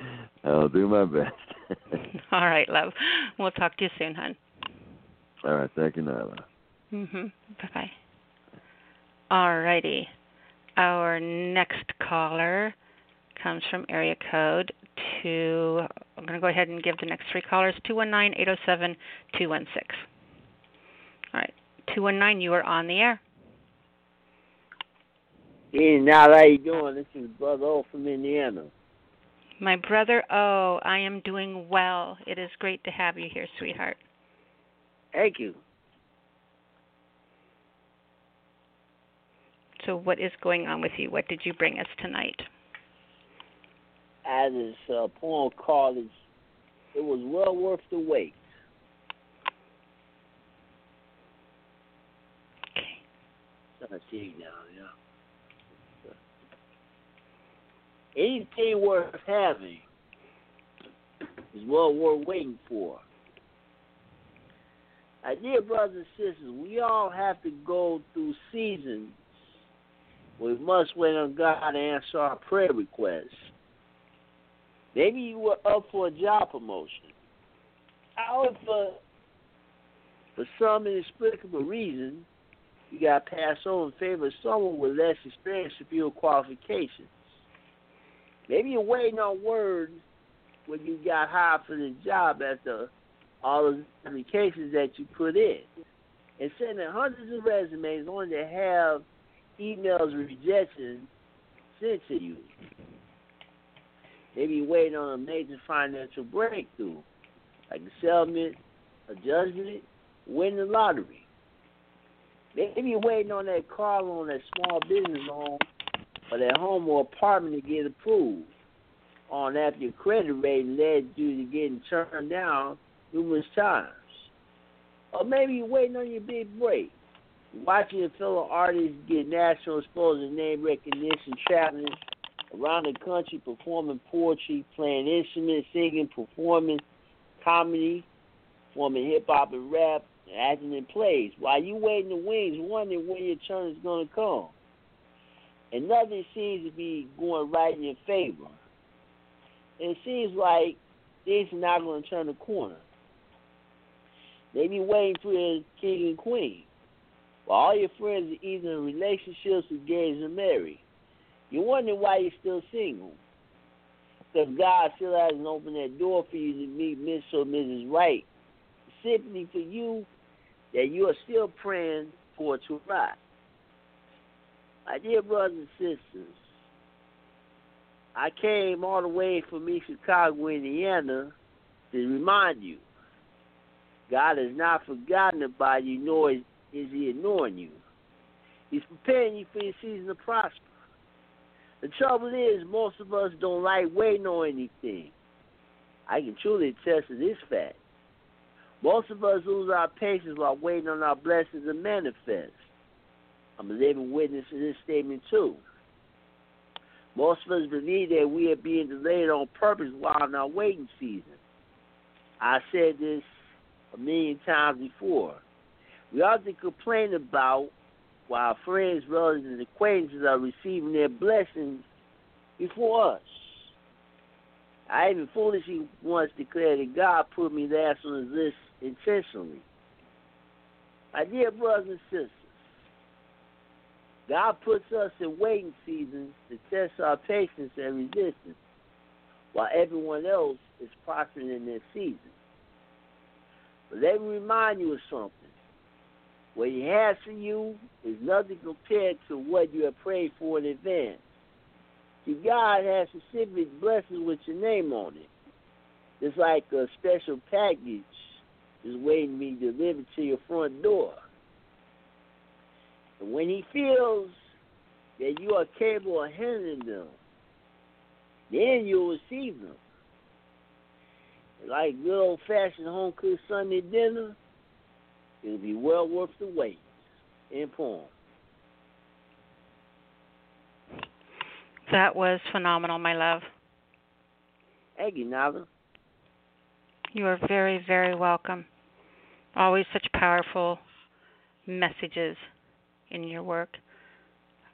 I'll do my best. All right, love. We'll talk to you soon, hon. All right, thank you, Nyla. Mhm. Bye bye. All righty. Our next caller comes from area code two. I'm going to go ahead and give the next three callers: two one nine eight zero seven two one six. All right, two one nine. You are on the air. Hey, now how you doing? This is Brother O from Indiana. My brother. Oh, I am doing well. It is great to have you here, sweetheart. Thank you. So, what is going on with you? What did you bring us tonight? As this uh, poem called, it, was well worth the wait. Okay. Trying to see now, yeah. Anything worth having is well worth waiting for. My dear brothers and sisters, we all have to go through seasons we must wait on God to answer our prayer requests. Maybe you were up for a job promotion. However, for some inexplicable reason, you got passed over in favor of someone with less experience or fewer qualifications. Maybe you're waiting on word when you got hired for the job after all the applications that you put in. And sending hundreds of resumes only to have emails rejection sent to you. Maybe you're waiting on a major financial breakthrough, like a settlement, a judgment, win the lottery. Maybe you're waiting on that car loan, that small business loan, or that home or apartment to get approved. On after your credit rating led you to getting turned down numerous times. Or maybe you're waiting on your big break watching your fellow artists get national exposure, name recognition, traveling around the country, performing poetry, playing instruments, singing, performing comedy, performing hip hop and rap, acting in plays. While you waiting in the wings, wondering when your turn is going to come. And nothing seems to be going right in your favor. And it seems like things are not going to turn the corner. They be waiting for the king and queen. While all your friends are either in relationships, engaged, or married. You're wondering why you're still single. Because God still hasn't opened that door for you to meet Miss or Mrs. Right. Simply for you that you are still praying for to arrive. My dear brothers and sisters, I came all the way from East Chicago, Indiana, to remind you God has not forgotten about you, nor is, is He ignoring you. He's preparing you for your season to prosper. The trouble is, most of us don't like waiting on anything. I can truly attest to this fact. Most of us lose our patience while waiting on our blessings to manifest. I'm a living witness to this statement too. Most of us believe that we are being delayed on purpose while in our waiting season. I said this a million times before. We often complain about while friends, relatives, and acquaintances are receiving their blessings before us. I even foolishly once declared that God put me last on his list intentionally. My dear brothers and sisters, God puts us in waiting seasons to test our patience and resistance, while everyone else is prospering in their season. Let me remind you of something. What he has for you is nothing compared to what you have prayed for in advance. See, God has specific blessings with your name on it. It's like a special package is waiting to be delivered to your front door. And when he feels that you are capable of handling them, then you'll receive them. Like good old fashioned home cooked Sunday dinner, It'll be well worth the wait. In poem. That was phenomenal, my love. Thank you, Nyla. You are very, very welcome. Always such powerful messages in your work.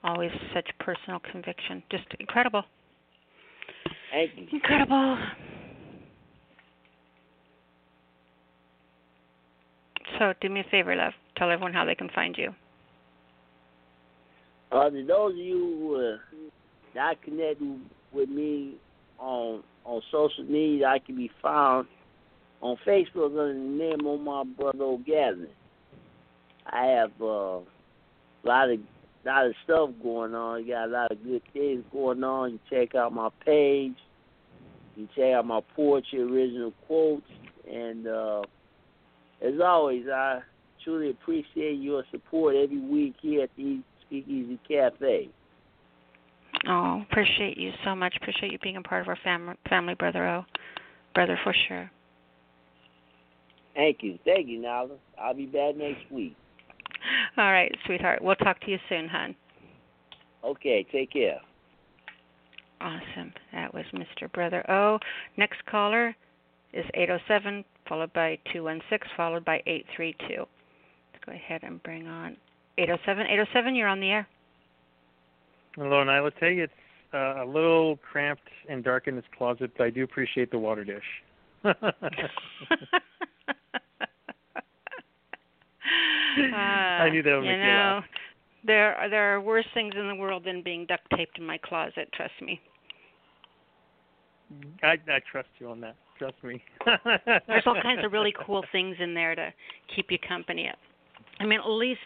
Always such personal conviction. Just incredible. Thank you. Incredible. So do me a favor, love. Tell everyone how they can find you. Uh, to those of you not connected with me on on social media, I can be found on Facebook under the name of my brother O'Gavin. I have uh, a lot of lot of stuff going on. You got a lot of good things going on. You check out my page. You check out my poetry, original quotes, and uh, as always, I truly appreciate your support every week here at the Speakeasy Cafe. Oh, appreciate you so much. Appreciate you being a part of our family, family brother. Oh, brother for sure. Thank you, thank you, Nyla. I'll be back next week. All right, sweetheart. We'll talk to you soon, hon. Okay, take care. Awesome. That was Mr. Brother O. Next caller is 807 followed by 216, followed by 832. Let's go ahead and bring on 807. 807, you're on the air. Hello, and I will tell you it's uh, a little cramped and dark in this closet, but I do appreciate the water dish. uh, I knew that would you make know, you laugh. There are there are worse things in the world than being duct taped in my closet. Trust me. I I trust you on that. Trust me. There's all kinds of really cool things in there to keep you company. Up. I mean, at least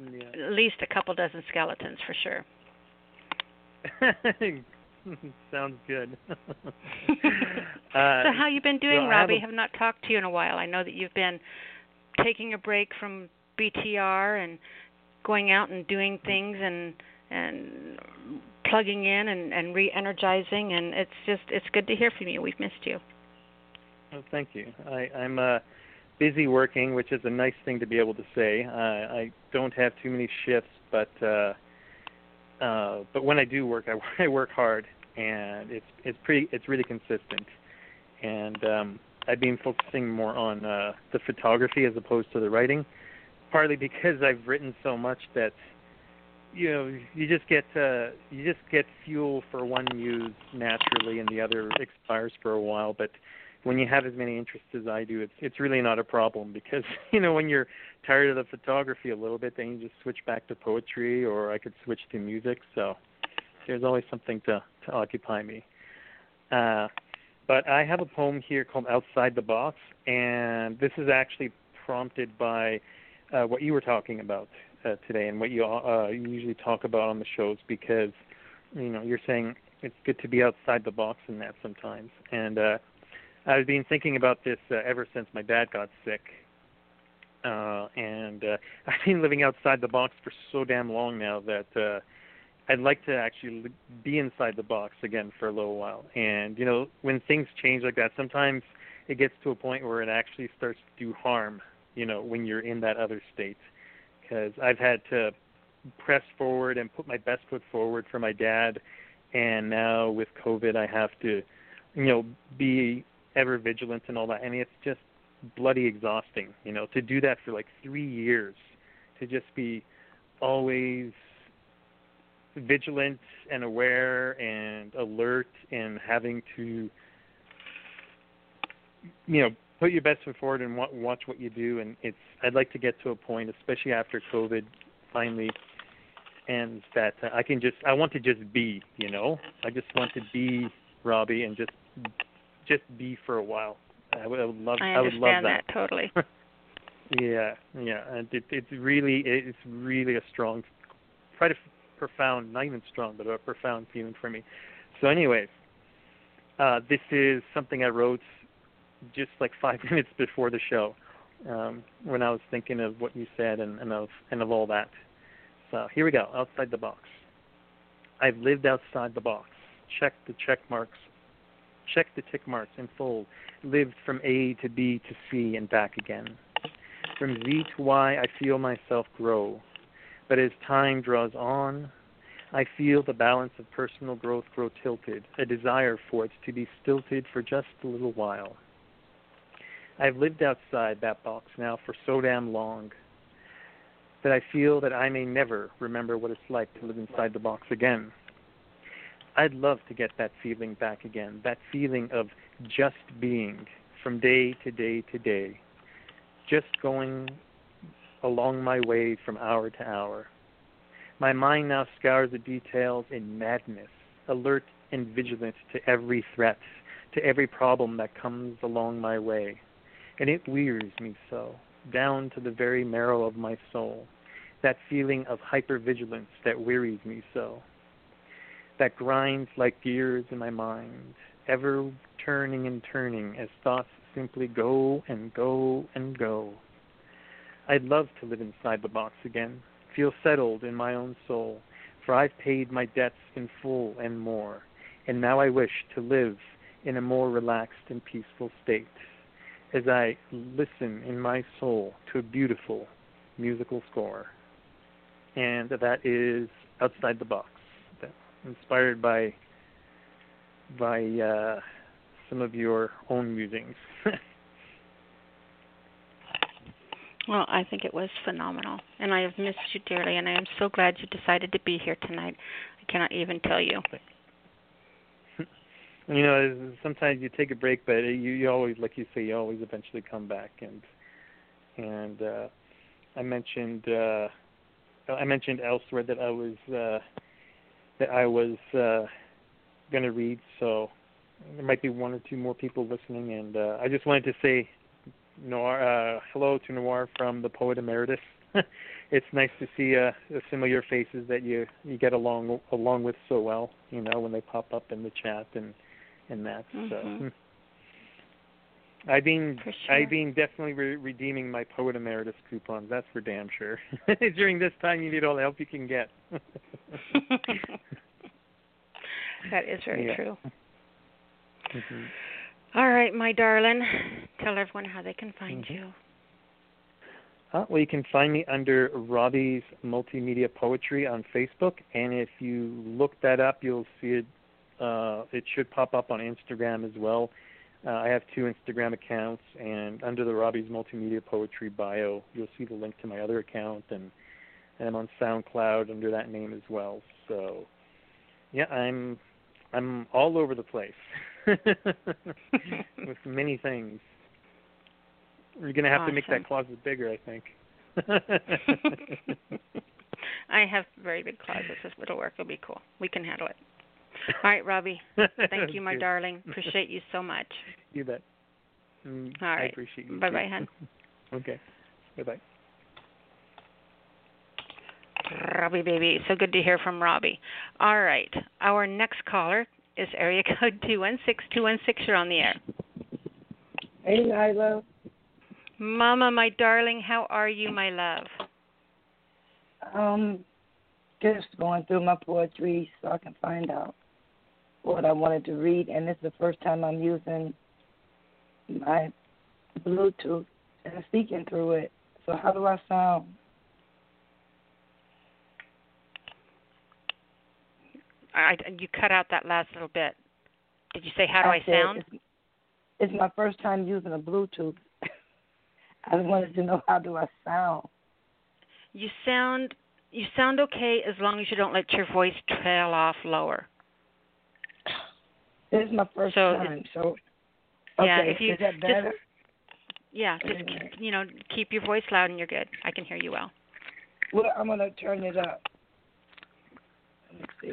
yeah. at least a couple dozen skeletons for sure. Sounds good. uh, so how you been doing, well, Robbie? I have, have not talked to you in a while. I know that you've been taking a break from BTR and going out and doing things and and plugging in and and re-energizing and it's just it's good to hear from you. We've missed you. Oh, thank you. I, I'm uh, busy working, which is a nice thing to be able to say. Uh, I don't have too many shifts, but uh, uh, but when I do work, I, I work hard, and it's it's pretty it's really consistent. And um, I've been focusing more on uh, the photography as opposed to the writing, partly because I've written so much that you know you just get uh, you just get fuel for one muse naturally, and the other expires for a while, but when you have as many interests as I do, it's it's really not a problem because you know when you're tired of the photography a little bit, then you just switch back to poetry, or I could switch to music. So there's always something to to occupy me. Uh, but I have a poem here called "Outside the Box," and this is actually prompted by uh, what you were talking about uh, today and what you uh, usually talk about on the shows because you know you're saying it's good to be outside the box in that sometimes and uh I've been thinking about this uh, ever since my dad got sick, uh, and uh, I've been living outside the box for so damn long now that uh, I'd like to actually be inside the box again for a little while. And you know, when things change like that, sometimes it gets to a point where it actually starts to do harm. You know, when you're in that other state, because I've had to press forward and put my best foot forward for my dad, and now with COVID, I have to, you know, be ever vigilant and all that, I mean, it's just bloody exhausting. You know, to do that for like three years, to just be always vigilant and aware and alert and having to you know put your best foot forward and watch what you do and it's i'd like to get to a point especially after covid finally ends that i can just i want to just be you know i just want to be robbie and just just be for a while i would, I would love i, I would love that, that totally yeah yeah and it, it's really it's really a strong quite a profound, not even strong, but a profound feeling for me. So, anyways, uh, this is something I wrote just like five minutes before the show um, when I was thinking of what you said and, and of and of all that. So here we go, outside the box. I've lived outside the box. Checked the check marks. Checked the tick marks in full. Lived from A to B to C and back again. From Z to Y, I feel myself grow. But as time draws on, I feel the balance of personal growth grow tilted, a desire for it to be stilted for just a little while. I've lived outside that box now for so damn long that I feel that I may never remember what it's like to live inside the box again. I'd love to get that feeling back again, that feeling of just being from day to day to day, just going along my way from hour to hour. My mind now scours the details in madness, alert and vigilant to every threat, to every problem that comes along my way. And it wearies me so, down to the very marrow of my soul, that feeling of hypervigilance that wearies me so, that grinds like gears in my mind, ever turning and turning as thoughts simply go and go and go. I'd love to live inside the box again, feel settled in my own soul, for I've paid my debts in full and more, and now I wish to live in a more relaxed and peaceful state as I listen in my soul to a beautiful musical score. And that is Outside the Box, inspired by by uh, some of your own musings. Well, I think it was phenomenal, and I have missed you dearly, and I am so glad you decided to be here tonight. I cannot even tell you. You know, sometimes you take a break, but you, you always, like you say, you always eventually come back. And and uh, I mentioned uh, I mentioned elsewhere that I was uh, that I was uh, going to read, so there might be one or two more people listening, and uh, I just wanted to say Noir, uh, hello to Noir from the Poet Emeritus. it's nice to see uh, familiar faces that you you get along along with so well. You know when they pop up in the chat and and that. Mm-hmm. So. I've been sure. I've been definitely re- redeeming my Poet Emeritus coupons. That's for damn sure. During this time, you need all the help you can get. that is very yeah. true. Mm-hmm. All right, my darling. Tell everyone how they can find mm-hmm. you. Uh, well, you can find me under Robbie's Multimedia Poetry on Facebook, and if you look that up, you'll see it. Uh, it should pop up on Instagram as well. Uh, I have two Instagram accounts, and under the Robbie's Multimedia Poetry bio, you'll see the link to my other account, and, and I'm on SoundCloud under that name as well. So, yeah, I'm I'm all over the place. with many things. We're going to have awesome. to make that closet bigger, I think. I have very big closets. This little work it'll be cool. We can handle it. All right, Robbie. Thank you, my darling. Appreciate you so much. You bet. Mm, All right. I appreciate you. Bye bye, hon. okay. Bye bye. Robbie, baby. So good to hear from Robbie. All right. Our next caller is area code 216 216. You're on the air. Hey, Nyla. Mama, my darling, how are you, my love? Um, just going through my poetry so I can find out what I wanted to read, and this is the first time I'm using my Bluetooth and speaking through it. So how do I sound? I, you cut out that last little bit. Did you say how do I, I said, sound? It's, it's my first time using a Bluetooth. I wanted to know how do I sound. You sound you sound okay as long as you don't let your voice trail off lower. This is my first So time, so okay. Yeah, if you is that better? just yeah, just keep, you know keep your voice loud and you're good. I can hear you well. well, I'm gonna turn it up. Let me see.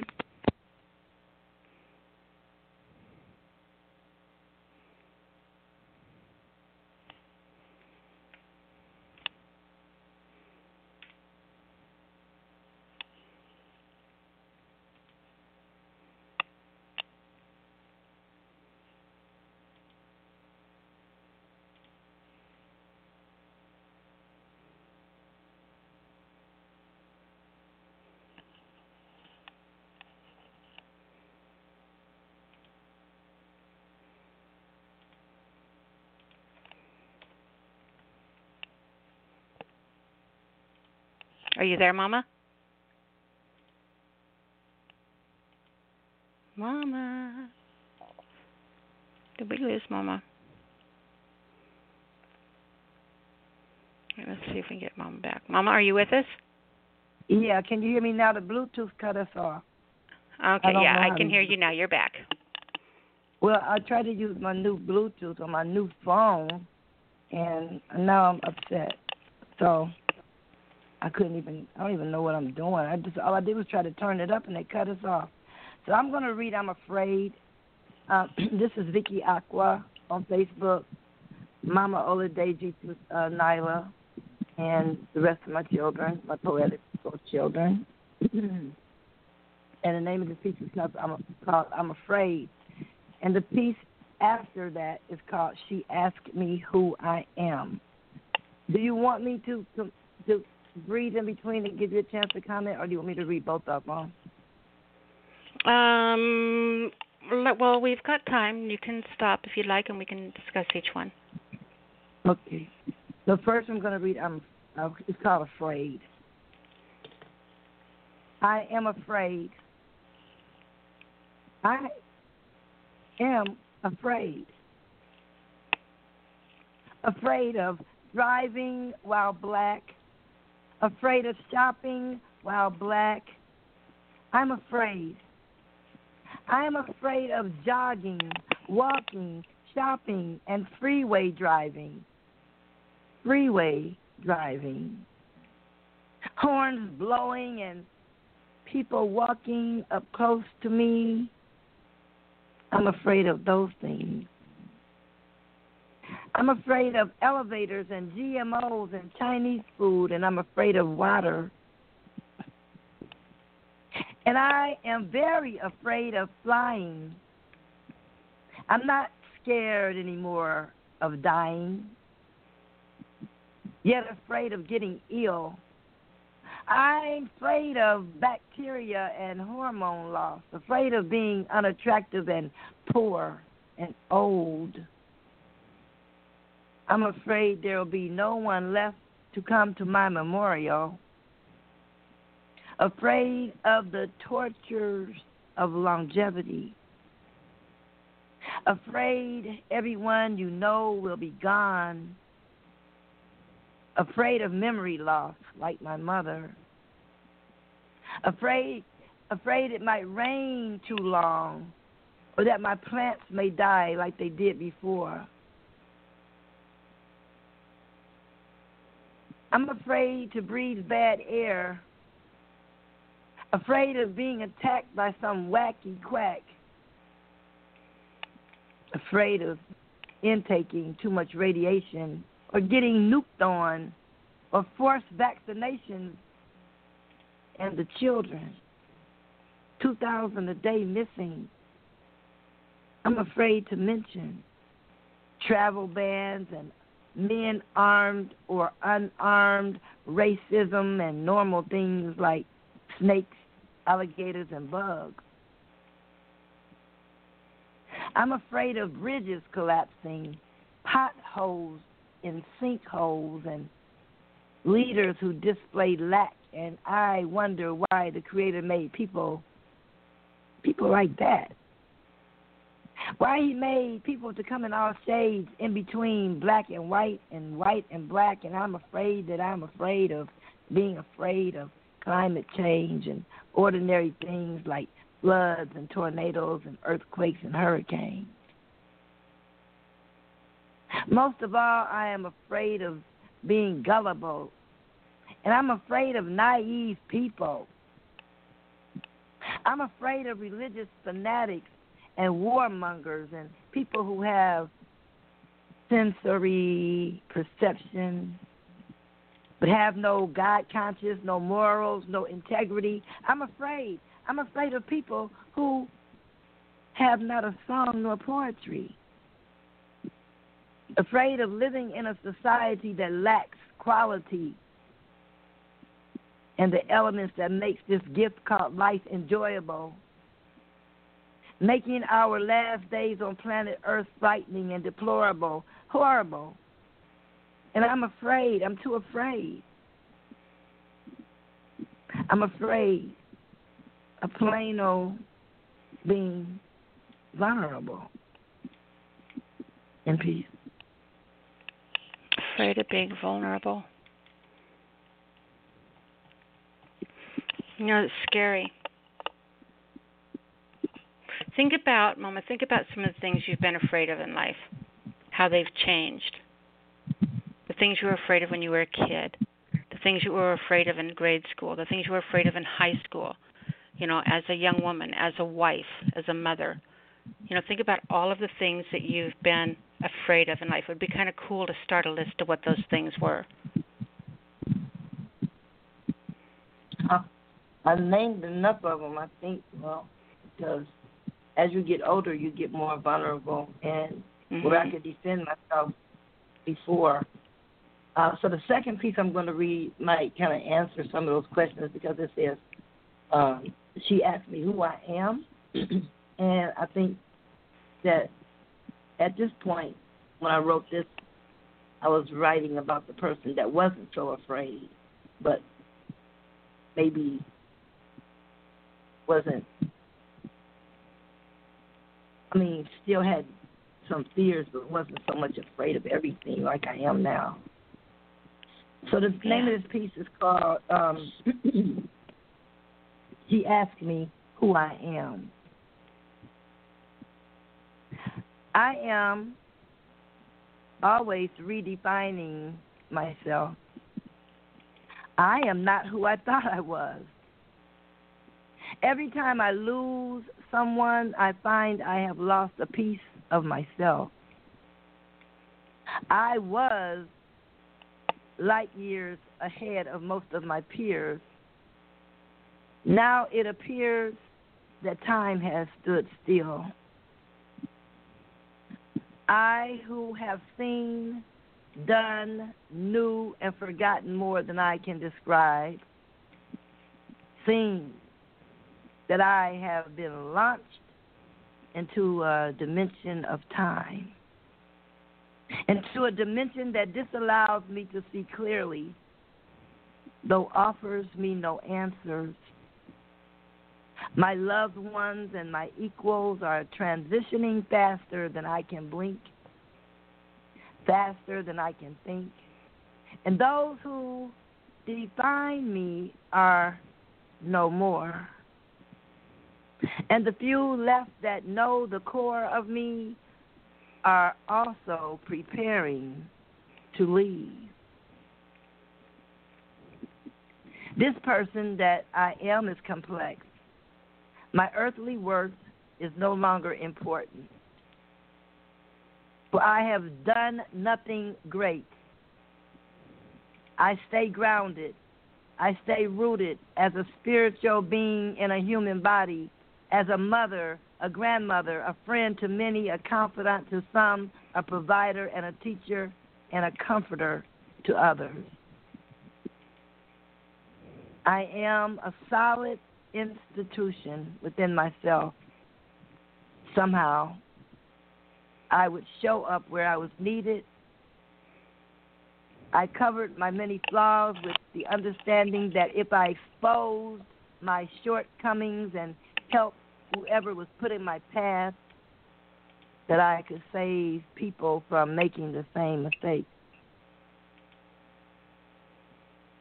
Are you there, Mama? Mama. Did we lose Mama? Let's see if we can get Mama back. Mama, are you with us? Yeah, can you hear me now? The Bluetooth cut us off. Okay, don't yeah, I can hear you now. You're back. Well, I tried to use my new Bluetooth on my new phone, and now I'm upset. So I couldn't even. I don't even know what I'm doing. I just all I did was try to turn it up, and they cut us off. So I'm gonna read. I'm afraid. Um, this is Vicky Aqua on Facebook, Mama Oladeji uh, Nyla, and the rest of my children, my poetic children. and the name of the piece is called I'm, called I'm Afraid. And the piece after that is called She Asked Me Who I Am. Do you want me to, to, to breathe in between and give you a chance to comment, or do you want me to read both of them? Um. Well, we've got time. You can stop if you'd like, and we can discuss each one. Okay. The first I'm going to read, I'm, uh, it's called Afraid. I am afraid. I am afraid. Afraid of driving while black. Afraid of shopping while black. I'm afraid. I am afraid of jogging, walking, shopping, and freeway driving. Freeway driving. Horns blowing and people walking up close to me. I'm afraid of those things. I'm afraid of elevators and GMOs and Chinese food, and I'm afraid of water. And I am very afraid of flying. I'm not scared anymore of dying, yet afraid of getting ill. I'm afraid of bacteria and hormone loss, afraid of being unattractive and poor and old. I'm afraid there will be no one left to come to my memorial. Afraid of the tortures of longevity. Afraid everyone you know will be gone. Afraid of memory loss, like my mother. Afraid afraid it might rain too long or that my plants may die like they did before. I'm afraid to breathe bad air. Afraid of being attacked by some wacky quack. Afraid of intaking too much radiation or getting nuked on or forced vaccinations and the children. 2,000 a day missing. I'm afraid to mention travel bans and men armed or unarmed, racism, and normal things like snakes, alligators, and bugs. I'm afraid of bridges collapsing, potholes in sinkholes, and leaders who display lack. And I wonder why the Creator made people people like that. Why he made people to come in all shades in between black and white and white and black and I'm afraid that I'm afraid of being afraid of climate change and ordinary things like floods and tornadoes and earthquakes and hurricanes. Most of all, I am afraid of being gullible, and I'm afraid of naive people. I'm afraid of religious fanatics and warmongers and people who have sensory perception but have no God conscience, no morals, no integrity. I'm afraid. I'm afraid of people who have not a song nor poetry. Afraid of living in a society that lacks quality and the elements that makes this gift called life enjoyable. Making our last days on planet Earth frightening and deplorable, horrible. And I'm afraid, I'm too afraid. I'm afraid of plain old being vulnerable in peace. Afraid of being vulnerable. You know, it's scary. Think about, Mama, think about some of the things you've been afraid of in life, how they've changed. The things you were afraid of when you were a kid, the things you were afraid of in grade school, the things you were afraid of in high school, you know, as a young woman, as a wife, as a mother. You know, think about all of the things that you've been afraid of in life. It would be kind of cool to start a list of what those things were. Uh, I named enough of them, I think, well, because as you get older, you get more vulnerable, and mm-hmm. where I could defend myself before. Uh, so the second piece I'm going to read might kind of answer some of those questions because it says, um, she asked me who I am, and I think that at this point, when I wrote this, I was writing about the person that wasn't so afraid, but maybe wasn't. I mean, still had some fears, but wasn't so much afraid of everything like I am now. So the name of this piece is called um, he asked me who I am. I am always redefining myself. I am not who I thought I was. Every time I lose someone, I find I have lost a piece of myself. I was light years ahead of most of my peers now it appears that time has stood still. I, who have seen, done, knew, and forgotten more than I can describe, seen that I have been launched into a dimension of time, into a dimension that disallows me to see clearly, though offers me no answers my loved ones and my equals are transitioning faster than I can blink, faster than I can think. And those who define me are no more. And the few left that know the core of me are also preparing to leave. This person that I am is complex. My earthly worth is no longer important. For I have done nothing great. I stay grounded. I stay rooted as a spiritual being in a human body, as a mother, a grandmother, a friend to many, a confidant to some, a provider and a teacher, and a comforter to others. I am a solid institution within myself. Somehow, I would show up where I was needed. I covered my many flaws with the understanding that if I exposed my shortcomings and helped whoever was put in my path, that I could save people from making the same mistake.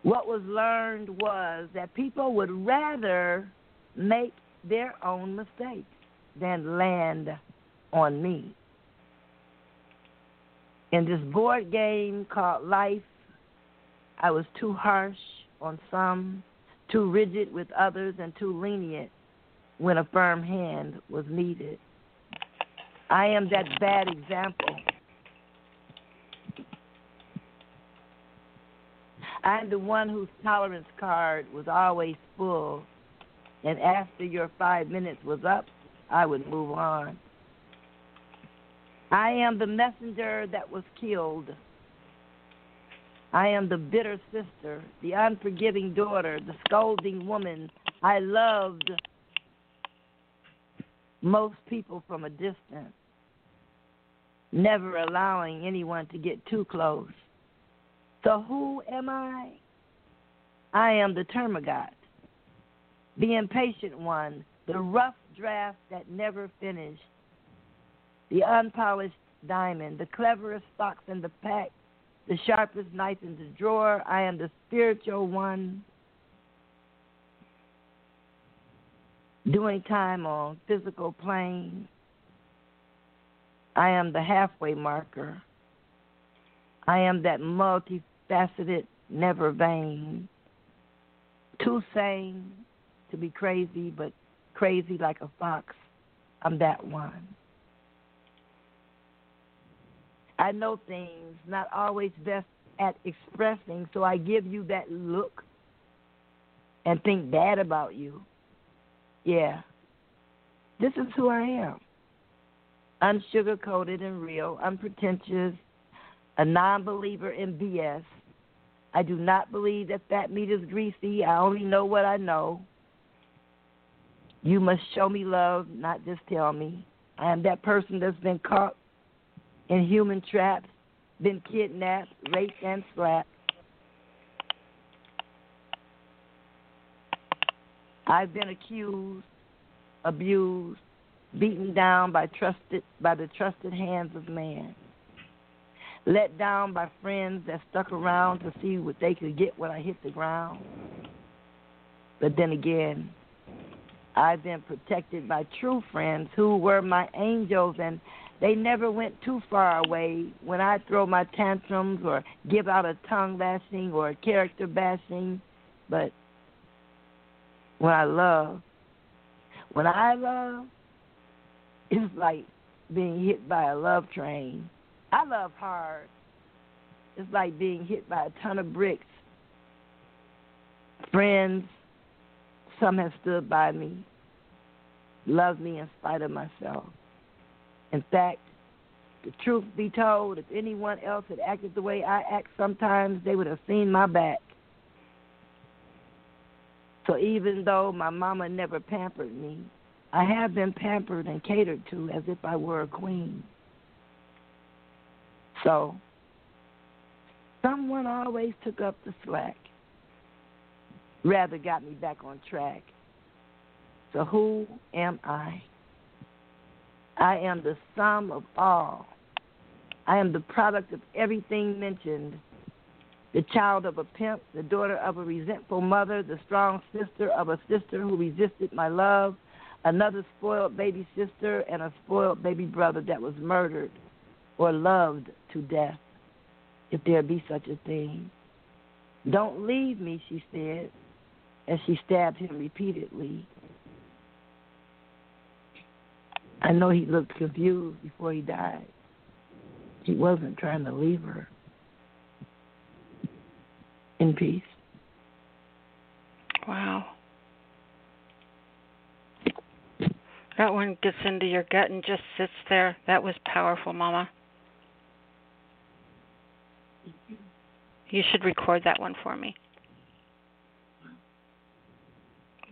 What was learned was that people would rather make their own mistakes than land on me. In this board game called life, I was too harsh on some, too rigid with others, and too lenient when a firm hand was needed. I am that bad example. I'm the one whose tolerance card was always full, and after your five minutes was up, I would move on. I am the messenger that was killed. I am the bitter sister, the unforgiving daughter, the scolding woman. I loved most people from a distance, never allowing anyone to get too close. So, who am I? I am the termagant, the impatient one, the rough draft that never finished, the unpolished diamond, the cleverest fox in the pack, the sharpest knife in the drawer. I am the spiritual one doing time on physical plane. I am the halfway marker. I am that multifaceted, never vain. Too sane to be crazy, but crazy like a fox. I'm that one. I know things, not always best at expressing, so I give you that look and think bad about you. Yeah. This is who I am. I'm sugar coated and real, unpretentious, a non believer in BS. I do not believe that fat meat is greasy. I only know what I know. You must show me love, not just tell me. I am that person that's been caught in human traps, been kidnapped, raped, and slapped. I've been accused, abused, beaten down by trusted by the trusted hands of man. Let down by friends that stuck around to see what they could get when I hit the ground. But then again, I've been protected by true friends who were my angels and they never went too far away when I throw my tantrums or give out a tongue bashing or a character bashing. But when I love, when I love, it's like being hit by a love train. I love hard. It's like being hit by a ton of bricks. Friends, some have stood by me, loved me in spite of myself. In fact, the truth be told, if anyone else had acted the way I act sometimes, they would have seen my back. So even though my mama never pampered me, I have been pampered and catered to as if I were a queen. So someone always took up the slack, rather got me back on track. So who am I? I am the sum of all. I am the product of everything mentioned the child of a pimp, the daughter of a resentful mother, the strong sister of a sister who resisted my love, another spoiled baby sister, and a spoiled baby brother that was murdered or loved to death, if there be such a thing. Don't leave me, she said, as she stabbed him repeatedly. I know he looked confused before he died. He wasn't trying to leave her in peace. Wow. That one gets into your gut and just sits there. That was powerful, Mama. You should record that one for me.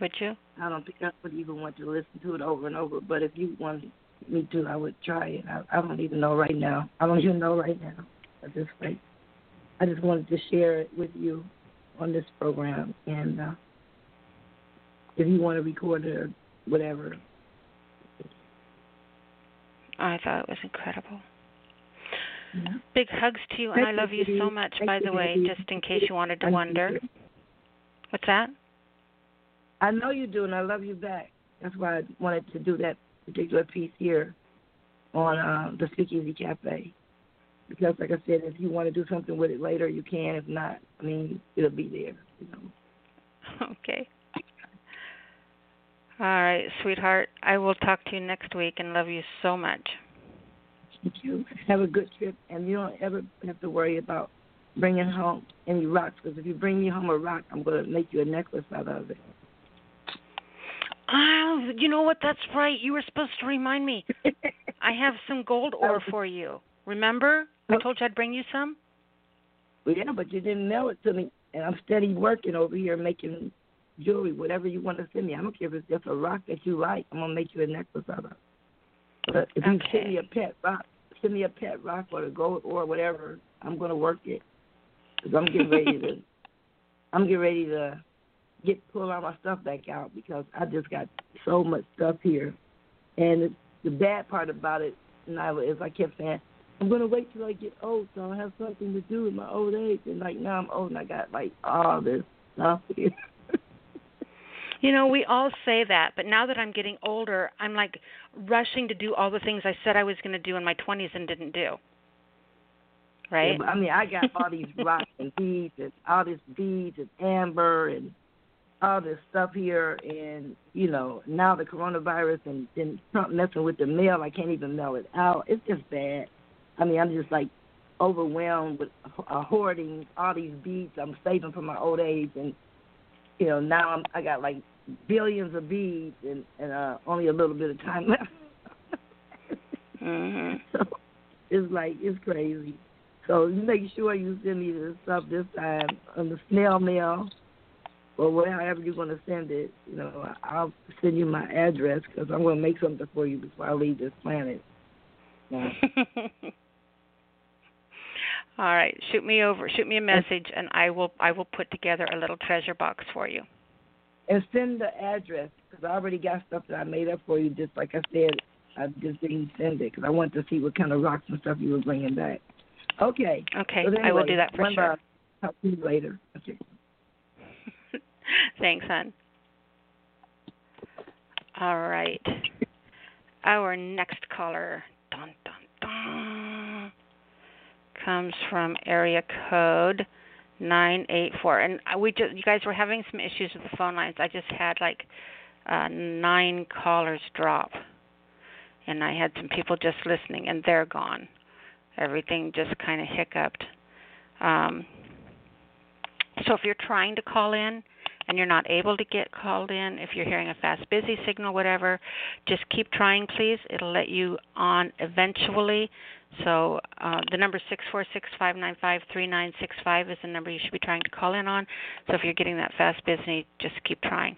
Would you? I don't think I would even want to listen to it over and over. But if you want me to, I would try it. I, I don't even know right now. I don't even know right now at this point. I just wanted to share it with you on this program, and uh, if you want to record it or whatever. I thought it was incredible. Yeah. Big hugs to you, and Thank I love you, you so much, Thank by the way, just in case you wanted to wonder. What's that? I know you do, and I love you back. That's why I wanted to do that particular piece here on uh, the Speakeasy Cafe. Because, like I said, if you want to do something with it later, you can. If not, I mean, it'll be there. You know. Okay. All right, sweetheart. I will talk to you next week and love you so much. Thank you. Have a good trip, and you don't ever have to worry about bringing home any rocks. Because if you bring me home a rock, I'm going to make you a necklace out of it. Oh, you know what? That's right. You were supposed to remind me. I have some gold ore for you. Remember? I told you I'd bring you some. Well, yeah, but you didn't mail it to me, and I'm steady working over here making jewelry, whatever you want to send me. I don't care if it's just a rock that you like. I'm gonna make you a necklace out of. it. But if you send me a pet rock, send me a pet rock or a gold or whatever, I'm gonna work it. Cause I'm getting ready to, I'm getting ready to get pull all my stuff back out because I just got so much stuff here, and the, the bad part about it, Nyla, is I kept saying. I'm gonna wait till I get old so I have something to do in my old age. And like now I'm old and I got like all this stuff here. You know, we all say that, but now that I'm getting older, I'm like rushing to do all the things I said I was going to do in my 20s and didn't do. Right? Yeah, but, I mean, I got all these rocks and beads and all this beads and amber and all this stuff here, and you know now the coronavirus and then Trump messing with the mail. I can't even mail it out. It's just bad. I mean, I'm just like overwhelmed with uh, hoarding all these beads I'm saving for my old age, and you know now I'm I got like billions of beads and and uh, only a little bit of time left. Mhm. So it's like it's crazy. So you make sure you send me the stuff this time on the snail mail or wherever you're going to send it. You know, I'll send you my address because I'm going to make something for you before I leave this planet. Yeah. all right, shoot me over, shoot me a message and I will I will put together a little treasure box for you. And send the address because I already got stuff that I made up for you. Just like I said, I just didn't send it because I wanted to see what kind of rocks and stuff you were bringing back. Okay. Okay, But I will do that for one sure. love. Talk to you later. Okay. Thanks, hon. All right. Our next caller dun, dun, dun, comes from area code 984. And we just you guys were having some issues with the phone lines. I just had like uh 9 callers drop. And I had some people just listening and they're gone. Everything just kind of hiccuped. Um so if you're trying to call in and you're not able to get called in, if you're hearing a fast busy signal, whatever, just keep trying, please. It'll let you on eventually. So uh, the number six four six five nine five three nine six five is the number you should be trying to call in on. So if you're getting that fast busy, just keep trying.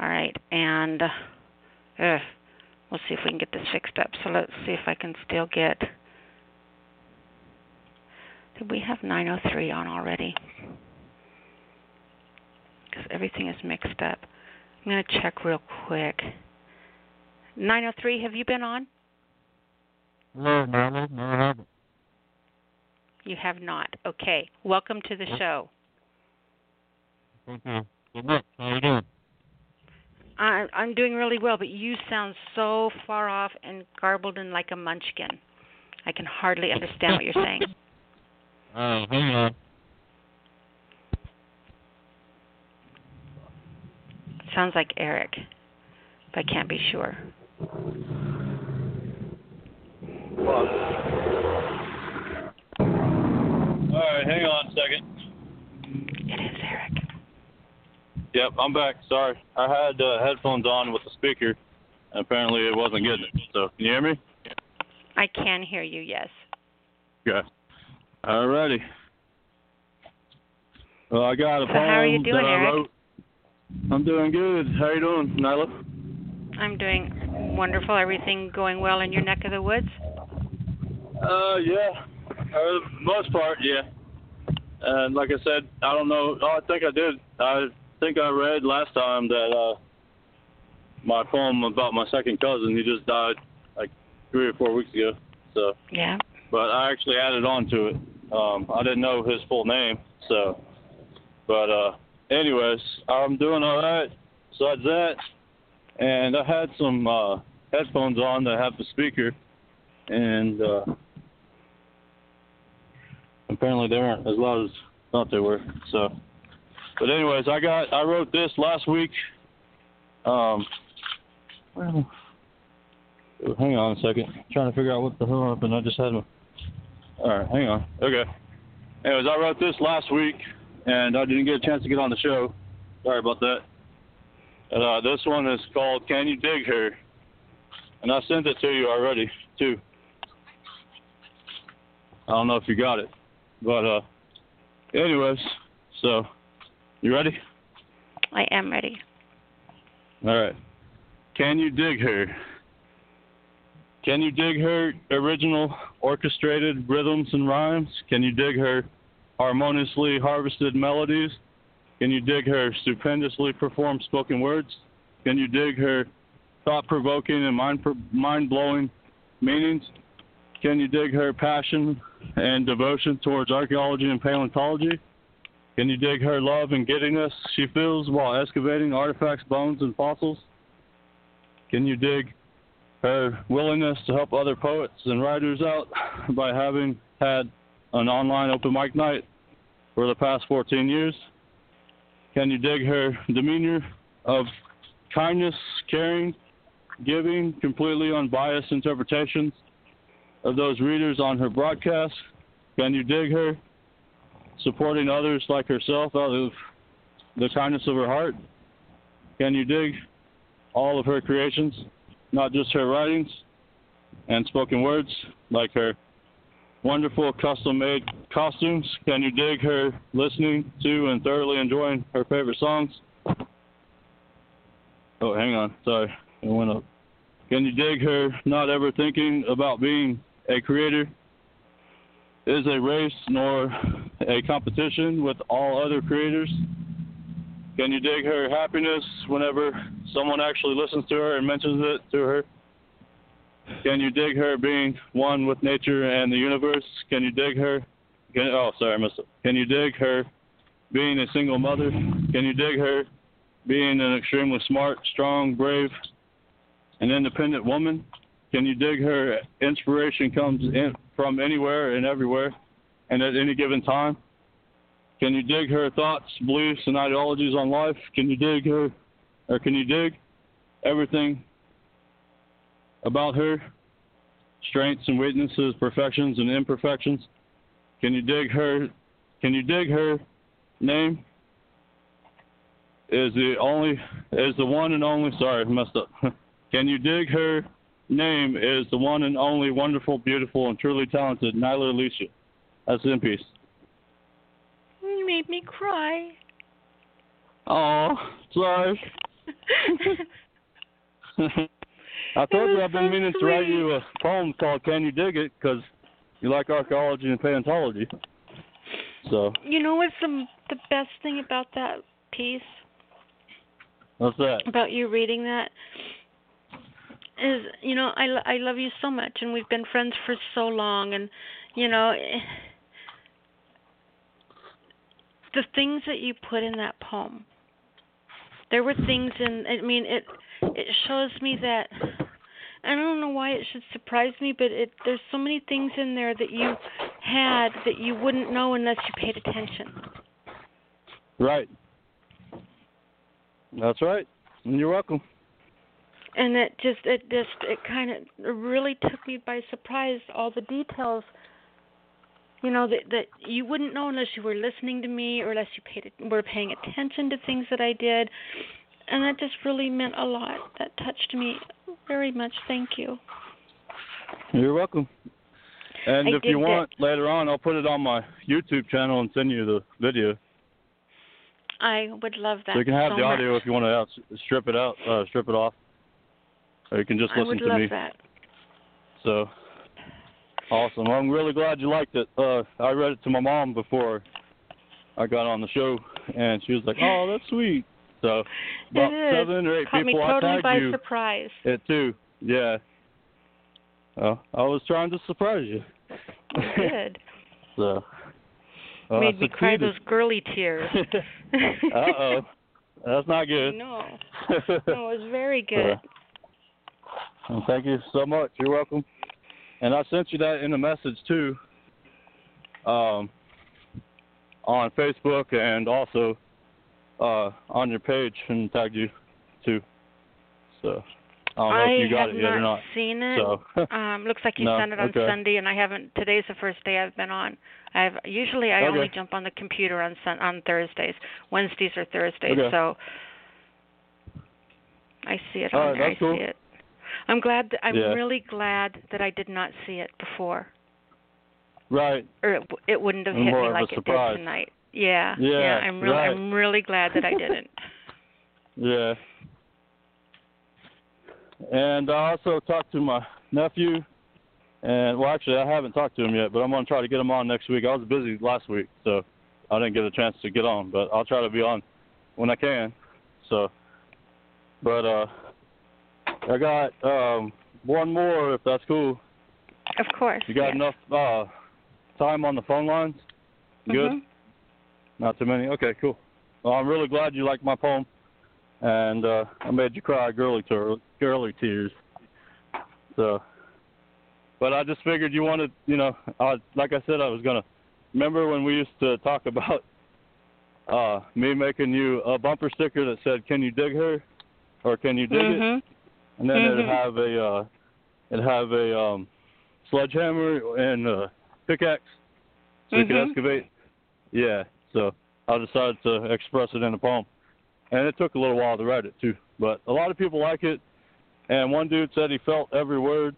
All right, and uh, we'll see if we can get this fixed up. So let's see if I can still get. Did we have 903 on already? Because everything is mixed up. I'm going to check real quick. 903, have you been on? No, no, no, no, I haven't. You have not. Okay. Welcome to the show. Thank you. Good luck. How you doing? I, I'm doing really well, but you sound so far off and garbled and like a munchkin. I can hardly understand what you're saying. Uh, hang on. Sounds like Eric, but I can't be sure. All right, hang on a second. It is Eric. Yep, I'm back. Sorry, I had uh, headphones on with the speaker, and apparently it wasn't getting it. So, can you hear me? I can hear you, yes. Okay. Alrighty. Well, I got a So poem how are you doing, that I Eric? I'm doing good. How you doing, Nyla? I'm doing wonderful. Everything going well in your neck of the woods? Uh, yeah. For the most part, yeah. And like I said, I don't know. Oh, I think I did. I think I read last time that uh my poem about my second cousin. He just died like three or four weeks ago. So, Yeah. but I actually added on to it. Um, I didn't know his full name, so. But uh, anyways, I'm doing all right. Besides that, and I had some uh headphones on that have the speaker, and uh apparently they weren't as loud as I thought they were. So, but anyways, I got I wrote this last week. Um, well, hang on a second. trying to figure out what the hell happened. I just had my. All right, hang on. Okay. Anyways, I wrote this last week, and I didn't get a chance to get on the show. Sorry about that. And, uh, this one is called "Can You Dig Her," and I sent it to you already too. I don't know if you got it. But uh anyways, so you ready? I am ready. All right. Can you dig her? Can you dig her original orchestrated rhythms and rhymes? Can you dig her harmoniously harvested melodies? Can you dig her stupendously performed spoken words? Can you dig her thought provoking and mind mind blowing meanings? Can you dig her passion and devotion towards archaeology and paleontology? Can you dig her love and giddiness she feels while excavating artifacts, bones, and fossils? Can you dig her willingness to help other poets and writers out by having had an online open mic night for the past 14 years? Can you dig her demeanor of kindness, caring, giving, completely unbiased interpretations of those readers on her broadcast? Can you dig her supporting others like herself out of the kindness of her heart? Can you dig all of her creations, not just her writings and spoken words, like her wonderful custom made costumes? Can you dig her listening to and thoroughly enjoying her favorite songs? Oh, hang on. Sorry. It went up. Can you dig her not ever thinking about being a creator? Is a race nor a competition with all other creators? Can you dig her happiness whenever someone actually listens to her and mentions it to her? Can you dig her being one with nature and the universe? Can you dig her? Can, oh, sorry, I missed it. Can you dig her being a single mother? Can you dig her being an extremely smart, strong, brave, and independent woman? Can you dig her inspiration comes in from anywhere and everywhere and at any given time? Can you dig her thoughts, beliefs, and ideologies on life? Can you dig her, or can you dig everything about her, strengths and weaknesses, perfections and imperfections? Can you dig her? Can you dig her name? Is the only is the one and only. Sorry, I messed up. Can you dig her name? Is the one and only wonderful, beautiful, and truly talented Nyla Alisia. That's in peace. You made me cry. Oh, sorry. I told you I've been meaning to write you a poem called "Can You Dig It" because you like archaeology and paleontology. So You know what's the the best thing about that piece? what's that? about you reading that is you know I I love you so much and we've been friends for so long and you know eh, the things that you put in that poem there were things in I mean it it shows me that I don't know why it should surprise me but it there's so many things in there that you had that you wouldn't know unless you paid attention Right. That's right. And you're welcome. and it just it just it kind of really took me by surprise all the details you know that that you wouldn't know unless you were listening to me or unless you paid were paying attention to things that I did and that just really meant a lot that touched me very much thank you You're welcome. And I if you want later on, I'll put it on my YouTube channel and send you the video. I would love that. so you can have so the audio much. if you want to out, strip it out, uh, strip it off, or you can just I listen would to love me. that. So awesome! I'm really glad you liked it. Uh, I read it to my mom before I got on the show, and she was like, "Oh, that's sweet." So about seven or eight Caught me totally I tagged by you surprise. it too. Yeah. Uh, I was trying to surprise you. You did. so. uh, Made me cry those girly tears. uh oh. That's not good. No. No, it was very good. Well, thank you so much. You're welcome. And I sent you that in a message too, um, on Facebook and also uh, on your page and tagged you too. So I don't know if you got it yet or not. seen it. So um, looks like you No, sent it on okay. Sunday, and I haven't. Today's the first day I've been on. I've usually I only jump on the computer on sun, on Thursdays, Wednesdays or Thursdays. Okay. So I see it on there. I cool. see it. I'm glad. That, I'm Yeah. really glad that I did not see it before, right. or it, it wouldn't have hit More me like it did tonight. Yeah. Yeah, I'm really. right. I'm really glad that I didn't. Yeah. And I also talked to my nephew, and well, actually, I haven't talked to him yet, but I'm gonna try to get him on next week. I was busy last week, so I didn't get a chance to get on, but I'll try to be on when I can. So, but uh, I got um one more if that's cool. Of course. You got yeah. enough uh time on the phone lines? Good. Mhm. Not too many. Okay, cool. Well, I'm really glad you liked my poem, and uh, I made you cry girly tear, girly tears. So, but I just figured you wanted, you know, I, like I said, I was gonna. Remember when we used to talk about uh, me making you a bumper sticker that said "Can you dig her?" or "Can you dig it?" Mhm. and then Mhm. it'd have a uh, it'd have a um, sledgehammer and a pickaxe so you Mhm. could excavate. Yeah, so I decided to express it in a poem, and it took a little while to write it too. But a lot of people like it, and one dude said he felt every word,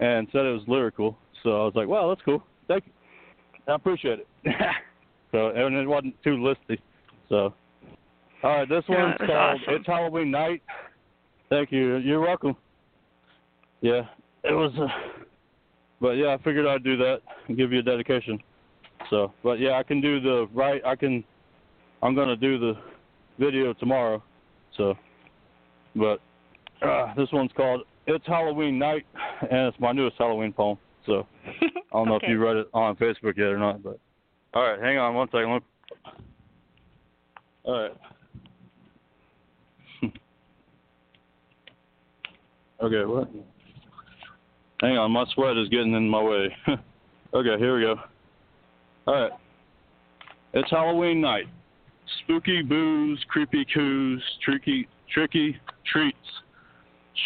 and said it was lyrical. So I was like, well, that's cool. Thank you. I appreciate it. so and it wasn't too listy. So all right, this No, one's called awesome. "It's Halloween Night." Thank you. You're welcome. Yeah, it was. Uh, but yeah, I figured I'd do that and give you a dedication. So, but yeah, I can do the right. I can. I'm gonna do the video tomorrow. So, but uh, this one's called "It's Halloween Night," and it's my newest Halloween poem. So I don't know Okay. if you read it on Facebook yet or not, but all right, hang on one second. Let me- All right. okay, what? Hang on, my sweat is getting in my way. okay, here we go. All right. It's Halloween night. Spooky booze, creepy coos, tricky, tricky treats,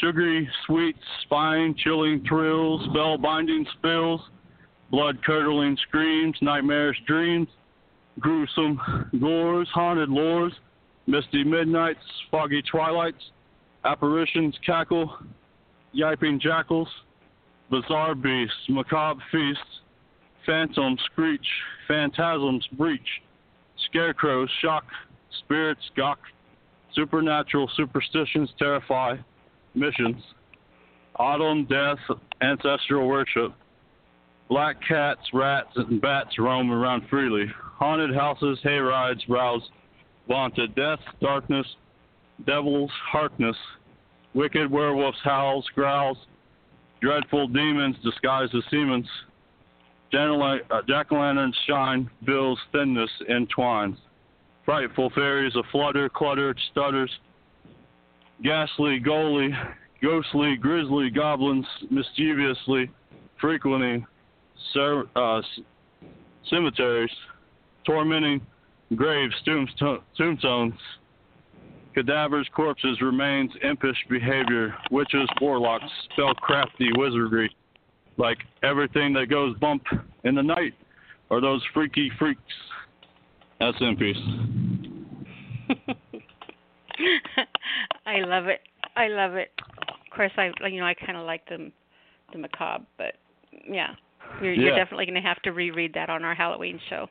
sugary sweets, spine chilling thrills, spell binding spills, blood curdling screams, nightmarish dreams, gruesome gores, haunted lores, misty midnights, foggy twilights, apparitions cackle, yiping jackals, bizarre beasts, macabre feasts, phantoms screech, phantasms breach, scarecrows shock, spirits gawk, supernatural superstitions terrify, missions, autumn death, ancestral worship, black cats, rats, and bats roam around freely, haunted houses, hay rides, rouse, vaunted death, darkness, devils, harkness, wicked werewolves howls, growls, dreadful demons disguised as demons, uh, jack-o'-lanterns shine, bills thinness entwines, frightful fairies of flutter, clutter, stutters, ghastly, goaly, ghostly, grisly goblins mischievously frequenting uh, cemeteries, tormenting graves, tombsto- tombstones, cadavers, corpses, remains, impish behavior, witches, warlocks, spellcrafty wizardry, like everything that goes bump in the night, or those freaky freaks. That's in peace. I love it. I love it. Of course, I you know I kind of like them, the macabre, but yeah, you're, you're definitely going to have to reread that on our Halloween show.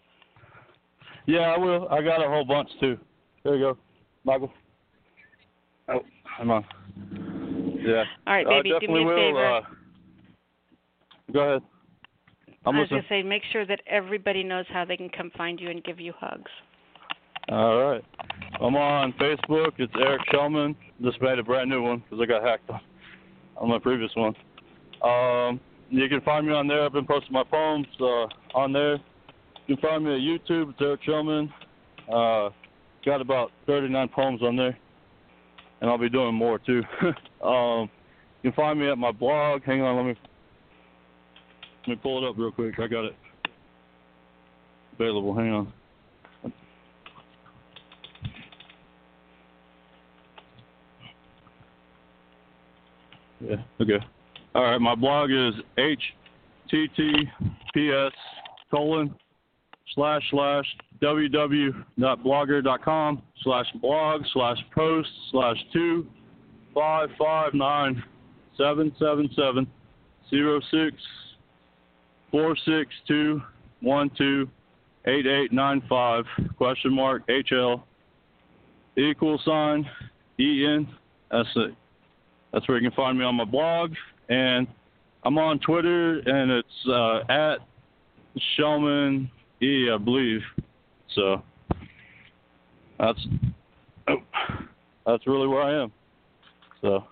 Yeah, I will. I got a whole bunch too. There you go, Michael. Oh, come on. Yeah. All right, I baby, do me a will. favor. Uh, go ahead. I'm I was listening. gonna say, make sure that everybody knows how they can come find you and give you hugs. All right. I'm on Facebook. It's Eric Shellman. Just made a brand new one because I got hacked on, on my previous one. Um, you can find me on there. I've been posting my poems uh, on there. You can find me at YouTube. It's Eric Shellman. Uh, got about 39 poems on there, and I'll be doing more too. um, you can find me at my blog. Hang on, let me let me pull it up real quick. I got it available. Hang on. Yeah. Okay. All right. My blog is https colon slash slash www.blogger.com slash blog slash post slash two five five nine seven seven seven zero six four six two one two eight eight nine five question mark HL equal sign EN that's it. That's where you can find me on my blog, and I'm on Twitter, and it's uh, at Shellman E, I believe. So that's oh, that's really where I am. So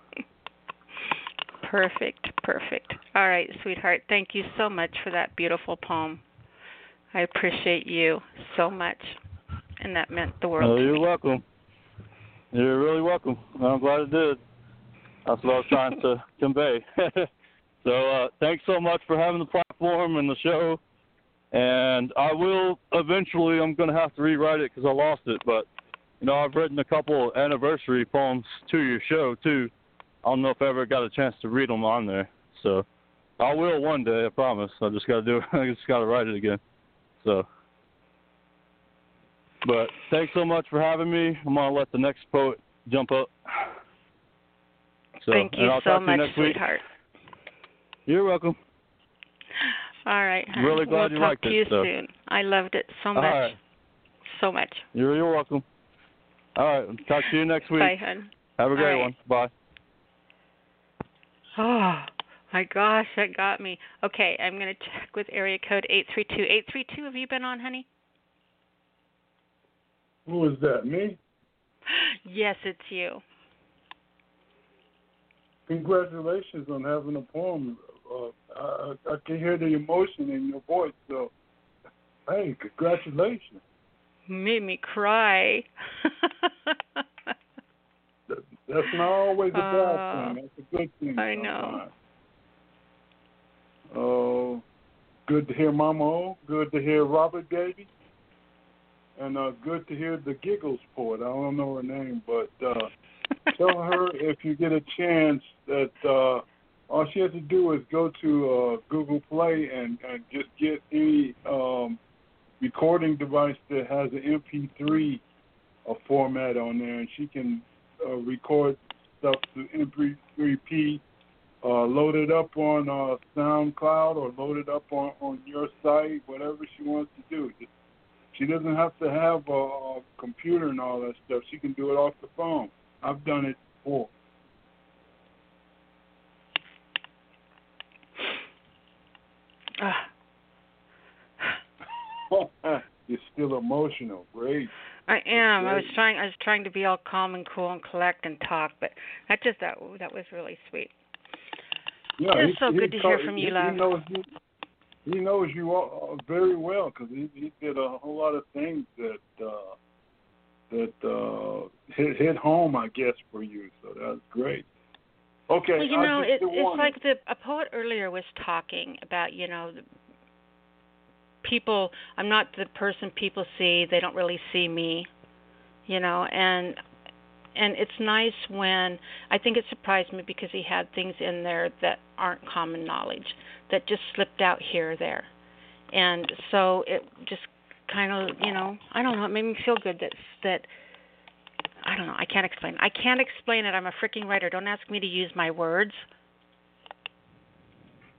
Perfect, perfect. All right, sweetheart. Thank you so much for that beautiful poem. I appreciate you so much, and that meant the world oh, you're me. welcome. You're really welcome. I'm glad it did. That's what I was trying to convey. so uh, thanks so much for having the platform and the show. And I will eventually. I'm going to have to rewrite it because I lost it. But you know, I've written a couple anniversary poems to your show too. I don't know if I ever got a chance to read them on there. So I will one day. I promise. I just got to do. it. I just got to write it again. So. But thanks so much for having me. I'm gonna let the next poet jump up. So, Thank you so much, you next week. sweetheart. You're welcome. All right, hon. Really glad we'll you talk liked to it, you so. soon. I loved it so All much, right. so much. You're, you're welcome. All right. Talk to you next week. Bye, hon. Have a great right. one. Bye. Oh my gosh, that got me. Okay, I'm gonna check with area code eight three two. Eight three two. Have you been on, honey? Who is that? Me? Yes, it's you. Congratulations on having a poem. Uh, I, I can hear the emotion in your voice. So, hey, congratulations. Made me cry. That's not always a bad Uh, thing. That's a good thing. I know. Oh, good to hear Mama O. Good to hear Robert Davy. And uh, good to hear the Giggles poet. I don't know her name, but uh, tell her if you get a chance that uh, all she has to do is go to uh, Google Play and, and just get any um, recording device that has an MP3 uh, format on there, and she can uh, record stuff to MP3P, uh, load it up on uh, SoundCloud or load it up on, on your site, whatever she wants to do. Just, she doesn't have to have a, a computer and all that stuff. She can do it off the phone. I've done it before. Ah, You're still emotional. Great. I am. I was trying. I was trying to be all calm and cool and collect and talk, but that just that that was really sweet. Yeah, It's so good to hear from you, he, love. He knows you. He knows you all, uh, very well because he, he did a whole lot of things that uh, that uh, hit hit home, I guess, for you. So that's great. Okay, Well, you know, it, it's like the a poet earlier was talking about, you know, the people. I'm not the person people see. They don't really see me, you know, and and it's nice when I think it surprised me because he had things in there that aren't common knowledge that just slipped out here or there, and so it just kind of, you know, I don't know, it made me feel good that that I don't know. I can't explain. I can't explain it. I'm a freaking writer. Don't ask me to use my words.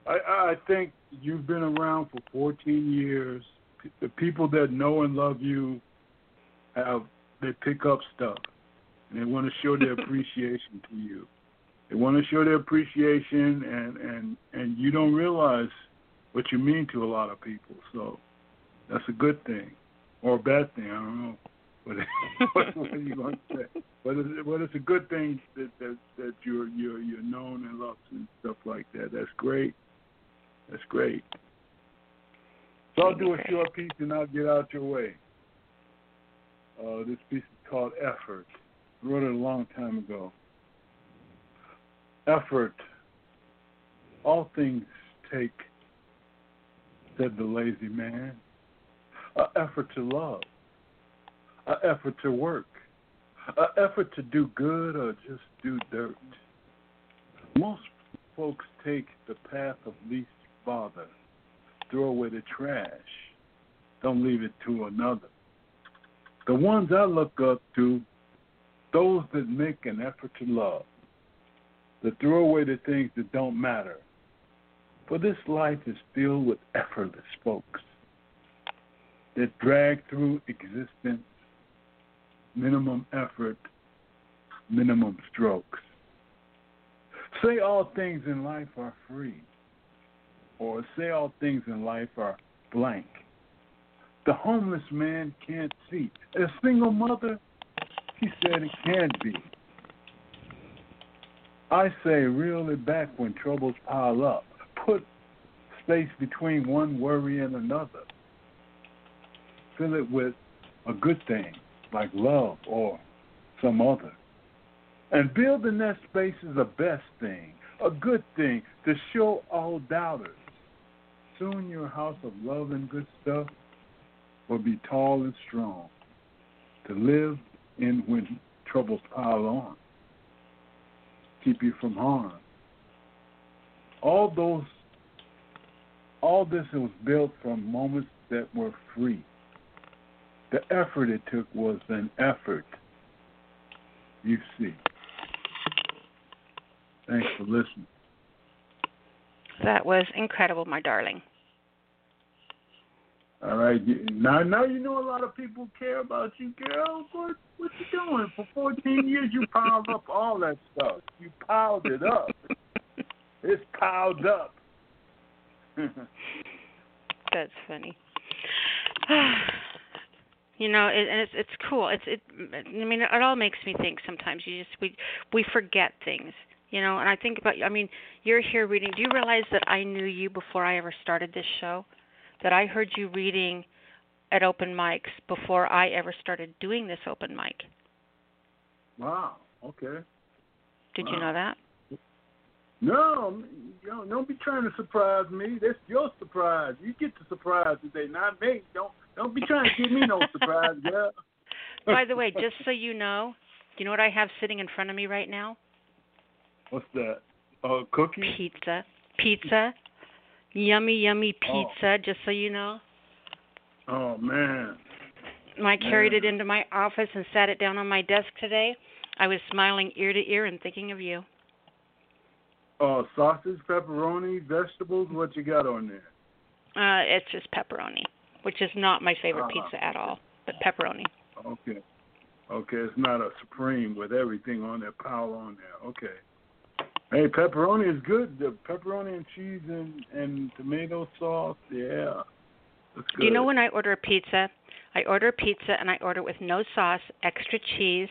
I, I think you've been around for 14 years. The people that know and love you have they pick up stuff and they want to show their appreciation to you. They want to show their appreciation, and and and you don't realize what you mean to a lot of people. So that's a good thing, or a bad thing. I don't know. What, what, what are you going to say? But it's, but it's a good thing that that that you're you're you're known and loved and stuff like that. That's great. That's great. So I'll do a short piece and I'll get out your way. Uh, this piece is called Effort. I wrote it a long time ago. Effort. All things take, said the lazy man. An effort to love. An effort to work. An effort to do good or just do dirt. Most folks take the path of least bother. Throw away the trash. Don't leave it to another. The ones I look up to, those that make an effort to love, that throw away the things that don't matter. For this life is filled with effortless folks that drag through existence, minimum effort, minimum strokes. Say all things in life are free, or say all things in life are blank. The homeless man can't see. A single mother, she said it can't be. I say reel it back when troubles pile up. Put space between one worry and another. Fill it with a good thing like love or some other. And building that space is the best thing, a good thing to show all doubters. Soon your house of love and good stuff will be tall and strong to live in when troubles pile on, keep you from harm. All those, all this was built from moments that were free. The effort it took was an effort. You see. Thanks for listening. That was incredible, my darling. All right. Now, now you know a lot of people care about you, girl. What, what you doing? For 14 years, you piled up all that stuff. You piled it up. it's piled up. That's funny. you know, it, and it's it's cool. It's it. I mean, it all makes me think. Sometimes you just we we forget things. You know, and I think about. I mean, you're here reading. Do you realize that I knew you before I ever started this show? That I heard you reading at open mics before I ever started doing this open mic. Wow. Okay. Did wow. you know that? No, you know, don't be trying to surprise me. That's your surprise. You get the surprise today, not me. Don't don't be trying to give me no surprise, girl. By the way, just so you know, do you know what I have sitting in front of me right now? What's that? Uh, cookie? Pizza. Pizza Yummy, yummy Oh. pizza, just so you know. Oh man. I carried Man. it into my office and sat it down on my desk today. I was smiling ear to ear and thinking of you. Oh, sausage, pepperoni, vegetables. What you got on there? Uh, it's just pepperoni, which is not my favorite Uh-huh. pizza at all, but pepperoni. Okay. Okay, it's not a supreme with everything on there, pile on there. Okay. Hey, pepperoni is good. The pepperoni and cheese and and tomato sauce. Yeah. Do you know when I order a pizza? I order a pizza and I order it with no sauce, extra cheese,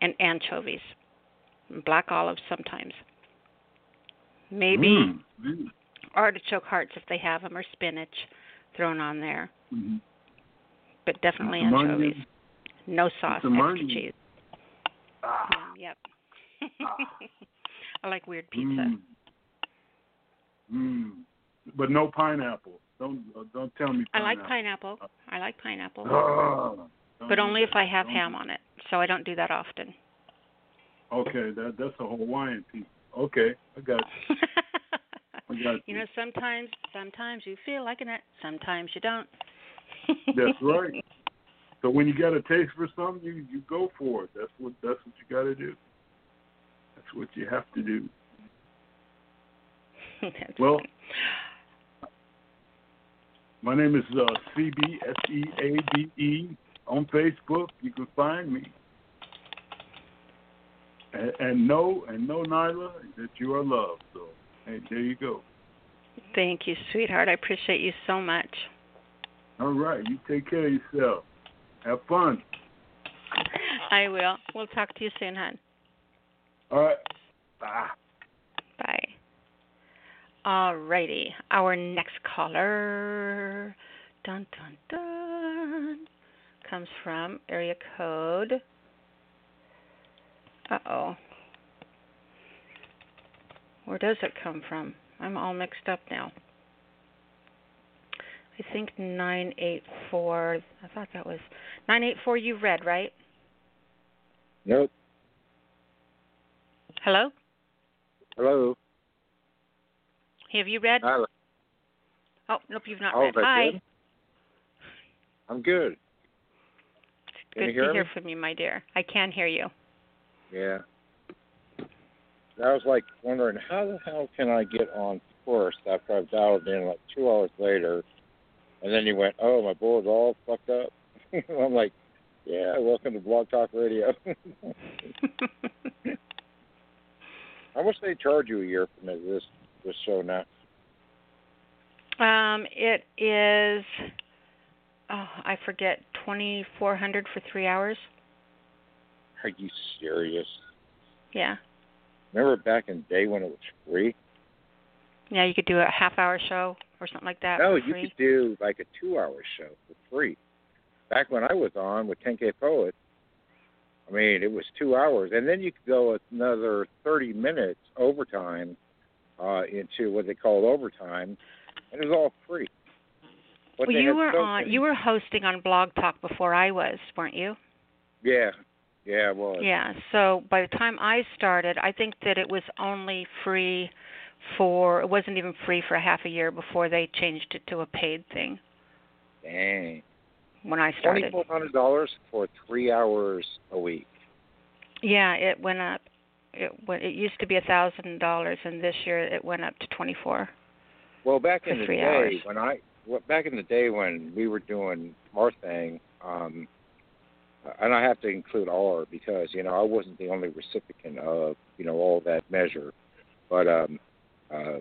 and anchovies, and black olives sometimes. Maybe Mm. Mm. artichoke hearts if they have them, or spinach thrown on there, Mhm. but definitely anchovies. No sauce, extra cheese. Ah. Mm, yep. I like weird pizza. Mm. Mm. But no pineapple. Don't uh, don't tell me I like pineapple. I like pineapple. Don't but only if. I have Don't ham on it. So I don't do that often. Okay, that that's a Hawaiian pizza. Okay, I got you. I got you know, sometimes sometimes you feel like it, sometimes you don't. That's right. So when you got a taste for something, you you go for it. That's what that's what you got to do. What you have to do. That's Well, my name is uh, CB S E A B E on Facebook. You can find me. And, and know and know, Nyla, that you are loved. So, hey, there you go. Thank you, sweetheart. I appreciate you so much. All right, you take care of yourself. Have fun. I will. We'll talk to you soon, hon. All right. Bye. Bye. All righty. Our next caller, dun dun dun, comes from area code. Uh oh. Where does it come from? I'm all mixed up now. I think 984. I thought that was 984 you read, right? Nope. Hello? Hello. Have you read? Hi. Oh, nope, you've not Oh, read. Hi. good. I'm good. Can Good you hear to hear from you, my dear. I can hear you. Yeah. I was like wondering how the hell can I get on first after I've dialed in like two hours later, and then you went, oh my board's all fucked up. I'm like, yeah, welcome to Blog Talk Radio. how much they charge you a year for this this show now? Um, it is. Oh, I forget. Twenty four hundred for three hours. Are you serious? Yeah. Remember back in the day when it was free? Yeah, you could do a half hour show or something like that. No, you free. could do like a two-hour show for free. Back when I was on with 10K Poet, I mean, it was two hours, and then you could go another 30 minutes overtime uh, into what they call overtime, and it was all free. But well, you were so on. many- You were hosting on Blog Talk before I was, weren't you? Yeah, yeah, it was. Yeah. So by the time I started, I think that it was only free for. It wasn't even free for half a year before they changed it to a paid thing. Dang. When I started. Twenty-four hundred dollars for three hours a week. Yeah, it went up. It went, it used to be a thousand dollars, and this year it went up to twenty four. Well, back in the day hours. when I back in the day when we were doing our thing, um, and I have to include R because you know I wasn't the only recipient of you know all that measure, but um, uh,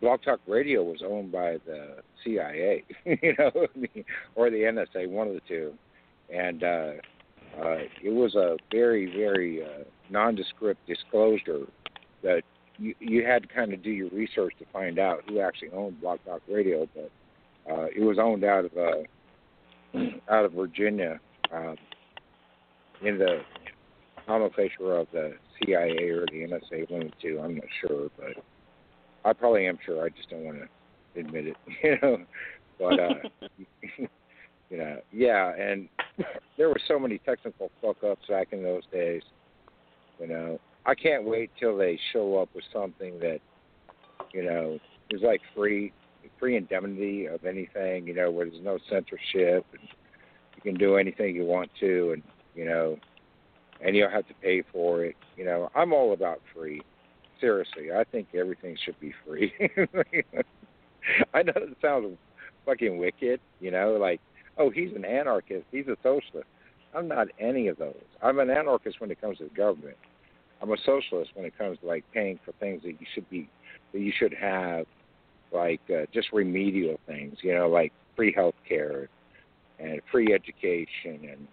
Blog Talk Radio was owned by the CIA, you know, or the NSA, one of the two, and uh, uh, it was a very very uh, nondescript disclosure that you you had to kind of do your research to find out who actually owned Blog Talk Radio, but uh, it was owned out of uh, out of Virginia, um, in the nomenclature of the CIA or the NSA, one of the two. I'm not sure, but I probably am sure. I just don't want to admit it, you know. But uh, you know, yeah, and there were so many technical fuck ups back in those days. You know, I can't wait till they show up with something that, you know, is like free, free indemnity of anything. You know, where there's no censorship and you can do anything you want to, and you know, and you don't have to pay for it. You know, I'm all about free. Seriously, I think everything should be free. I know it sounds fucking wicked, you know, like, oh, he's an anarchist, he's a socialist. I'm not any of those. I'm an anarchist when it comes to the government. I'm a socialist when it comes to like paying for things that you should be that you should have, like uh, just remedial things, you know, like free health care and free education and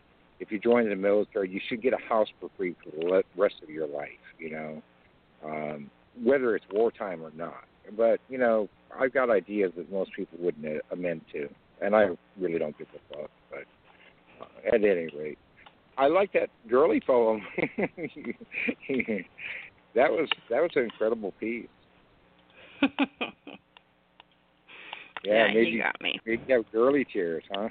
if you join the military, you should get a house for free for the rest of your life, you know, um, whether it's wartime or not. But, you know, I've got ideas that most people wouldn't amend to, and I really don't give a fuck. But uh, at any rate, I like that girly poem. that was that was an incredible piece. Yeah, Yeah, maybe you got me. maybe you have girly tears, huh?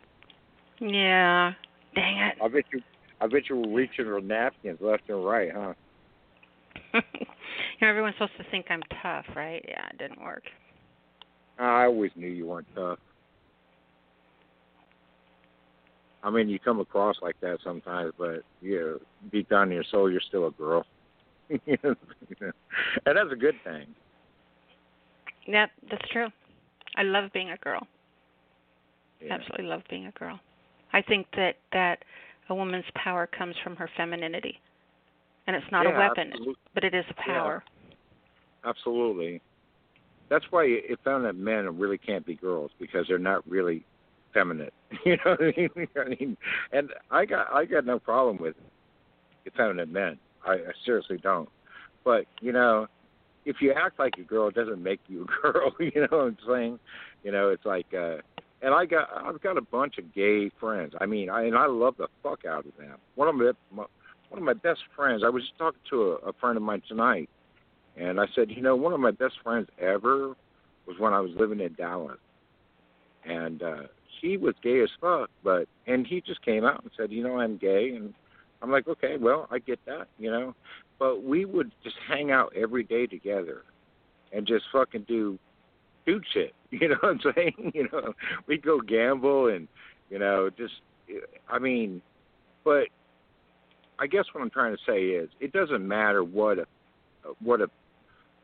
Yeah. Dang it. I bet you I bet you were reaching for napkins left and right, huh? You know, everyone's supposed to think I'm tough, right? Yeah, it didn't work. I always knew you weren't tough. I mean, you come across like that sometimes, but you deep down in your soul, you're still a girl, and that's a good thing. Yep, that's true. I love being a girl. Yeah. Absolutely love being a girl. I think that that a woman's power comes from her femininity, and it's not yeah, a weapon, absolutely. but it is a power. Absolutely. That's why it found that men really can't be girls because they're not really feminine. You know what I mean? I mean, and I got I got no problem with effeminate men. I, I seriously don't. But you know, if you act like a girl, it doesn't make you a girl. You know what I'm saying? You know, it's like, uh and I got I've got a bunch of gay friends. I mean, I and I love the fuck out of them. One of my one of my best friends. I was just talking to a, a friend of mine tonight, and I said, you know, one of my best friends ever was when I was living in Dallas, and uh he was gay as fuck, but and he just came out and said, you know, I'm gay, and I'm like, okay, well, I get that, you know, but we would just hang out every day together, and just fucking do dude shit. You know what I'm saying? You know, we'd go gamble and you know just. I mean, but I guess what I'm trying to say is it doesn't matter what a, what a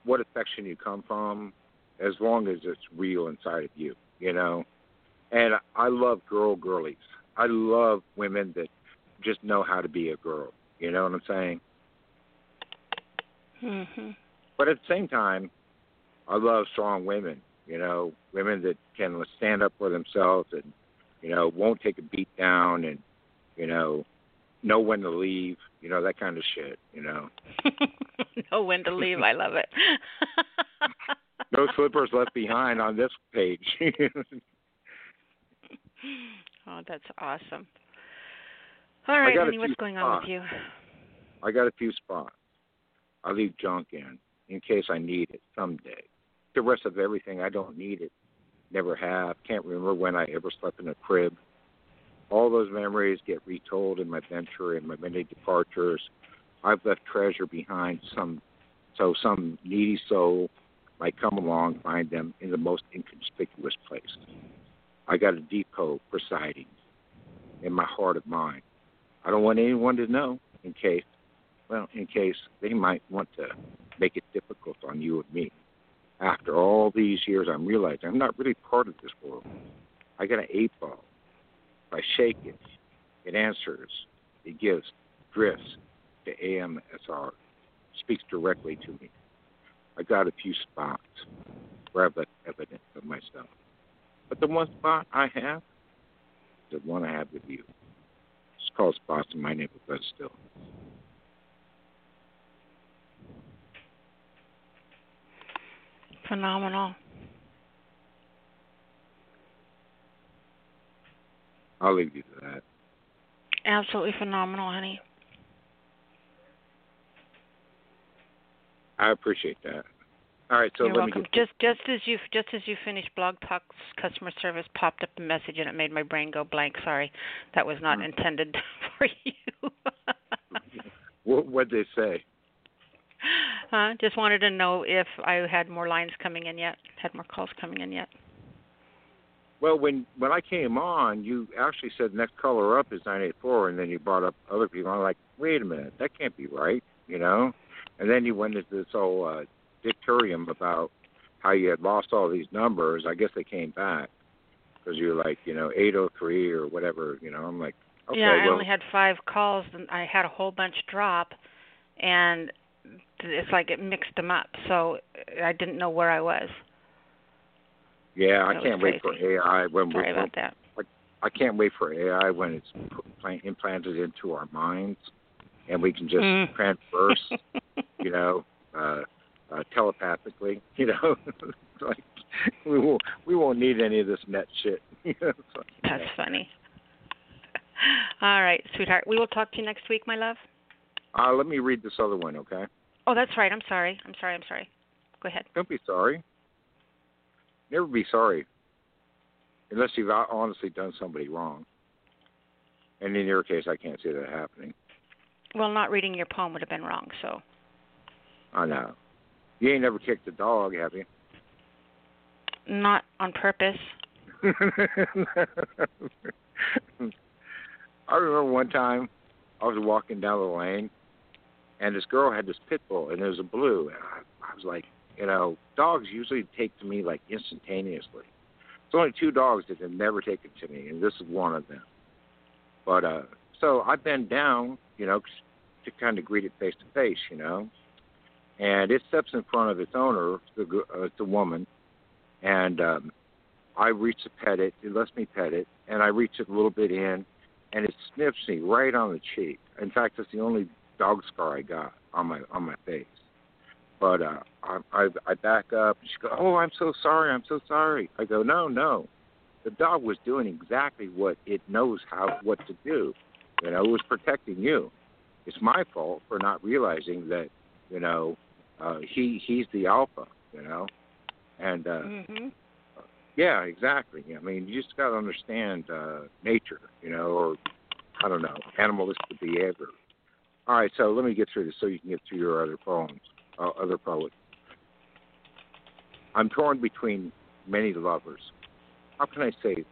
what affection you come from, as long as it's real inside of you. You know, and I love girl girlies. I love women that just know how to be a girl. You know what I'm saying? Mhm. But at the same time, I love strong women. You know, women that can stand up for themselves and you know won't take a beat down and you know know when to leave. You know that kind of shit. You know, know when to leave. I love it. no slippers left behind on this page. oh, that's awesome. All right, honey, what's going on with you? I got a few spots. I leave junk in in case I need it someday. The rest of everything I don't need it. Never have. Can't remember when I ever slept in a crib. All those memories get retold in my venture and my many departures. I've left treasure behind some so some needy soul might come along find them in the most inconspicuous place. I got a depot presiding in my heart of mine. I don't want anyone to know in case well, in case they might want to make it difficult on you and me. After all these years, I'm realizing I'm not really part of this world. I got an eight ball. I shake it, it answers, it gives drifts to AMSR, speaks directly to me. I got a few spots where I've left evidence of myself. But the one spot I have the one I have with you. It's called Spots in My Neighborhood Still. Phenomenal. I'll leave you to that. Absolutely phenomenal, honey. I appreciate that. All right, so You're let welcome. me get Just just as you just as you finished Blog Talk's customer service popped up a message and it made my brain go blank. Sorry, that was not Hmm. intended for you. what what'd they say? huh? Just wanted to know if I had more lines coming in yet, had more calls coming in yet. Well, when when I came on, you actually said next caller up is nine eight four, and then you brought up other people. I'm like, wait a minute, that can't be right, you know. And then you went into this whole uh, dicturium about how you had lost all these numbers. I guess they came back because you're like, you know, eight oh three or whatever. You know, I'm like, okay, yeah, I well, only had five calls and I had a whole bunch drop and it's like it mixed them up. So I didn't know where I was. Yeah, I that can't wait for. AI when Sorry we about that. I can't wait for AI when it's pl- implanted into our minds, and we can just Mm. transverse, you know, uh, uh, telepathically. You know, like we won't we won't need any of this net shit. you know, so, That's funny. All right, sweetheart. We will talk to you next week, my love. uh, let me read this other one, okay? Oh, that's right. I'm sorry. I'm sorry. I'm sorry. Go ahead. Don't be sorry. Never be sorry, unless you've honestly done somebody wrong. And in your case, I can't see that happening. Well, not reading your poem would have been wrong, so. I know. You ain't never kicked a dog, have you? Not on purpose. I remember one time I was walking down the lane, and this girl had this pit bull, and it was a blue, and I, I was like, you know, dogs usually take to me like instantaneously. There's only two dogs that have never taken to me, and this is one of them. But uh, so I bend down, you know, to kind of greet it face to face, you know, and it steps in front of its owner, the uh, it's a woman, and um, I reach to pet it. It lets me pet it, and I reach it a little bit in, and it sniffs me right on the cheek. In fact, it's the only dog scar I got on my on my face. But uh, I, I I back up. And she goes, "Oh, I'm so sorry. I'm so sorry." I go, "No, no. The dog was doing exactly what it knows how what to do. You know, it was protecting you. It's my fault for not realizing that. You know, uh, he he's the alpha. You know, and uh, hmm yeah, exactly. I mean, you just got to understand uh, nature, you know, or I don't know, animalistic behavior. All right, so let me get through this so you can get through your other poems, uh, other poets. I'm torn between many lovers. How can I say this?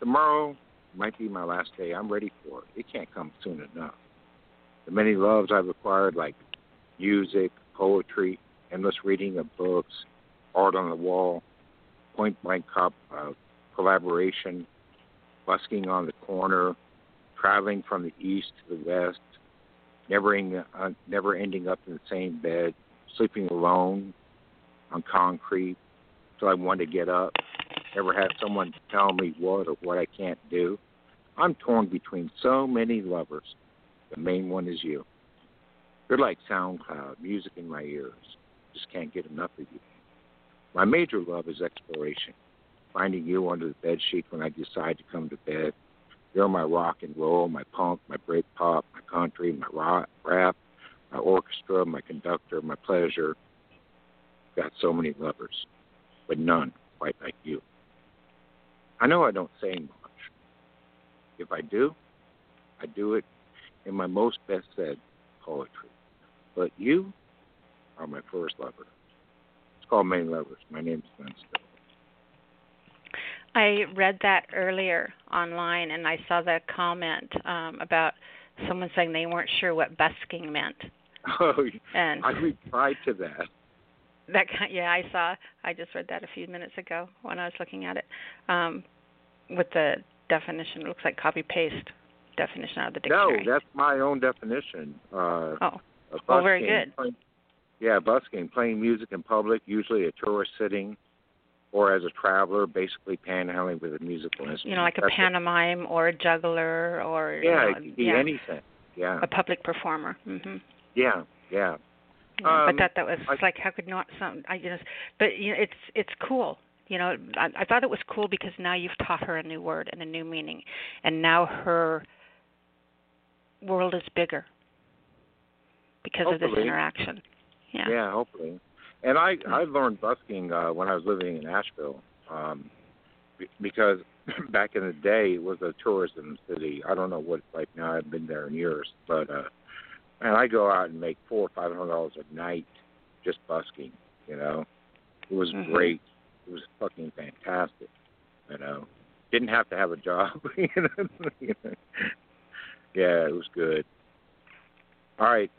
Tomorrow might be my last day. I'm ready for it. It can't come soon enough. The many loves I've acquired, like music, poetry, endless reading of books, art on the wall, point blank uh, collaboration, busking on the corner, traveling from the east to the west, never, in, uh, never ending up in the same bed, sleeping alone on concrete till I want to get up, never have someone tell me what or what I can't do. I'm torn between so many lovers. The main one is you. You're like SoundCloud, music in my ears. Just can't get enough of you. My major love is exploration, finding you under the bed sheet when I decide to come to bed. You're my rock and roll, my punk, my break pop, my country, my rock, rap, my orchestra, my conductor, my pleasure. Got so many lovers, but none quite like you. I know I don't say much. If I do, I do it in my most best said poetry. But you are my first lover. It's called Many Lovers. My name's Glen Still. I read that earlier online, and I saw the comment um, about someone saying they weren't sure what busking meant. Oh, And I replied to that. that kind, yeah, I saw. I just read that a few minutes ago when I was looking at it. Um, with the definition, it looks like copy paste definition out of the dictionary. No, that's my own definition. Uh, oh, a well, very busking, good. Playing, yeah, busking, playing music in public, usually a tourist sitting, or as a traveler, basically panhandling with a musical instrument. You know, like a That's it. pantomime or a juggler or you Yeah, know, it could be yeah, anything. Yeah, a public performer. Mm-hmm. yeah, yeah. Yeah, Um, but that that was I- like how could not some I you know, but you know it's it's cool. You know, I, I thought it was cool because now you've taught her a new word and a new meaning, and now her world is bigger because of this Hopefully. interaction. Yeah. hopefully. And I I learned busking uh, when I was living in Asheville, um, be- because back in the day it was a tourism city. I don't know what it's like now. I've been there in years, but uh, and I go out and make four or five hundred dollars a night just busking. You know, it was Mhm. great. It was fucking fantastic. You know, didn't have to have a job. you know? yeah, it was good. All right.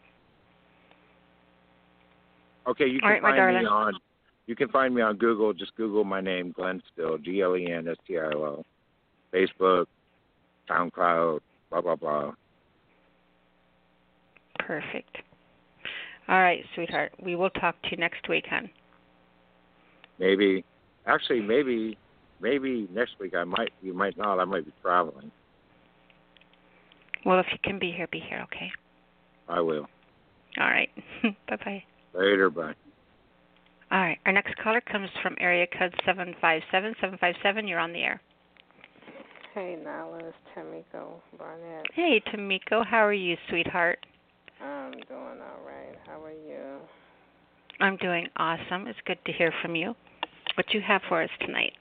Okay, you can right, find me on you can find me on Google. Just Google my name, Glen Still, G L E N S T I L L. Facebook, SoundCloud, blah blah blah. Perfect. All right, sweetheart. We will talk to you next week, hon. Maybe, actually, maybe, maybe next week I might. You might not. I might be traveling. Well, if you can be here, be here, okay? I will. All right. bye bye. Later, bye. All right. Our next caller comes from area code seven five seven seven five seven. You're on the air. Hey, Nyla, it's Tameko Barnette. Hey, Tameko. How are you, sweetheart? I'm doing all right. How are you? I'm doing awesome. It's good to hear from you. What you have for us tonight?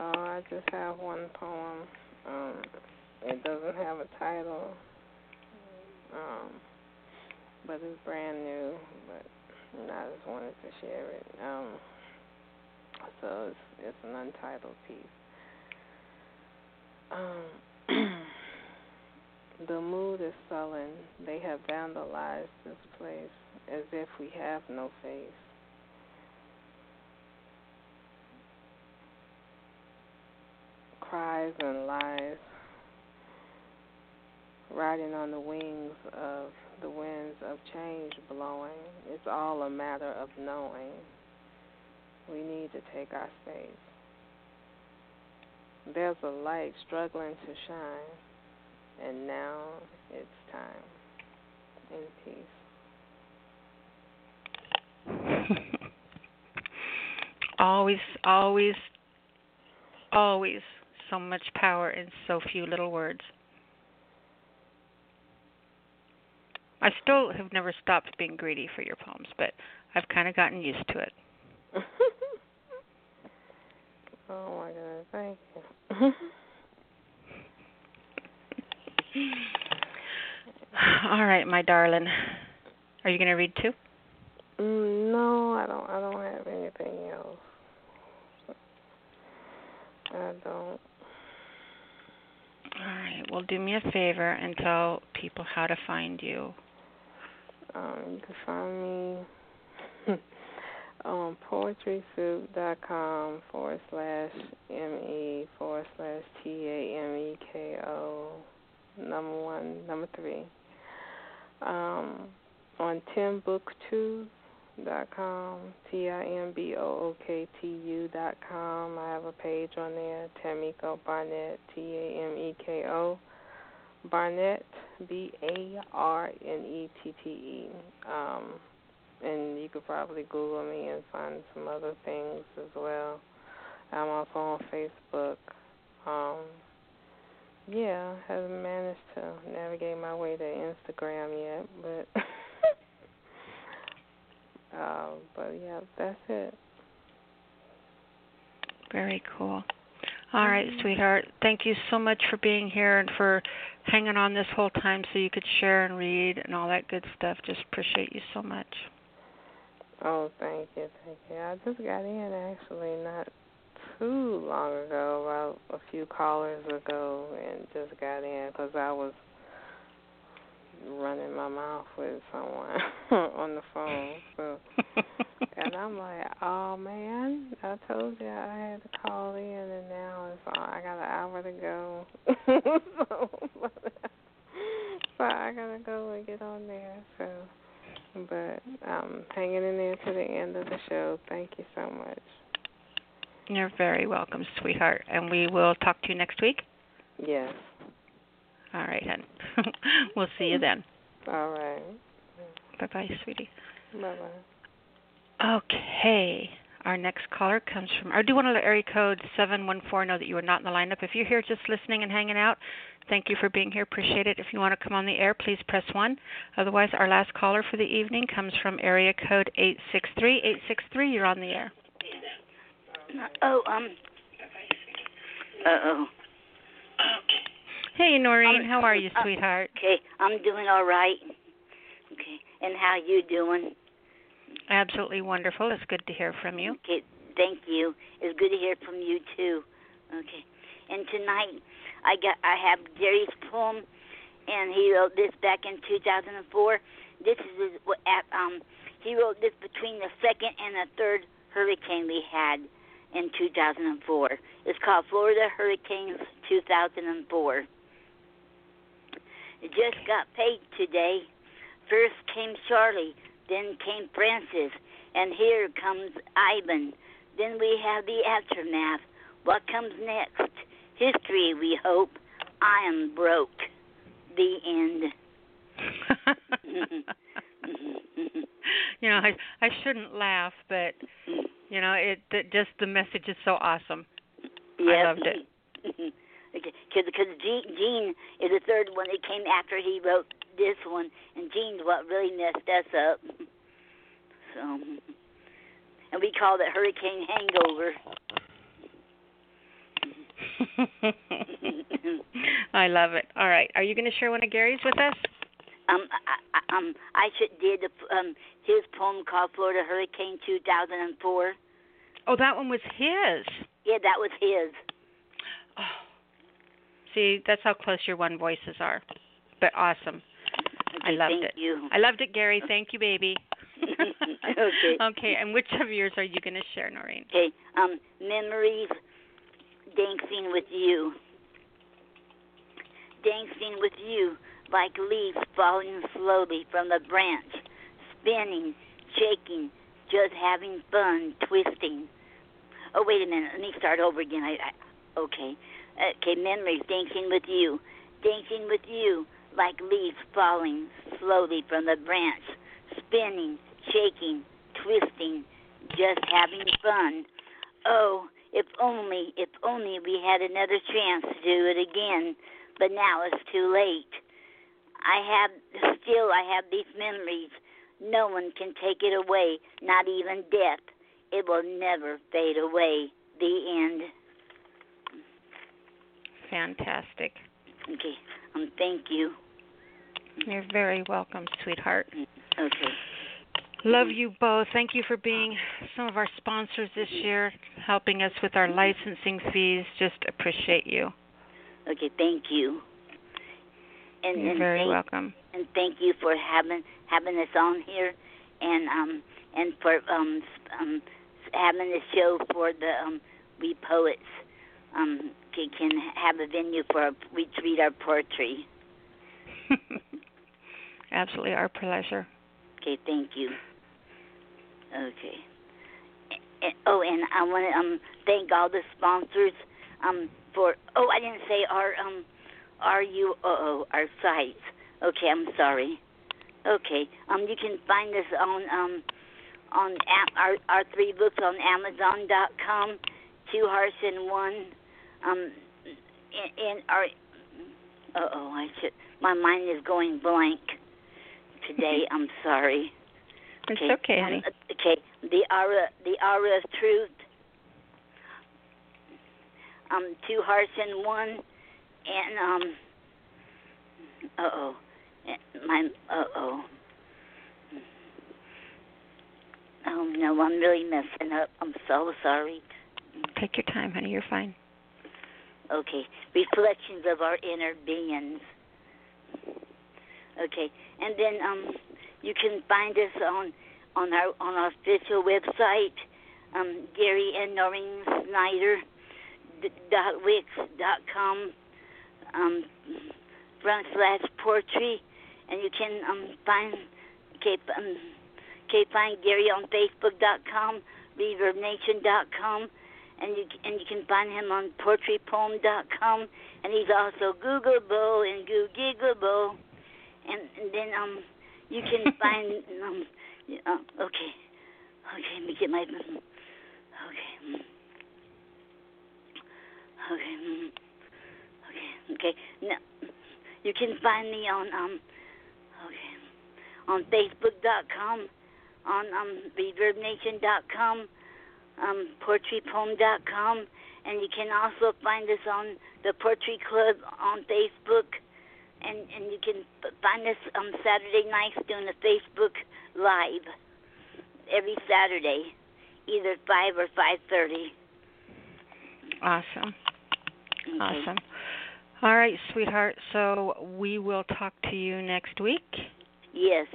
Oh, I just have one poem. Um, it doesn't have a title, um, but it's brand new. But I just wanted to share it. Um, so it's it's an untitled piece. Um, the mood is sullen. They have vandalized this place as if we have no face. Cries and lies riding on the wings of the winds of change blowing. It's all a matter of knowing. We need to take our space. There's a light struggling to shine, and now it's time. In peace. always, always, always so much power in so few little words. I still have never stopped being greedy for your poems, but I've kind of gotten used to it. oh my god, thank you. All right, my darling. Are you going to read too? Mm, no, I don't. I don't have anything else. I don't. All right. Well, do me a favor and tell people how to find you. Um, you can find me on poetrysoup.com forward slash M E forward slash T A M E K O number one, number three. Um, on timbooktu dot com, T I M B O O K T U dot com. I have a page on there, Tameko Barnette, T A M E K O Barnette, B A R N E T T E. Um, and you could probably Google me and find some other things as well. I'm also on Facebook. Um, yeah, haven't managed to navigate my way to Instagram yet, but uh, but yeah, that's it. Very cool. All right, sweetheart. Thank you so much for being here and for hanging on this whole time so you could share and read and all that good stuff. Just appreciate you so much. Oh, thank you, thank you. I just got in actually not too long ago, about a few callers ago, and just got in because I was running my mouth with someone on the phone. So, and I'm like, oh man, I told you I had to call in, and now it's all, I got an hour to go. so, so I gotta go and get on there. So, but I'm hanging in there to the end of the show. Thank you so much. You're very welcome, sweetheart. And we will talk to you next week? Yes. All right, hon. we'll see you then. All right. Bye bye, sweetie. Bye bye. Okay. Our next caller comes from, I do want to let area code 714 know that you are not in the lineup. If you're here just listening and hanging out, thank you for being here. Appreciate it. If you want to come on the air, please press 1. Otherwise, our last caller for the evening comes from area code 863. 863, you're on the air. Oh, um. Uh oh. Hey, Noreen. How are you, uh, sweetheart? Okay, I'm doing all right. Okay, and how you doing? Absolutely wonderful. It's good to hear from you. Okay, thank you. It's good to hear from you too. Okay, and tonight I got I have Gary's poem, and he wrote this back in 2004. This is his, at um he wrote this between the second and the third hurricane we had in 2004. It's called Florida Hurricanes 2004. It just got paid today. First came Charley, then came Frances, and here comes Ivan. Then we have the aftermath. What comes next? History, we hope. I am broke. The end. you know, I I shouldn't laugh, but you know, it, it just the message is so awesome. I loved it. Because because Jeanne, Jeanne is the third one that came after he wrote this one, and Jeanne's what really messed us up. So, and we called it Hurricane Hangover. I love it. All right, are you going to share one of Gary's with us? Um, I, I, um, I should did um his poem called Florida Hurricane 2004. Oh, that one was his. Yeah, that was his. Oh. See, that's how close your one voices are. But awesome. Okay, I loved thank it. you. I loved it, Gary. Thank you, baby. okay. Okay, and which of yours are you going to share, Noreen? Okay. Um, memories dancing with you. Dancing with you like leaves falling slowly from the branch, spinning, shaking, just having fun, twisting. Oh, wait a minute. Let me start over again. I, I okay. Uh, okay, memories dancing with you, dancing with you, like leaves falling slowly from the branch, spinning, shaking, twisting, just having fun. Oh, if only, if only we had another chance to do it again, but now it's too late. I have, still, I have these memories. No one can take it away, not even death. It will never fade away. The end. Fantastic. Okay. Um, thank you. You're very welcome, sweetheart. Okay. Love you both. Thank you for being some of our sponsors this year, helping us with our licensing fees. Just appreciate you. Okay, thank you. And, You're and very thank, welcome. And thank you for having having us on here, and um and for um um having the show for the um we poets um can, can have a venue for our, we to read our poetry. Absolutely our pleasure. Okay, thank you. Okay. And, oh, and I want to um thank all the sponsors um for oh I didn't say our um our U oh our sites. Okay, I'm sorry. Okay, um you can find us on um on our our three books on Amazon.com, Two Hearts and One. Um, in, in our uh oh I should my mind is going blank today. I'm sorry. It's okay, honey. Um, okay, the aura, the aura of truth. Um, two hearts in one, and um. Uh oh, my uh oh. Oh no, I'm really messing up. I'm so sorry. Take your time, honey. You're fine. Okay, reflections of our inner beings. Okay, and then um, you can find us on on our on our official website, um, Gary and Noreen Snyder dot wix dot com um, front slash poetry, and you can um find um find Gary on Facebook dot com, ReverbNation dot com. And you and you can find him on poetrypoem dot com, and he's also Googleable and Googleable, and, and then um you can find um uh, okay okay let me get my okay mm. okay mm. okay okay now you can find me on um okay on facebook.com on um reverbnation.com um poetrypoem.com and you can also find us on the poetry club on facebook and and you can find us on Saturday nights doing a Facebook live every Saturday, either five or five thirty. Awesome. Okay. Awesome. All right, sweetheart. So we will talk to you next week. Yes,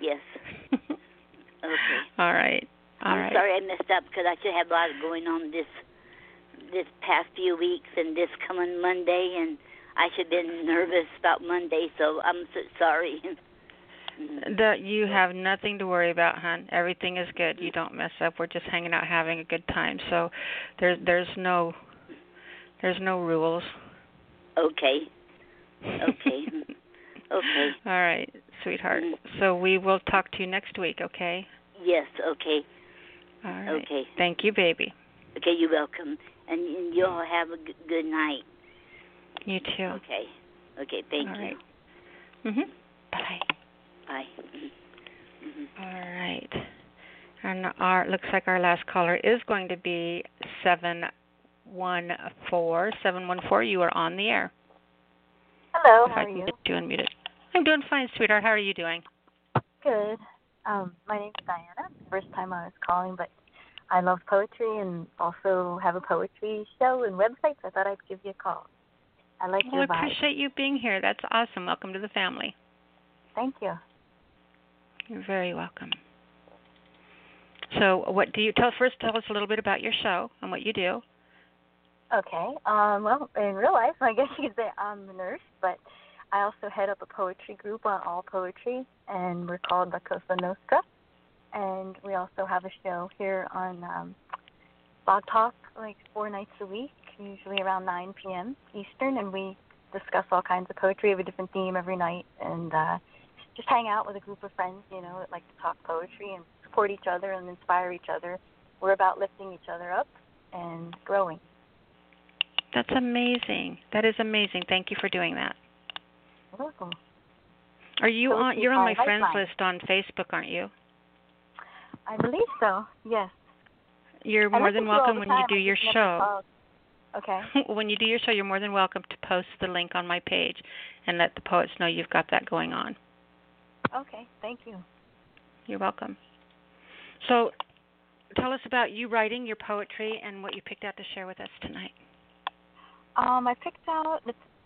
yes. okay. All right. All I'm right. sorry I messed up because I should have a lot going on this this past few weeks and this coming Monday, and I should have been nervous about Monday. So I'm so sorry. That you have nothing to worry about, hon. Everything is good. You don't mess up. We're just hanging out having a good time. So there's there's no there's no rules. Okay. Okay. okay. All right, sweetheart. Mm. So we will talk to you next week, okay? Yes. Okay. All right. Okay. Thank you, baby. Okay. You're welcome, and, and you all have a g- good night. You too. Okay. Okay. Thank All you. right. Mhm. Bye. Bye. All right. And our looks like our last caller is going to be seven one four seven one four. You are on the air. Hello, if how I are can you? get you unmuted. I'm doing fine, sweetheart. How are you doing? Good. Um, my name's Diana. First time I was calling, but I love poetry and also have a poetry show and website, so I thought I'd give you a call. I like Well, I your vibe. appreciate you being here. That's awesome. Welcome to the family. Thank you. You're very welcome. So, what do you tell first? Tell us a little bit about your show and what you do. Okay. Um, well, in real life, I guess you could say I'm a nurse, but I also head up a poetry group on All Poetry, and we're called La Cosa Nostra. And we also have a show here on um, Blog Talk, like four nights a week, usually around 9 p.m. Eastern, and we discuss all kinds of poetry. We have a different theme every night, and uh, just hang out with a group of friends, you know, that like to talk poetry and support each other and inspire each other. We're about lifting each other up and growing. That's amazing. That is amazing. Thank you for doing that. Welcome. Are you Poetry on? You're on my friends list on Facebook, aren't you? I believe so. Yes. You're I more than welcome when time, you do your show. Okay. when you do your show, you're more than welcome to post the link on my page and let the poets know you've got that going on. Okay. Thank you. You're welcome. So, tell us about you writing your poetry and what you picked out to share with us tonight. Um, I picked out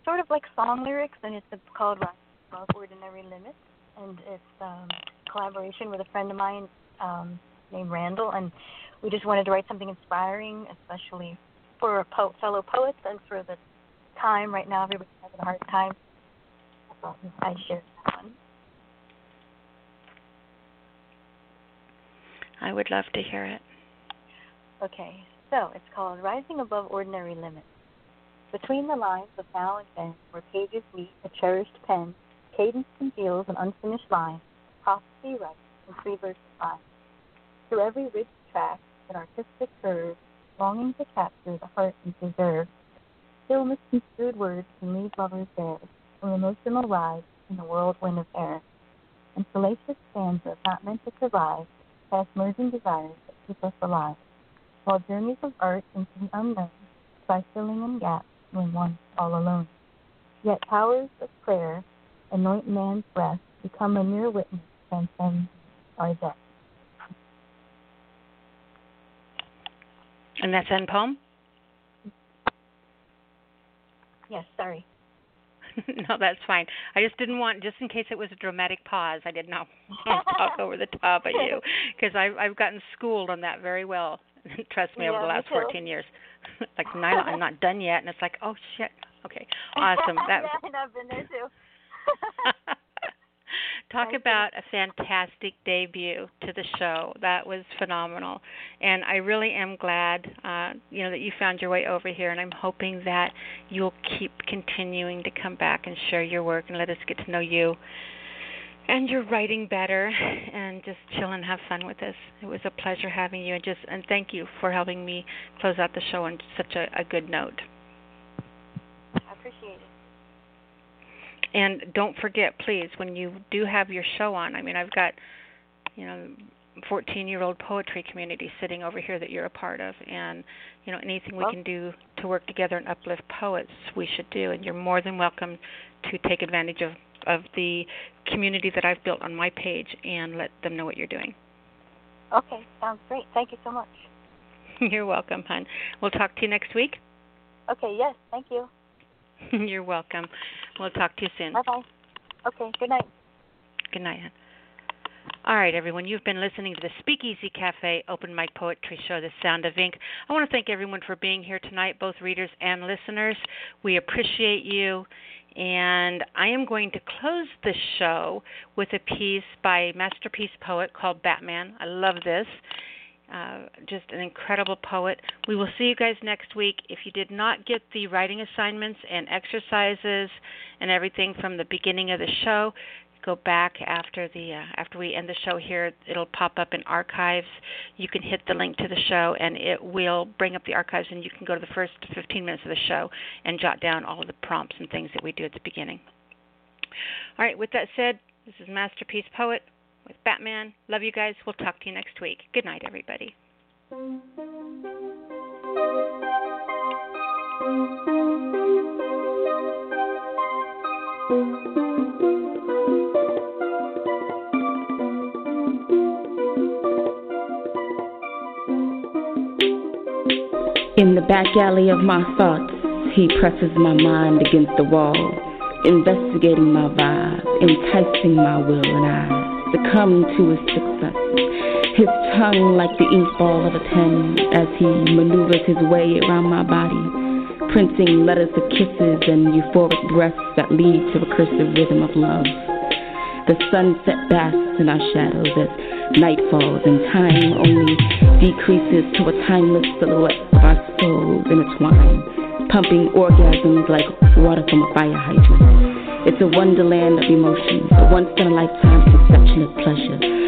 sort of like song lyrics, and it's called Rise Above Ordinary Limits, and it's um, collaboration with a friend of mine um, named Randall, and we just wanted to write something inspiring, especially for po- fellow poets and for the time right now. Everybody's having a hard time. I thought that one. I would love to hear it. Okay, so it's called Rising Above Ordinary Limits. Between the lines of now and then, where pages meet a cherished pen, cadence conceals an unfinished line, prophecy writes in three verses line. Through every ridged track, an artistic curve, longing to capture the heart and preserve, still misconstrued words can leave lovers bare, from emotional rise in the whirlwind of air. And salacious stanzas not meant to survive, past merging desires that keep us alive while journeys of art into the unknown by filling in gaps when once all alone. Yet powers of prayer anoint man's breath, become a mere witness, transcend our death. And that's end poem? Yes, sorry. no, that's fine. I just didn't want, just in case it was a dramatic pause, I did not want to talk over the top of you because I've I've gotten schooled on that very well. Trust me, over the last 14 years. Like Nyla, I'm not done yet, and it's like, oh shit. Okay, awesome. That was yeah, I've been there too. Talk about a fantastic debut to the show. That was phenomenal, and I really am glad, uh, you know, that you found your way over here. And I'm hoping that you'll keep continuing to come back and share your work and let us get to know you and you're writing better, and just chill and have fun with us. It was a pleasure having you, and just and thank you for helping me close out the show on such a, a good note. I appreciate it. And don't forget, please, when you do have your show on, I mean, I've got, you know, 14 year old poetry community sitting over here that you're a part of. And, you know, anything we Well- can do to work together and uplift poets, we should do. And you're more than welcome to take advantage of, of the community that I've built on my page and let them know what you're doing. Okay, sounds great. Thank you so much. you're welcome, hon. We'll talk to you next week. Okay, yes, thank you. you're welcome. We'll talk to you soon. Bye bye. Okay, good night. Good night, hon. All right, everyone. You've been listening to the Speakeasy Cafe Open Mic Poetry Show, The Sound of Ink. I want to thank everyone for being here tonight, both readers and listeners. We appreciate you. And I am going to close the show with a piece by masterpiece poet called Batman. I love this. Uh, just an incredible poet. We will see you guys next week. If you did not get the writing assignments and exercises and everything from the beginning of the show, go back after the uh, after we end the show here. It'll pop up in archives. You can hit the link to the show, and it will bring up the archives, and you can go to the first 15 minutes of the show and jot down all of the prompts and things that we do at the beginning. All right. With that said, this is Masterpiece Poet with Batman. Love you guys. We'll talk to you next week. Good night, everybody. In the back alley of my thoughts, he presses my mind against the wall, investigating my vibe, enticing my will and eyes, succumb to his success. His tongue like the ink ball of a pen as he maneuvers his way around my body, printing letters of kisses and euphoric breaths that lead to a cursive rhythm of love. The sunset basks in our shadows as night falls and time only decreases to a timeless silhouette of our souls intertwined, pumping orgasms like water from a fire hydrant. It's a wonderland of emotions, a once in a lifetime conception of pleasure